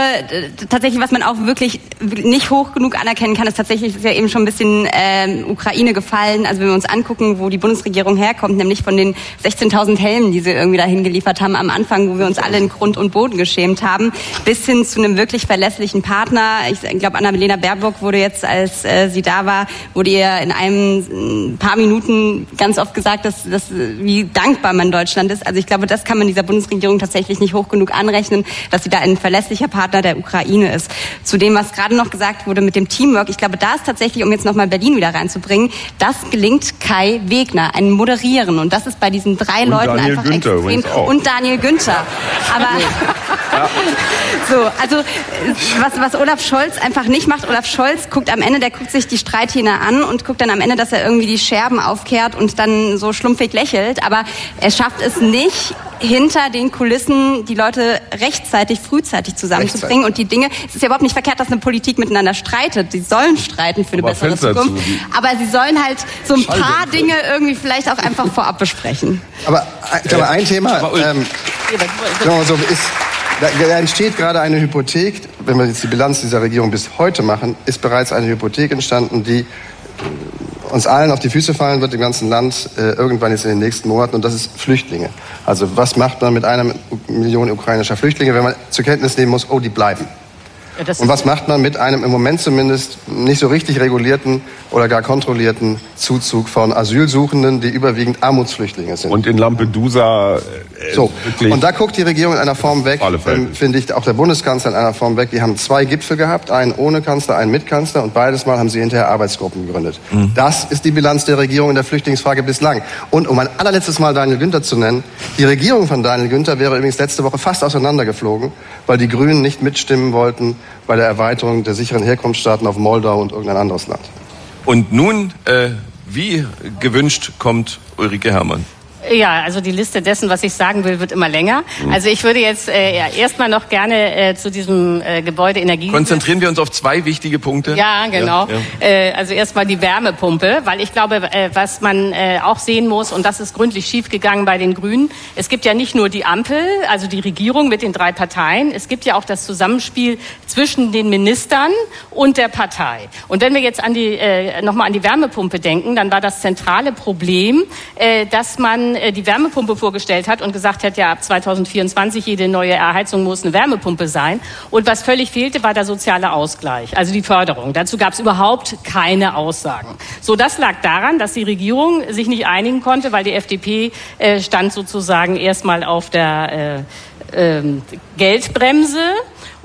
tatsächlich, was man auch wirklich nicht hoch genug anerkennen kann, ist tatsächlich, ist ja eben schon ein bisschen ähm, Ukraine gefallen. Also wenn wir uns angucken, wo die Bundesregierung herkommt, nämlich von den 16.000 Helmen, die sie irgendwie dahin geliefert haben am Anfang, wo wir uns alle in Grund und Boden geschämt haben, bis hin zu einem wirklich verlässlichen Partner. Ich glaube, Annalena Baerbock wurde jetzt, als äh, sie da war, wurde ihr in einem ein paar Minuten ganz oft gesagt, dass, dass wie dankbar man Deutschland ist. Also ich glaube, das kann man dieser Bundesregierung tatsächlich nicht hoch genug anrechnen, dass sie da ein verlässlicher Partner der Ukraine ist. Zu dem, was gerade noch gesagt wurde mit dem Teamwork, ich glaube, da ist tatsächlich, um jetzt nochmal Berlin wieder reinzubringen, das gelingt Kai Wegner, ein Moderieren. Und das ist bei diesen drei Und Leuten Daniel einfach Günther extrem. Und Daniel Günther. Aber so, also was, was Olaf Scholz einfach nicht macht, Olaf Scholz guckt am Ende, der guckt sich die Streithähne an und guckt dann am Ende, dass er irgendwie die Scherben aufkehrt und dann so schlumpfig lächelt. Aber er schafft es nicht, hinter den Kulissen die Leute rechtzeitig, frühzeitig zusammenzubringen und die Dinge. Es ist ja überhaupt nicht verkehrt, dass eine Politik miteinander streitet. Sie sollen streiten für eine Aber bessere Fenster Zukunft. zu, die- Aber sie sollen halt so ein paar Schalldämpfer. Dinge irgendwie vielleicht auch einfach vorab besprechen. Aber äh, ich glaube, ein Thema, ähm, so, ist, da, da entsteht gerade eine Hypothek, wenn wir jetzt die Bilanz dieser Regierung bis heute machen, ist bereits eine Hypothek entstanden, die uns allen auf die Füße fallen wird, im ganzen Land, äh, irgendwann jetzt in den nächsten Monaten, und das ist Flüchtlinge. Also was macht man mit einer Million ukrainischer Flüchtlinge, wenn man zur Kenntnis nehmen muss, oh, die bleiben. Ja, Und was macht man mit einem im Moment zumindest nicht so richtig regulierten oder gar kontrollierten Zuzug von Asylsuchenden, die überwiegend Armutsflüchtlinge sind? Und in Lampedusa äh, So, und da guckt die Regierung in einer Form weg, Alle Fälle. ähm, finde ich, auch der Bundeskanzler in einer Form weg. Die haben zwei Gipfel gehabt, einen ohne Kanzler, einen mit Kanzler und beides Mal haben sie hinterher Arbeitsgruppen gegründet. Mhm. Das ist die Bilanz der Regierung in der Flüchtlingsfrage bislang. Und um ein allerletztes Mal Daniel Günther zu nennen, die Regierung von Daniel Günther wäre übrigens letzte Woche fast auseinandergeflogen, weil die Grünen nicht mitstimmen wollten bei der Erweiterung der sicheren Herkunftsstaaten auf Moldau und irgendein anderes Land. Und nun, äh, wie gewünscht, kommt Ulrike Herrmann. Ja, also die Liste dessen, was ich sagen will, wird immer länger. Also ich würde jetzt äh, ja, erstmal noch gerne äh, zu diesem äh, Gebäudeenergie. Konzentrieren wir uns auf zwei wichtige Punkte. Ja, genau. Ja, ja. Äh, also erstmal die Wärmepumpe, weil ich glaube, äh, was man äh, auch sehen muss, und das ist gründlich schiefgegangen bei den Grünen, es gibt ja nicht nur die Ampel, also die Regierung mit den drei Parteien, es gibt ja auch das Zusammenspiel zwischen den Ministern und der Partei. Und wenn wir jetzt an die, äh, nochmal an die Wärmepumpe denken, dann war das zentrale Problem, äh, dass man die Wärmepumpe vorgestellt hat und gesagt hat, ja, ab 2024 jede neue Erheizung muss eine Wärmepumpe sein. Und was völlig fehlte, war der soziale Ausgleich, also die Förderung. Dazu gab es überhaupt keine Aussagen. So, das lag daran, dass die Regierung sich nicht einigen konnte, weil die FDP äh, stand sozusagen erstmal auf der äh, ähm, Geldbremse.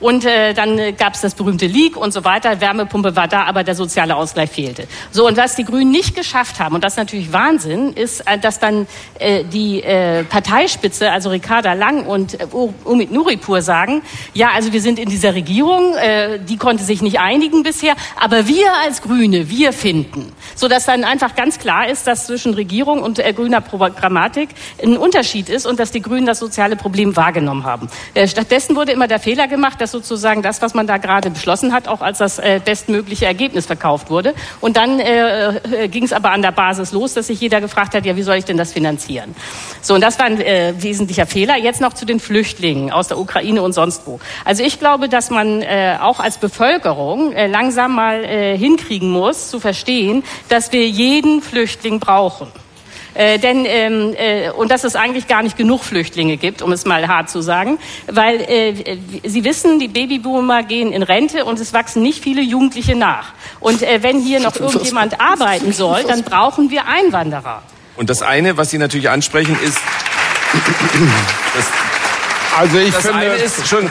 Und äh, dann äh, gab es das berühmte Leak und so weiter. Wärmepumpe war da, aber der soziale Ausgleich fehlte. So, und was die Grünen nicht geschafft haben, und das ist natürlich Wahnsinn, ist, äh, dass dann äh, die äh, Parteispitze, also Ricarda Lang und äh, Umid Nuripur sagen, ja, also wir sind in dieser Regierung, äh, die konnte sich nicht einigen bisher, aber wir als Grüne, wir finden. So dass dann einfach ganz klar ist, dass zwischen Regierung und äh, grüner Programmatik ein Unterschied ist und dass die Grünen das soziale Problem wahrgenommen haben. Äh, stattdessen wurde immer der Fehler gemacht, dass sozusagen das, was man da gerade beschlossen hat, auch als das äh, bestmögliche Ergebnis verkauft wurde. Und dann äh, äh, ging es aber an der Basis los, dass sich jeder gefragt hat, ja, wie soll ich denn das finanzieren? So, und das war ein äh, wesentlicher Fehler. Jetzt noch zu den Flüchtlingen aus der Ukraine und sonst wo. Also ich glaube, dass man äh, auch als Bevölkerung äh, langsam mal äh, hinkriegen muss, zu verstehen, dass wir jeden Flüchtling brauchen. Äh, denn ähm, äh, und dass es eigentlich gar nicht genug Flüchtlinge gibt, um es mal hart zu sagen, weil äh, Sie wissen, die Babyboomer gehen in Rente und es wachsen nicht viele Jugendliche nach. Und äh, wenn hier noch irgendjemand arbeiten soll, dann brauchen wir Einwanderer. Und das eine, was Sie natürlich ansprechen, ist, das, Also ich das finde, eine ist schon?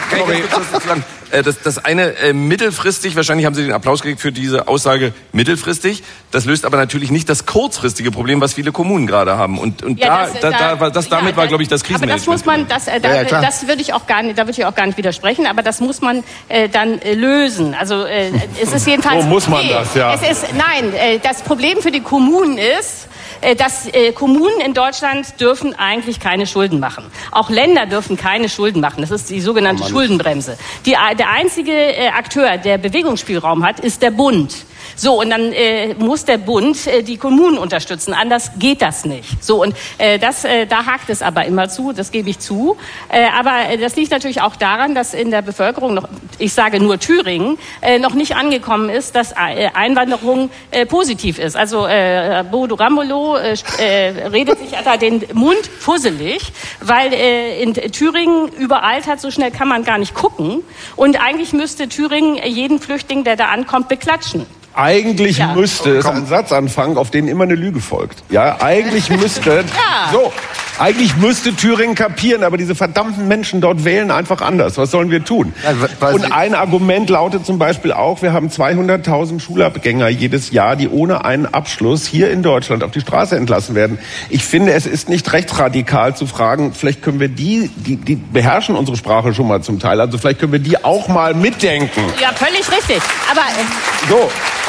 Äh, Das, das eine äh, mittelfristig, wahrscheinlich haben Sie den Applaus gekriegt für diese Aussage mittelfristig. Das löst aber natürlich nicht das kurzfristige Problem, was viele Kommunen gerade haben. Und, und da, da, da, war- das ja, damit war, glaube ich, das Aber das Krisenmanagement. muss man, das, äh, da, Ja, ja, das würde ich auch gar nicht, da würde ich auch gar nicht widersprechen. Aber das muss man äh, dann äh, lösen. Also äh, es ist jedenfalls. So muss man das, ja. Es ist nein. Äh, das Problem für die Kommunen ist. Äh, Dass äh, Kommunen in Deutschland dürfen eigentlich keine Schulden machen. Auch Länder dürfen keine Schulden machen. Das ist die sogenannte Schuldenbremse. Die, der einzige äh, Akteur, der Bewegungsspielraum hat, ist der Bund. So, und dann äh, muss der Bund äh, die Kommunen unterstützen. Anders geht das nicht. So, und äh, das, äh, da hakt es aber immer zu, das gebe ich zu. Äh, aber äh, das liegt natürlich auch daran, dass in der Bevölkerung noch, ich sage nur Thüringen, äh, noch nicht angekommen ist, dass äh, Einwanderung äh, positiv ist. Also äh, Bodo Ramelow äh, äh, redet sich da den Mund fusselig, weil äh, in Thüringen überaltert, so schnell kann man gar nicht gucken. Und eigentlich müsste Thüringen jeden Flüchtling, der da ankommt, beklatschen. Eigentlich Ja. müsste es ein Satz anfangen, auf den immer eine Lüge folgt. Ja, eigentlich müsste. Ja. So, Eigentlich müsste Thüringen kapieren, aber diese verdammten Menschen dort wählen einfach anders. Was sollen wir tun? Und ein Argument lautet zum Beispiel auch, wir haben 200.000 Schulabgänger jedes Jahr, die ohne einen Abschluss hier in Deutschland auf die Straße entlassen werden. Ich finde, es ist nicht rechtsradikal zu fragen, vielleicht können wir die, die, die beherrschen unsere Sprache schon mal zum Teil, also vielleicht können wir die auch mal mitdenken. Ja, völlig richtig. Aber, äh,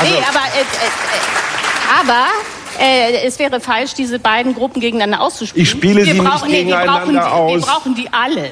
So, nee, aber, äh, äh, aber äh, es wäre falsch, diese beiden Gruppen gegeneinander auszuspielen. Ich spiele wir sie nicht brauchen, nee, wir brauchen, die, aus. wir brauchen die alle.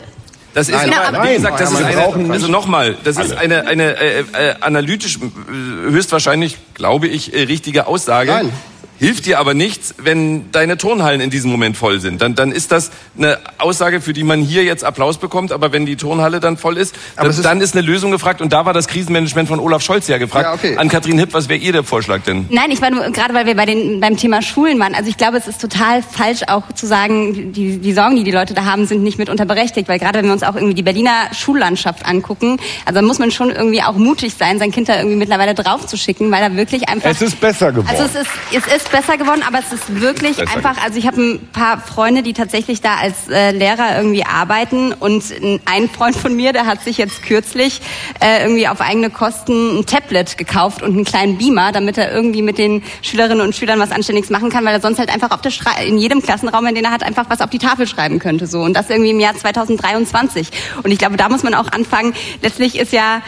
Das ist Nein, aber, nein, wie gesagt, das ist eine, also nicht nochmal, das ist eine, eine äh, äh, analytisch äh, höchstwahrscheinlich, glaube ich, äh, richtige Aussage. Nein. Hilft dir aber nichts, wenn deine Turnhallen in diesem Moment voll sind. Dann, dann ist das eine Aussage, für die man hier jetzt Applaus bekommt, aber wenn die Turnhalle dann voll ist, dann, ist- dann ist eine Lösung gefragt. Und da war das Krisenmanagement von Olaf Scholz ja gefragt. Ja, okay. An Kathrin Hipp, was wäre ihr der Vorschlag denn? Nein, ich war nur, gerade weil wir bei den, beim Thema Schulen waren. Also ich glaube, es ist total falsch auch zu sagen, die, die Sorgen, die die Leute da haben, sind nicht mitunter berechtigt. Weil gerade wenn wir uns auch irgendwie die Berliner Schullandschaft angucken, also da muss man schon irgendwie auch mutig sein, sein Kind da irgendwie mittlerweile draufzuschicken, weil da wirklich einfach... Es ist besser geworden. Also es ist, es ist besser geworden, aber es ist wirklich Besser einfach, also ich habe ein paar Freunde, die tatsächlich da als äh, Lehrer irgendwie arbeiten und ein Freund von mir, der hat sich jetzt kürzlich äh, irgendwie auf eigene Kosten ein Tablet gekauft und einen kleinen Beamer, damit er irgendwie mit den Schülerinnen und Schülern was Anständiges machen kann, weil er sonst halt einfach auf der Stra in jedem Klassenraum, in den er hat, einfach was auf die Tafel schreiben könnte so. Und das irgendwie im Jahr 2023 und ich glaube, da muss man auch anfangen. Letztlich ist ja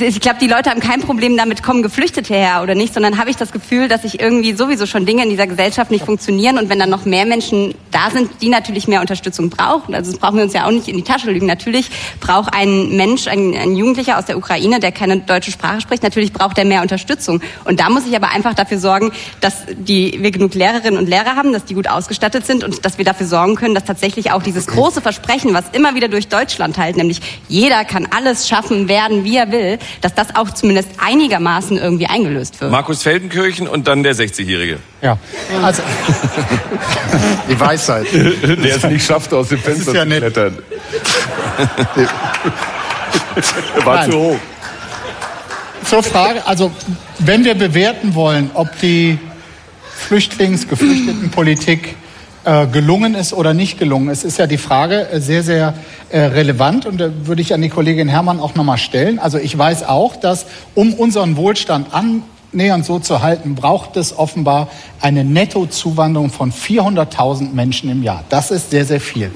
ich glaube, die Leute haben kein Problem damit, kommen Geflüchtete her oder nicht, sondern habe ich das Gefühl, dass sich irgendwie sowieso schon Dinge in dieser Gesellschaft nicht funktionieren und wenn dann noch mehr Menschen da sind, die natürlich mehr Unterstützung brauchen, also das brauchen wir uns ja auch nicht in die Tasche lügen. Natürlich braucht ein Mensch, ein, ein Jugendlicher aus der Ukraine, der keine deutsche Sprache spricht, natürlich braucht er mehr Unterstützung. Und da muss ich aber einfach dafür sorgen, dass die, wir genug Lehrerinnen und Lehrer haben, dass die gut ausgestattet sind und dass wir dafür sorgen können, dass tatsächlich auch dieses große Versprechen, was immer wieder durch Deutschland halt, nämlich jeder kann alles schaffen, werden, wie er will, dass das auch zumindest einigermaßen irgendwie eingelöst wird. Markus Feldenkirchen und dann der 60-Jährige. Ja, also Die Weisheit. der es nicht schafft, aus dem Fenster ja zu klettern. War Nein. zu hoch. zur Frage, also wenn wir bewerten wollen, ob die Flüchtlings-, Geflüchtetenpolitik gelungen ist oder nicht gelungen ist, ist ja die Frage äh, sehr, sehr äh, relevant und da würde ich an die Kollegin Herrmann auch nochmal stellen. Also ich weiß auch, dass um unseren Wohlstand annähernd so zu halten, braucht es offenbar eine Nettozuwanderung von 400.000 Menschen im Jahr. Das ist sehr, sehr viel.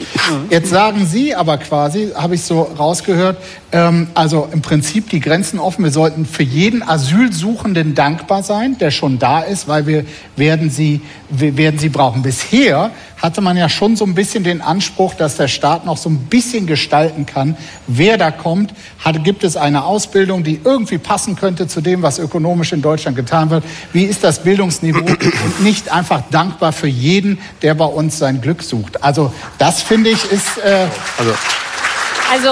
Jetzt sagen Sie aber quasi, habe ich so rausgehört, ähm, also im Prinzip die Grenzen offen. Wir sollten für jeden Asylsuchenden dankbar sein, der schon da ist, weil wir werden sie, wir werden sie brauchen. Bisher hatte man ja schon so ein bisschen den Anspruch, dass der Staat noch so ein bisschen gestalten kann, wer da kommt. Hat, gibt es eine Ausbildung, die irgendwie passen könnte zu dem, was ökonomisch in Deutschland getan wird? Wie ist das Bildungsniveau? Und nicht einfach dankbar für jeden, der bei uns sein Glück sucht. Also das finde ich ist äh, Also,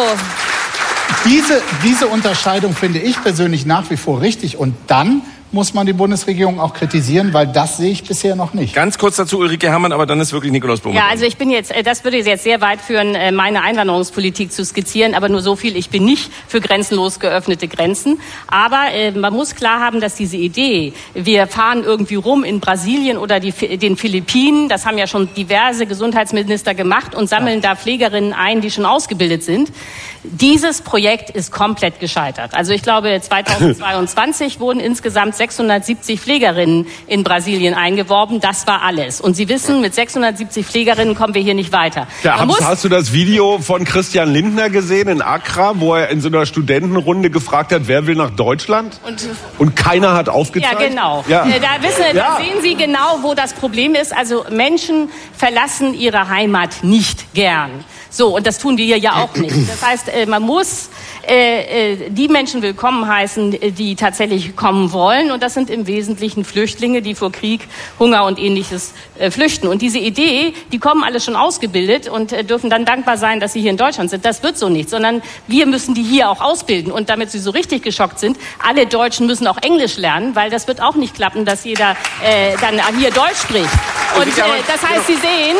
diese, diese Unterscheidung finde ich persönlich nach wie vor richtig. Und dann muss man die Bundesregierung auch kritisieren, weil das sehe ich bisher noch nicht. Ganz kurz dazu Ulrike Herrmann, aber dann ist wirklich Nikolaus Blum. ja, also ich bin jetzt, äh, das würde jetzt sehr weit führen, äh, meine Einwanderungspolitik zu skizzieren, aber nur so viel, ich bin nicht für grenzenlos geöffnete Grenzen. Aber äh, man muss klar haben, dass diese Idee, wir fahren irgendwie rum in Brasilien oder die, den Philippinen, das haben ja schon diverse Gesundheitsminister gemacht und sammeln da Pflegerinnen ein, die schon ausgebildet sind. Dieses Projekt ist komplett gescheitert. Also ich glaube, 2022 wurden insgesamt 670 Pflegerinnen in Brasilien eingeworben. Das war alles. Und Sie wissen, mit 670 Pflegerinnen kommen wir hier nicht weiter. Ja, hast, hast du das Video von Christian Lindner gesehen in Accra, wo er in so einer Studentenrunde gefragt hat, wer will nach Deutschland? Und- Und keiner hat aufgezeigt? Ja, genau. Ja. Äh, Da, wissen, Ja. da sehen Sie genau, wo das Problem ist. Also Menschen verlassen ihre Heimat nicht gern. So, und das tun wir ja auch nicht. Das heißt, äh, man muss äh, äh, die Menschen willkommen heißen, äh, die tatsächlich kommen wollen. Und das sind im Wesentlichen Flüchtlinge, die vor Krieg, Hunger und ähnliches äh, flüchten. Und diese Idee, die kommen alle schon ausgebildet und äh, dürfen dann dankbar sein, dass sie hier in Deutschland sind. Das wird so nicht, sondern wir müssen die hier auch ausbilden. Und damit sie so richtig geschockt sind, alle Deutschen müssen auch Englisch lernen, weil das wird auch nicht klappen, dass jeder dann hier Deutsch spricht. Und das heißt, Sie sehen,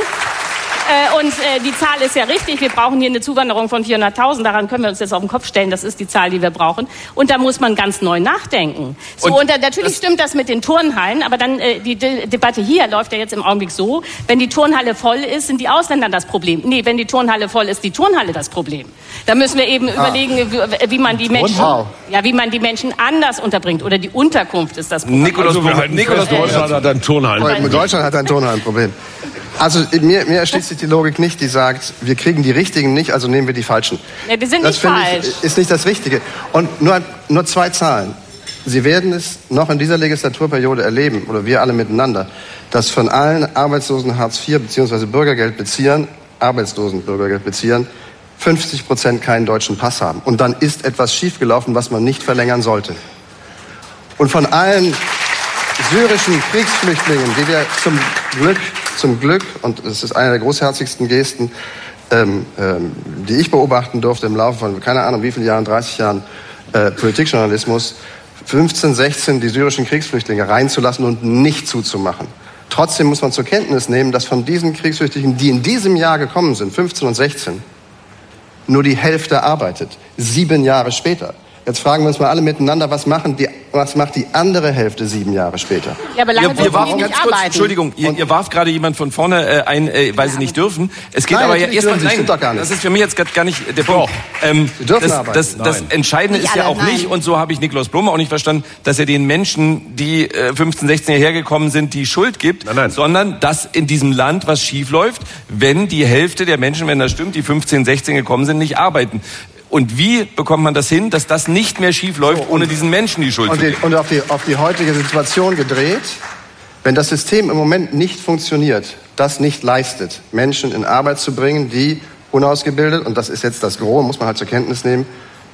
und äh, die Zahl ist ja richtig. Wir brauchen hier eine Zuwanderung von 400.000. Daran können wir uns jetzt auf den Kopf stellen. Das ist die Zahl, die wir brauchen. Und da muss man ganz neu nachdenken. So, und, und da, natürlich das stimmt das mit den Turnhallen. Aber dann äh, die De Debatte hier läuft ja jetzt im Augenblick so: Wenn die Turnhalle voll ist, sind die Ausländer das Problem. Nee, wenn die Turnhalle voll ist, die Turnhalle das Problem. Da müssen wir eben ah. überlegen, wie, wie, man die Menschen, ja, wie man die Menschen anders unterbringt oder die Unterkunft ist das Problem. Nikolaus, also, Nikolaus Deutschland hat ein Turnhallen. Deutschland hat ein Turnhallenproblem. Also mir, mir erschließt sich die Logik nicht, die sagt, wir kriegen die Richtigen nicht, also nehmen wir die Falschen. Ja, die sind das nicht falsch. Ich, ist nicht das Richtige. Und nur, nur zwei Zahlen. Sie werden es noch in dieser Legislaturperiode erleben, oder wir alle miteinander, dass von allen Arbeitslosen Hartz IV bzw. Bürgergeldbeziehern, Arbeitslosen Bürgergeldbeziehern, 50 Prozent keinen deutschen Pass haben. Und dann ist etwas schiefgelaufen, was man nicht verlängern sollte. Und von allen syrischen Kriegsflüchtlingen, die wir zum Glück, zum Glück, und es ist eine der großherzigsten Gesten, ähm, ähm, die ich beobachten durfte im Laufe von, keine Ahnung, wie vielen Jahren, 30 Jahren äh, Politikjournalismus, 15, 16 die syrischen Kriegsflüchtlinge reinzulassen und nicht zuzumachen. Trotzdem muss man zur Kenntnis nehmen, dass von diesen Kriegsflüchtlingen, die in diesem Jahr gekommen sind, 15 und 16, nur die Hälfte arbeitet. Sieben Jahre später. Jetzt fragen wir uns mal alle miteinander, was, machen die, was macht die andere Hälfte sieben Jahre später? Ja, aber lange ihr, ihr warf, nicht kurz, Entschuldigung, ihr, ihr warf gerade jemand von vorne äh, ein, äh, weil ja, sie nicht dürfen. Es geht nein, aber ja erstmal nein, doch gar nicht. das ist für mich jetzt gar nicht der Punkt. Ähm, sie dürfen das, arbeiten. Das, das, das Entscheidende nicht ist ja auch nein. nicht, und so habe ich Nikolaus Blum auch nicht verstanden, dass er den Menschen, die äh, 15, 16 hierher gekommen sind, die Schuld gibt, nein, sondern dass in diesem Land was schief läuft, wenn die Hälfte der Menschen, wenn das stimmt, die 15, 16 gekommen sind, nicht arbeiten. Und wie bekommt man das hin, dass das nicht mehr schief läuft, so, ohne diesen Menschen die Schuld und zu geben? Und auf die, auf die heutige Situation gedreht, wenn das System im Moment nicht funktioniert, das nicht leistet, Menschen in Arbeit zu bringen, die unausgebildet, und das ist jetzt das Gros, muss man halt zur Kenntnis nehmen,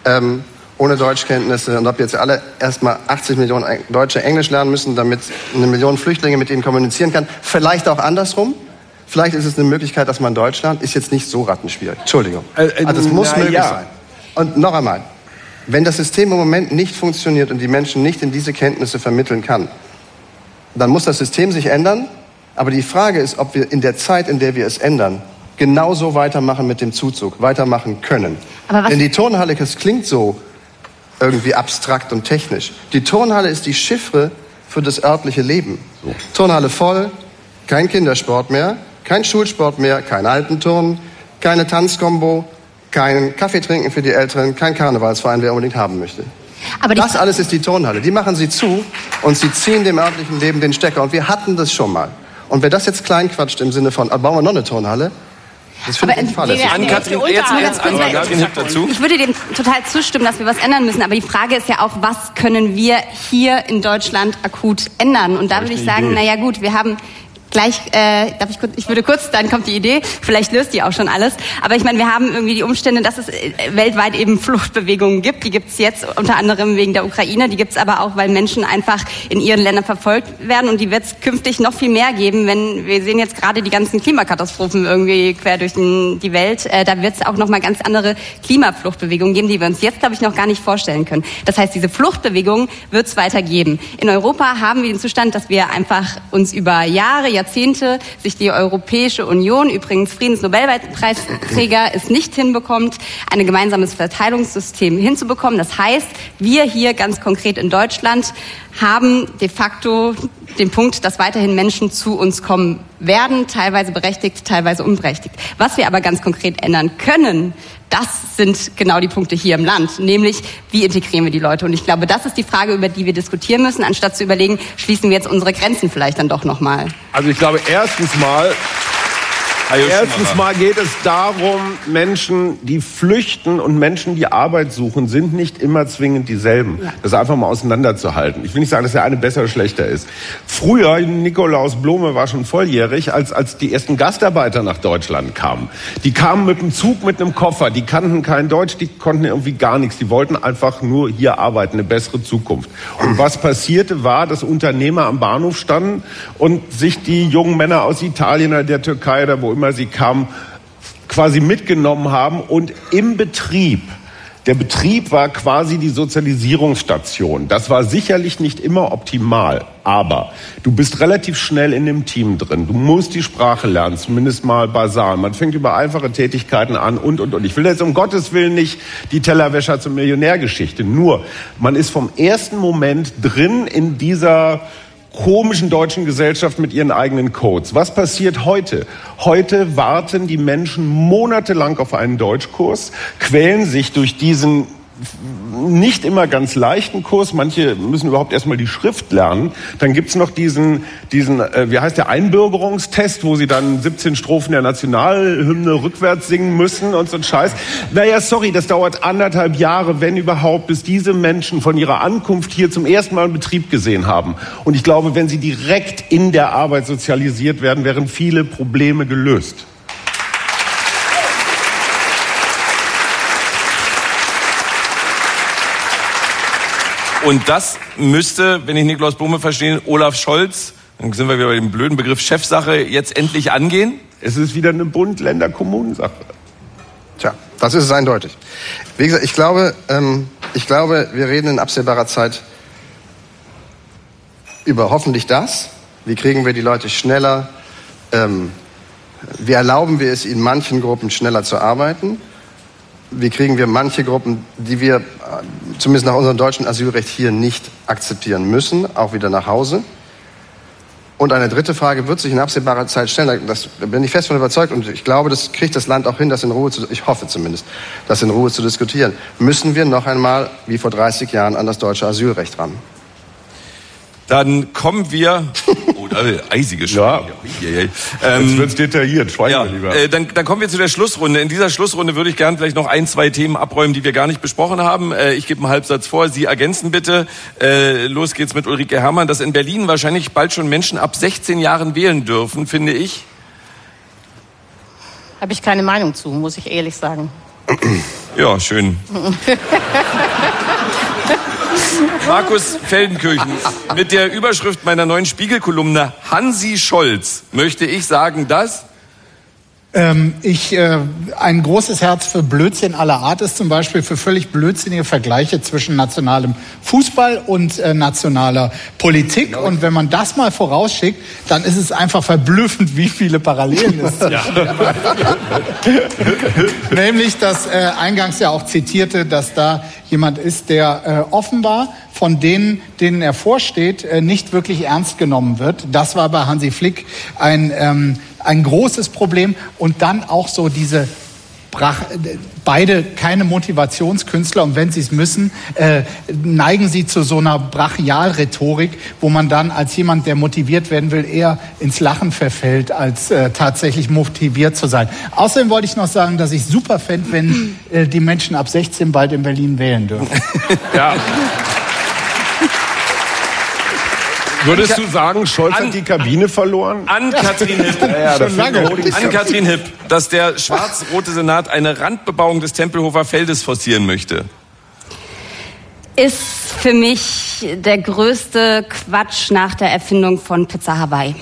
ähm, ohne Deutschkenntnisse und ob jetzt alle erstmal 80 Millionen Deutsche Englisch lernen müssen, damit eine Million Flüchtlinge mit ihnen kommunizieren kann. Vielleicht auch andersrum. Vielleicht ist es eine Möglichkeit, dass man Deutsch lernt. Ist jetzt nicht so rattenschwierig. Entschuldigung. Äh, äh, also es muss möglich ja. sein. Und noch einmal, wenn das System im Moment nicht funktioniert und die Menschen nicht in diese Kenntnisse vermitteln kann, dann muss das System sich ändern. Aber die Frage ist, ob wir in der Zeit, in der wir es ändern, genauso weitermachen mit dem Zuzug, weitermachen können. Denn die Turnhalle, das klingt so irgendwie abstrakt und technisch. Die Turnhalle ist die Chiffre für das örtliche Leben. So. Turnhalle voll, kein Kindersport mehr, kein Schulsport mehr, kein Alpenturnen, keine Tanzkombo, keinen Kaffee trinken für die Älteren, kein Karnevalsverein, wer unbedingt haben möchte. Aber das alles ist die Turnhalle. Die machen sie zu und sie ziehen dem örtlichen Leben den Stecker. Und wir hatten das schon mal. Und wer das jetzt kleinquatscht im Sinne von, ah, bauen wir noch eine Turnhalle, das finde ich fahrlässig. An Katrin, jetzt, jetzt an Katrin dazu. Ich würde dem total zustimmen, dass wir was ändern müssen. Aber die Frage ist ja auch, was können wir hier in Deutschland akut ändern? Und da würde ich sagen, naja gut, wir haben gleich, äh, darf ich kurz, ich würde kurz, dann kommt die Idee, vielleicht löst die auch schon alles. Aber ich meine, wir haben irgendwie die Umstände, dass es äh, weltweit eben Fluchtbewegungen gibt. Die gibt es jetzt unter anderem wegen der Ukraine, die gibt es aber auch, weil Menschen einfach in ihren Ländern verfolgt werden und die wird es künftig noch viel mehr geben, wenn wir sehen jetzt gerade die ganzen Klimakatastrophen irgendwie quer durch den, die Welt. Äh, da wird es auch noch mal ganz andere Klimafluchtbewegungen geben, die wir uns jetzt, glaube ich, noch gar nicht vorstellen können. Das heißt, diese Fluchtbewegung wird es weiter geben. In Europa haben wir den Zustand, dass wir einfach uns über Jahre, Jahrzehnte sich die Europäische Union, übrigens Friedensnobelpreisträger, es nicht hinbekommt, ein gemeinsames Verteilungssystem hinzubekommen. Das heißt, wir hier ganz konkret in Deutschland haben de facto den Punkt, dass weiterhin Menschen zu uns kommen werden, teilweise berechtigt, teilweise unberechtigt. Was wir aber ganz konkret ändern können, das sind genau die Punkte hier im Land, nämlich wie integrieren wir die Leute. Und ich glaube, das ist die Frage, über die wir diskutieren müssen, anstatt zu überlegen, schließen wir jetzt unsere Grenzen vielleicht dann doch nochmal. Also ich glaube, erstens mal Erstens mal geht es darum, Menschen, die flüchten und Menschen, die Arbeit suchen, sind nicht immer zwingend dieselben. Das einfach mal auseinanderzuhalten. Ich will nicht sagen, dass der eine besser oder schlechter ist. Früher, Nikolaus Blome war schon volljährig, als, als die ersten Gastarbeiter nach Deutschland kamen. Die kamen mit dem Zug, mit einem Koffer, die kannten kein Deutsch, die konnten irgendwie gar nichts. Die wollten einfach nur hier arbeiten, eine bessere Zukunft. Und was passierte war, dass Unternehmer am Bahnhof standen und sich die jungen Männer aus Italien oder der Türkei oder wo immer immer sie kamen, quasi mitgenommen haben und im Betrieb der Betrieb war quasi die Sozialisierungsstation. Das war sicherlich nicht immer optimal, Aber du bist relativ schnell in dem Team drin. Du musst die Sprache lernen, zumindest mal basal. Man fängt über einfache Tätigkeiten an und, und, und. Ich will jetzt um Gottes Willen nicht die Tellerwäscher zur Millionärgeschichte. Nur, man ist vom ersten Moment drin in dieser komischen deutschen Gesellschaft mit ihren eigenen Codes. Was passiert heute? Heute warten die Menschen monatelang auf einen Deutschkurs, quälen sich durch diesen nicht immer ganz leichten Kurs. Manche müssen überhaupt erstmal die Schrift lernen. Dann gibt's noch diesen, diesen äh, wie heißt der, Einbürgerungstest, wo sie dann 17 Strophen der Nationalhymne rückwärts singen müssen und so ein Scheiß. Naja, sorry, das dauert anderthalb Jahre, wenn überhaupt, bis diese Menschen von ihrer Ankunft hier zum ersten Mal einen Betrieb gesehen haben. Und ich glaube, wenn sie direkt in der Arbeit sozialisiert werden, wären viele Probleme gelöst. Und das müsste, wenn ich Nikolaus Blume verstehe, Olaf Scholz, dann sind wir wieder bei dem blöden Begriff Chefsache, jetzt endlich angehen? Es ist wieder eine Bund-Länder-Kommunensache. Tja, das ist es eindeutig. Wie gesagt, ich glaube, ähm, ich glaube, wir reden in absehbarer Zeit über hoffentlich das. Wie kriegen wir die Leute schneller? Ähm, wie erlauben wir es in manchen Gruppen schneller zu arbeiten? Wie kriegen wir manche Gruppen, die wir äh, zumindest nach unserem deutschen Asylrecht hier nicht akzeptieren müssen, auch wieder nach Hause? Und eine dritte Frage wird sich in absehbarer Zeit stellen. Das bin ich fest von überzeugt und ich glaube, das kriegt das Land auch hin, das in Ruhe zu, ich hoffe zumindest, das in Ruhe zu diskutieren. Müssen wir noch einmal, wie vor 30 Jahren, an das deutsche Asylrecht ran? Dann kommen wir. Oh, da eisige Ja. Ähm, Jetzt wird's detailliert. Schweigen ja, wir lieber. Äh, dann, dann kommen wir zu der Schlussrunde. In dieser Schlussrunde würde ich gerne vielleicht noch ein, zwei Themen abräumen, die wir gar nicht besprochen haben. Äh, ich gebe einen Halbsatz vor. Sie ergänzen bitte. Äh, los geht's mit Ulrike Herrmann, dass in Berlin wahrscheinlich bald schon Menschen ab 16 Jahren wählen dürfen, finde ich. Habe ich keine Meinung zu, muss ich ehrlich sagen. Ja, schön. Markus. Feldenkirchen, mit der Überschrift meiner neuen Spiegelkolumne Hansi Scholz möchte ich sagen, dass ähm, ich äh, ein großes Herz für Blödsinn aller Art ist, zum Beispiel für völlig blödsinnige Vergleiche zwischen nationalem Fußball und äh, nationaler Politik. Und wenn man das mal vorausschickt, dann ist es einfach verblüffend, wie viele Parallelen es ja. Nämlich, dass äh, eingangs ja auch zitierte, dass da jemand ist, der äh, offenbar von denen, denen er vorsteht, äh, nicht wirklich ernst genommen wird. Das war bei Hansi Flick ein ähm, ein großes Problem. Und dann auch so diese Brach, beide keine Motivationskünstler und wenn sie es müssen, äh, neigen sie zu so einer Brachialrhetorik, wo man dann als jemand, der motiviert werden will, eher ins Lachen verfällt, als äh, tatsächlich motiviert zu sein. Außerdem wollte ich noch sagen, dass ich super fände, wenn äh, die Menschen ab 16 bald in Berlin wählen dürfen. ja. Würdest du sagen, Scholz An- hat die Kabine verloren? an Katrin Hipp, Ja, Schon lange. an Katrin Hipp, dass der schwarz-rote Senat eine Randbebauung des Tempelhofer Feldes forcieren möchte. Ist für mich der größte Quatsch nach der Erfindung von Pizza Hawaii.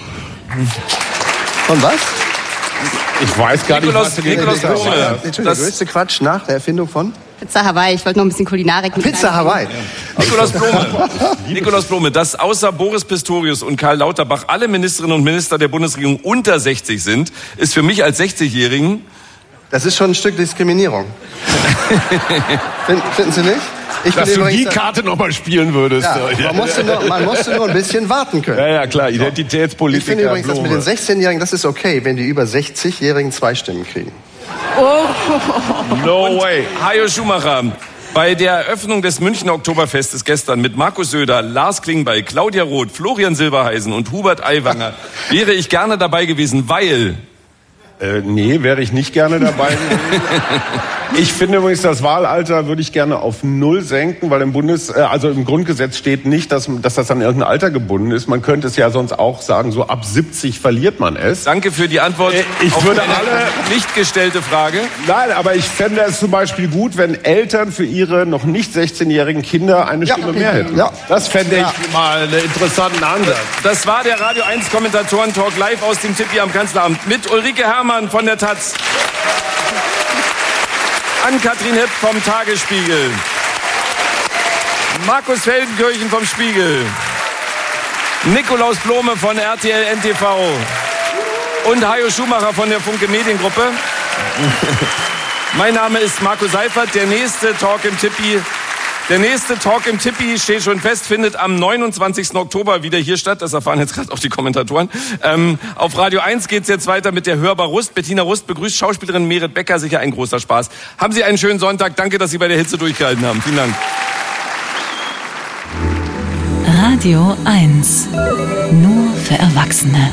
Von was? Ich weiß gar Nikolaus, nicht, was Nikolaus du Blume, Entschuldigung, der das, größte Quatsch nach der Erfindung von? Pizza Hawaii, ich wollte noch ein bisschen Kulinarik mit Pizza. Hawaii. Nikolaus Blume, Nikolaus Blume, dass außer Boris Pistorius und Karl Lauterbach alle Ministerinnen und Minister der Bundesregierung unter 60 sind, ist für mich als 60-Jährigen Das ist schon ein Stück Diskriminierung. Finden, finden Sie nicht? Ich Dass du die Karte nochmal spielen würdest. ja, man, musste nur, man musste nur ein bisschen warten können. ja, ja, klar, Ich finde übrigens, dass mit den Blume. 16-Jährigen, das ist okay, wenn die über 60-Jährigen zwei Stimmen kriegen. No way. Hajo Schumacher. Bei der Eröffnung des Münchner Oktoberfestes gestern mit Markus Söder, Lars Klingbeil, Claudia Roth, Florian Silberheisen und Hubert Aiwanger wäre ich gerne dabei gewesen, weil Äh, nee, wäre ich nicht gerne dabei gewesen. Ich finde übrigens, das Wahlalter würde ich gerne auf null senken, weil im Bundes, äh, also im Grundgesetz steht nicht, dass, dass das an irgendein Alter gebunden ist. Man könnte es ja sonst auch sagen, so ab 70 verliert man es. danke für die Antwort Äh, ich auf würde eine alle- nicht gestellte Frage. Nein, aber ich fände es zum Beispiel gut, wenn Eltern für ihre noch nicht 16-jährigen Kinder eine Ja, Stimme mehr hätten. Ja. Das fände Ja. ich mal einen interessanten Ansatz. Das war der Radio 1 Kommentatoren-Talk live aus dem Tippi am Kanzleramt mit Ulrike Herrmann von der Taz. An Katrin Hipp vom Tagesspiegel. Markus Feldenkirchen vom Spiegel. Nikolaus Blome von RTL NTV und Hajo Schumacher von der Funke Mediengruppe. mein Name ist Marco Seifert. Der nächste Talk im Tippi der nächste Talk im Tippi steht schon fest, findet am 29. Oktober wieder hier statt. Das erfahren jetzt gerade auch die Kommentatoren. Ähm, auf Radio 1 geht's jetzt weiter mit der Hörbar Rust. Bettina Rust begrüßt Schauspielerin Merit Becker. Sicher ein großer Spaß. Haben Sie einen schönen Sonntag. Danke, dass Sie bei der Hitze durchgehalten haben. Vielen Dank. Radio 1. Nur für Erwachsene.